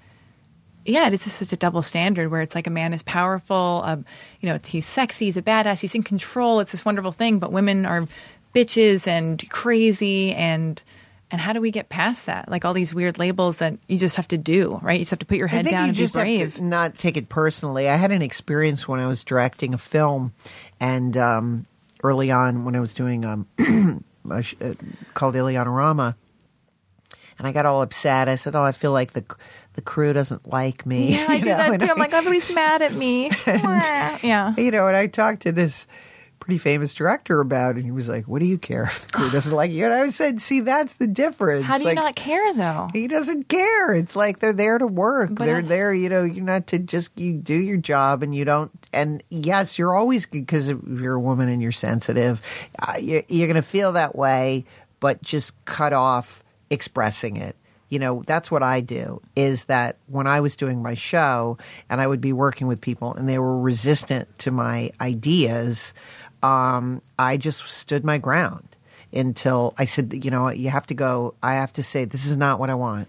yeah, it is just such a double standard where it's like a man is powerful, um, you know, he's sexy, he's a badass, he's in control. It's this wonderful thing, but women are bitches and crazy and and how do we get past that? Like all these weird labels that you just have to do, right? You just have to put your head down you and just be brave. have to not take it personally. I had an experience when I was directing a film, and um, early on when I was doing um, a sh- uh, called Illeanarama, and I got all upset. I said, "Oh, I feel like the the crew doesn't like me." yeah, I do know, that and too. I'm like, everybody's mad at me. yeah. you know, and I talked to this pretty famous director about and he was like, "What do you care if the crew doesn't like you?" And I said, "See, that's the difference. How do you Like, not care though? He doesn't care. It's like they're there to work. But they're I- there, you know, you're not to just you do your job and you don't and yes, you're always because if you're a woman and you're sensitive, uh, you, you're going to feel that way, but just cut off expressing it. You know, that's what I do is that when I was doing my show and I would be working with people and they were resistant to my ideas, um, I just stood my ground until I said, you know, you have to go. I have to say, this is not what I want.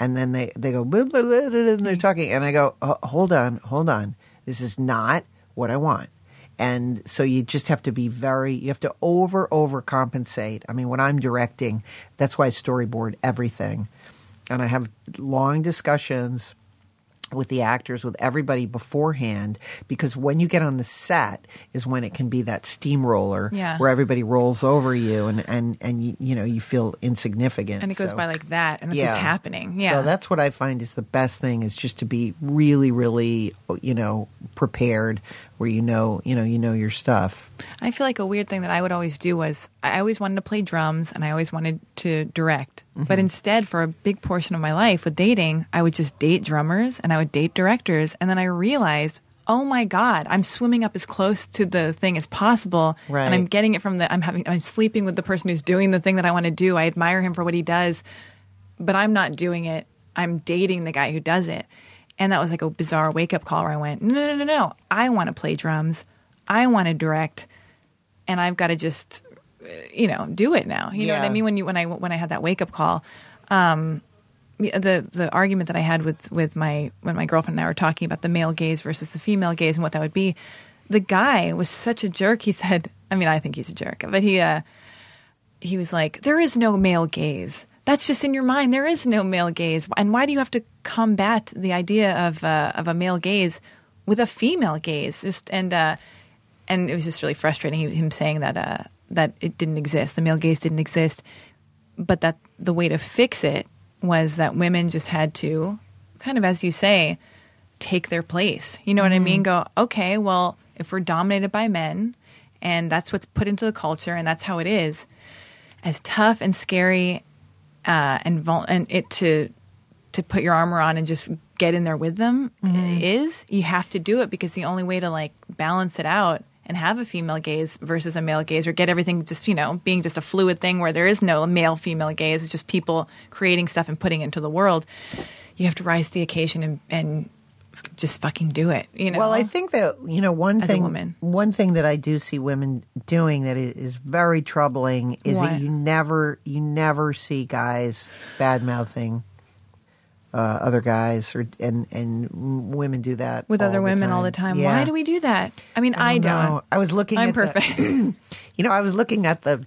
And then they, they go, blah, blah, blah, and they're talking. And I go, "Oh, hold on, hold on. This is not what I want. And so you just have to be very, you have to over, overcompensate. I mean, when I'm directing, that's why I storyboard everything. And I have long discussions with the actors, with everybody beforehand, because when you get on the set is when it can be that steamroller Yeah. where everybody rolls over you and and and you, you know you feel insignificant. And it goes So- by like that, and it's just happening. Yeah. So that's what I find is the best thing is just to be really, really, you know, prepared where you know, you know, you know your stuff. I feel like a weird thing that I would always do was I always wanted to play drums and I always wanted to direct. Mm-hmm. But instead, for a big portion of my life with dating, I would just date drummers and I would date directors. And then I realized, oh my God, I'm swimming up as close to the thing as possible. Right. And I'm getting it from the, I'm having, I'm sleeping with the person who's doing the thing that I want to do. I admire him for what he does, but I'm not doing it. I'm dating the guy who does it. And that was like a bizarre wake up call where I went, no, no, no, no. I want to play drums. I want to direct and I've got to just, you know, do it now. You know what I mean? When you when I when I had that wake up call, um, the the argument that I had with with my when my girlfriend and I were talking about the male gaze versus the female gaze and what that would be, the guy was such a jerk. He said, I mean, I think he's a jerk, but he uh, he was like, there is no male gaze. That's just in your mind. There is no male gaze, and why do you have to combat the idea of uh, of a male gaze with a female gaze? Just and uh, and it was just really frustrating him saying that uh, that it didn't exist. The male gaze didn't exist, but that the way to fix it was that women just had to, kind of as you say, take their place. You know what I mean? Go okay. Well, if we're dominated by men, and that's what's put into the culture, and that's how it is, as tough and scary uh, and vul- and it to to put your armor on and just get in there with them is. You have to do it because the only way to like balance it out and have a female gaze versus a male gaze or get everything just you know being just a fluid thing where there is no male female gaze it's just people creating stuff and putting it into the world you have to rise to the occasion and, and just fucking do it you know Well, I think that you know one As thing. One thing that I do see women doing that is very troubling is What? that you never, you never see guys bad mouthing uh, other guys, or and and women do that with other the women all the time why do we do that i mean i, don't don't know. I was looking. i'm at the- perfect you know, I was looking at the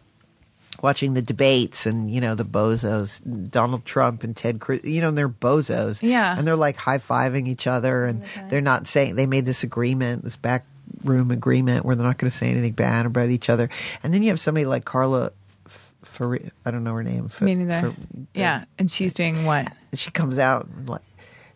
watching the debates and you know the bozos, Donald Trump and Ted Cruz. You know, and they're bozos. Yeah. and they're like high fiving each other, and oh they're not saying they made this agreement, this back room agreement where they're not going to say anything bad about each other. And then you have somebody like Carla. F- Fari- I don't know her name. F- me neither F- yeah and she's uh, doing what she comes out and like.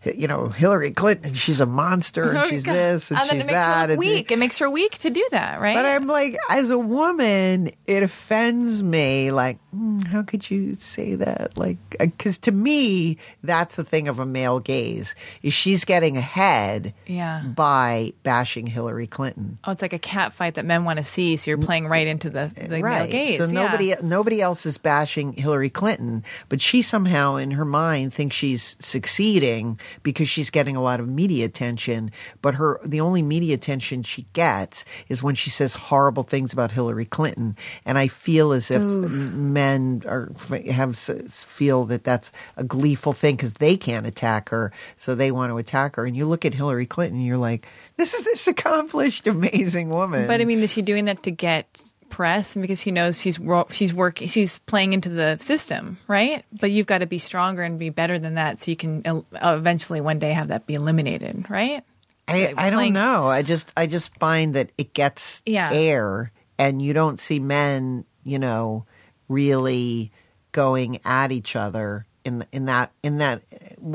You know Hillary Clinton. She's a monster, and Oh, she's God. this, and, then she's it makes that. her and weak. It makes her weak to do that, right? But I'm like, as a woman, it offends me. Like, mm, how could you say that? Like, because to me, that's the thing of a male gaze is she's getting ahead Yeah. by bashing Hillary Clinton. oh, it's like a cat fight that men want to see, so you're playing right into the, the male gaze. So yeah. nobody nobody else is bashing Hillary Clinton, but she somehow in her mind thinks she's succeeding because she's getting a lot of media attention. But her the only media attention she gets is when she says horrible things about Hillary Clinton. And I feel as if men are have feel that that's a gleeful thing because they can't attack her, so they want to attack her. And you look at Hillary Clinton, and you're like, this is this accomplished, amazing woman. But I mean, is she doing that to get press and because she knows she's ro- she's working, she's playing into the system, right? But you've got to be stronger and be better than that, so you can eventually one day have that be eliminated, right? I, Like I don't playing- know. I just I just find that it gets Yeah. air, and you don't see men, you know, really going at each other in in that in that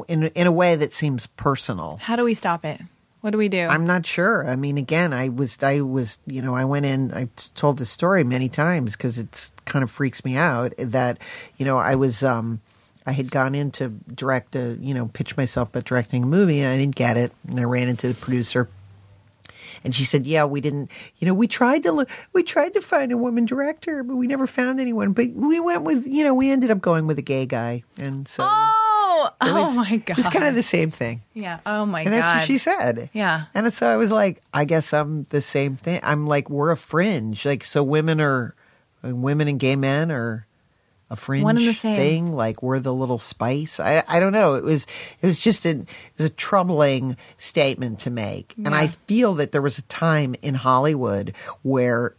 in in a way that seems personal. How do we stop it? What do we do? I'm not sure. I mean, again, I was I was you know I went in. I told the story many times because it's kind of freaks me out that you know I was. um I had gone in to direct a, you know, pitch myself about directing a movie, and I didn't get it. And I ran into the producer, and she said, "Yeah, we didn't. You know, we tried to look, we tried to find a woman director, but we never found anyone. But we went with, you know, we ended up going with a gay guy, and so oh, it oh, was, oh my god! It's kind of the same thing." yeah. Oh my And god! And that's what she said. Yeah. And so I was like, I guess I'm the same thing. I'm like, we're a fringe. Like, so women are, women and gay men are a fringe One the same. thing. Like, we're the little spice. I, I don't know. It was, it was just a, it was a troubling statement to make. And I feel that there was a time in Hollywood where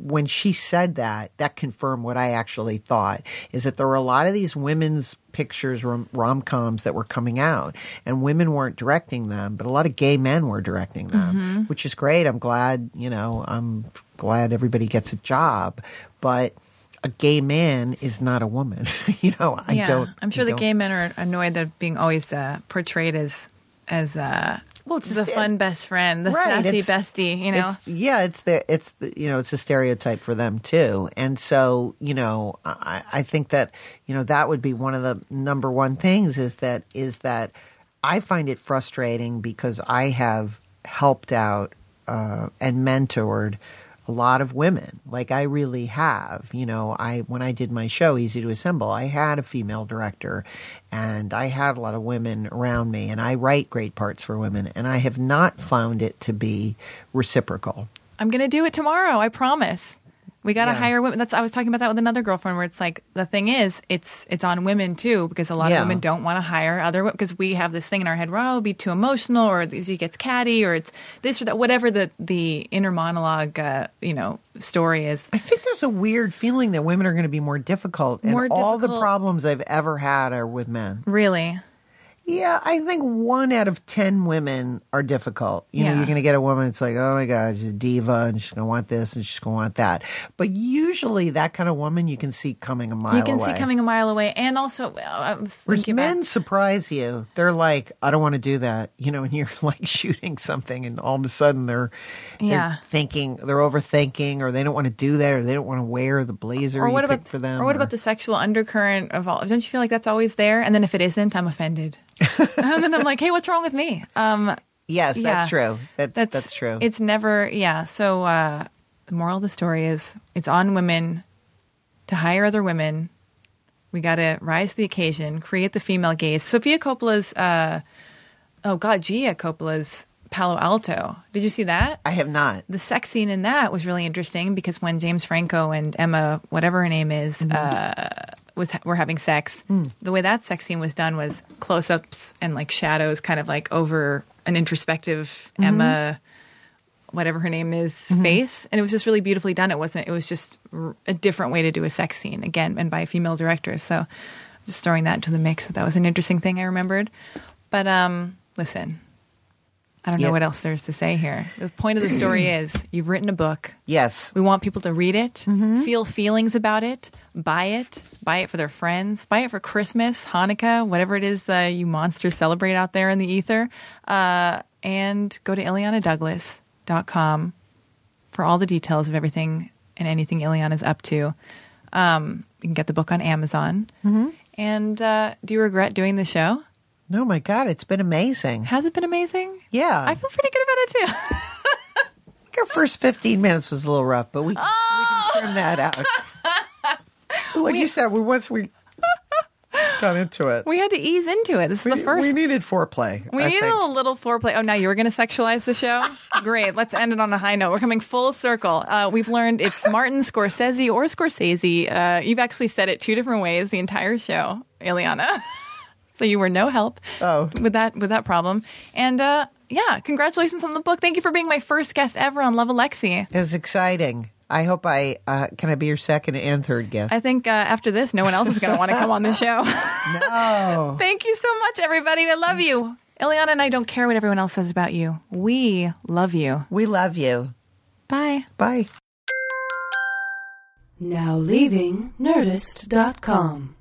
when she said that, that confirmed what I actually thought is that there were a lot of these women's pictures, rom coms that were coming out, and women weren't directing them, but a lot of gay men were directing them, which is great. I'm glad, you know, I'm glad everybody gets a job, but a gay man is not a woman. you know, I yeah, don't. I'm sure I the don't- gay men are annoyed that being always uh, portrayed as as uh, Well, it's the just- fun best friend, the Right, sassy bestie. You know, It's, yeah, it's the it's the you know it's a stereotype for them too, and so you know I, I think that you know that would be one of the number one things is that is that I find it frustrating because I have helped out uh, and mentored a lot of women like i really have you know i when i did my show easy to assemble i had a female director and i had a lot of women around me and i write great parts for women and i have not found it to be reciprocal I'm gonna do it tomorrow. I promise. We got to Yeah. hire women. That's I was talking about that with another girlfriend where it's like the thing is it's it's on women too because a lot Yeah. of women don't want to hire other because we have this thing in our head where oh be too emotional or he gets catty or it's this or that whatever the the inner monologue uh, you know story is. i think there's a weird feeling that women are going to be more difficult and More all the problems i've ever had are with men Really, Yeah, I think one out of ten women are difficult. You know, you're going to get a woman. It's like, oh my god, she's a diva, and she's going to want this, and she's going to want that. But usually, that kind of woman you can see coming a mile you can away. see coming a mile away, and also Whereas men about, surprise you. They're like, I don't want to do that. You know, and you're like shooting something, and all of a sudden they're, they're Yeah. thinking, they're overthinking, or they don't want to do that, or they don't want to wear the blazer or you what about picked for them. or what about the sexual undercurrent of all? Don't you feel like that's always there? And then if it isn't, I'm offended, and then I'm like, hey, what's wrong with me? Um, Yes, Yeah. that's true. That's that's, true. It's never, yeah. So uh, the moral of the story is it's on women to hire other women. We got to rise to the occasion, create the female gaze. Sofia Coppola's, uh, oh God, Gia Coppola's Palo Alto. Did you see that? I have not. The sex scene in that was really interesting because when James Franco and Emma, whatever her name is, uh, was were having sex, hmm. the way that sex scene was done was close ups and like shadows, kind of like over an introspective mm-hmm. Emma, whatever her name is, mm-hmm. face, and it was just really beautifully done. It wasn't. It was just r- a different way to do a sex scene again, and by a female director. So, just throwing that into the mix. That was an interesting thing I remembered. But um, listen. I don't Yeah. know what else there's to say here. The point of the story is you've written a book. Yes. We want people to read it, Mm-hmm. feel feelings about it, buy it, buy it for their friends, buy it for Christmas, Hanukkah, whatever it is that you monsters celebrate out there in the ether. Uh, and go to IlleanaDouglas.com for all the details of everything and anything Illeana's up to. Um, you can get the book on Amazon. Mm-hmm. And uh, do you regret doing the show? No, my God, it's been amazing. Has it been amazing? Yeah. I feel pretty good about it too. I think our first 15 minutes was a little rough, but we, can- we can trim that out. like you said, we once we got into it. we had to ease into it. This is the first We needed foreplay. We I need think. a little foreplay. Oh, now you were going to sexualize the show? Great. Let's end it on a high note. We're coming full circle. Uh, we've learned it's Martin Scorsese or Scorsese. Uh, you've actually said it two different ways the entire show, Illeana. So you were no help Oh. with that with that problem. And uh, yeah, congratulations on the book. Thank you for being my first guest ever on Love Alexi. It was exciting. I hope I uh, can I be your second and third guest. I think uh, after this, no one else is going to want to come on the show. no. Thank you so much, everybody. I love you. Illeana and I don't care what everyone else says about you. We love you. We love you. Bye. Bye. Now leaving Nerdist.com.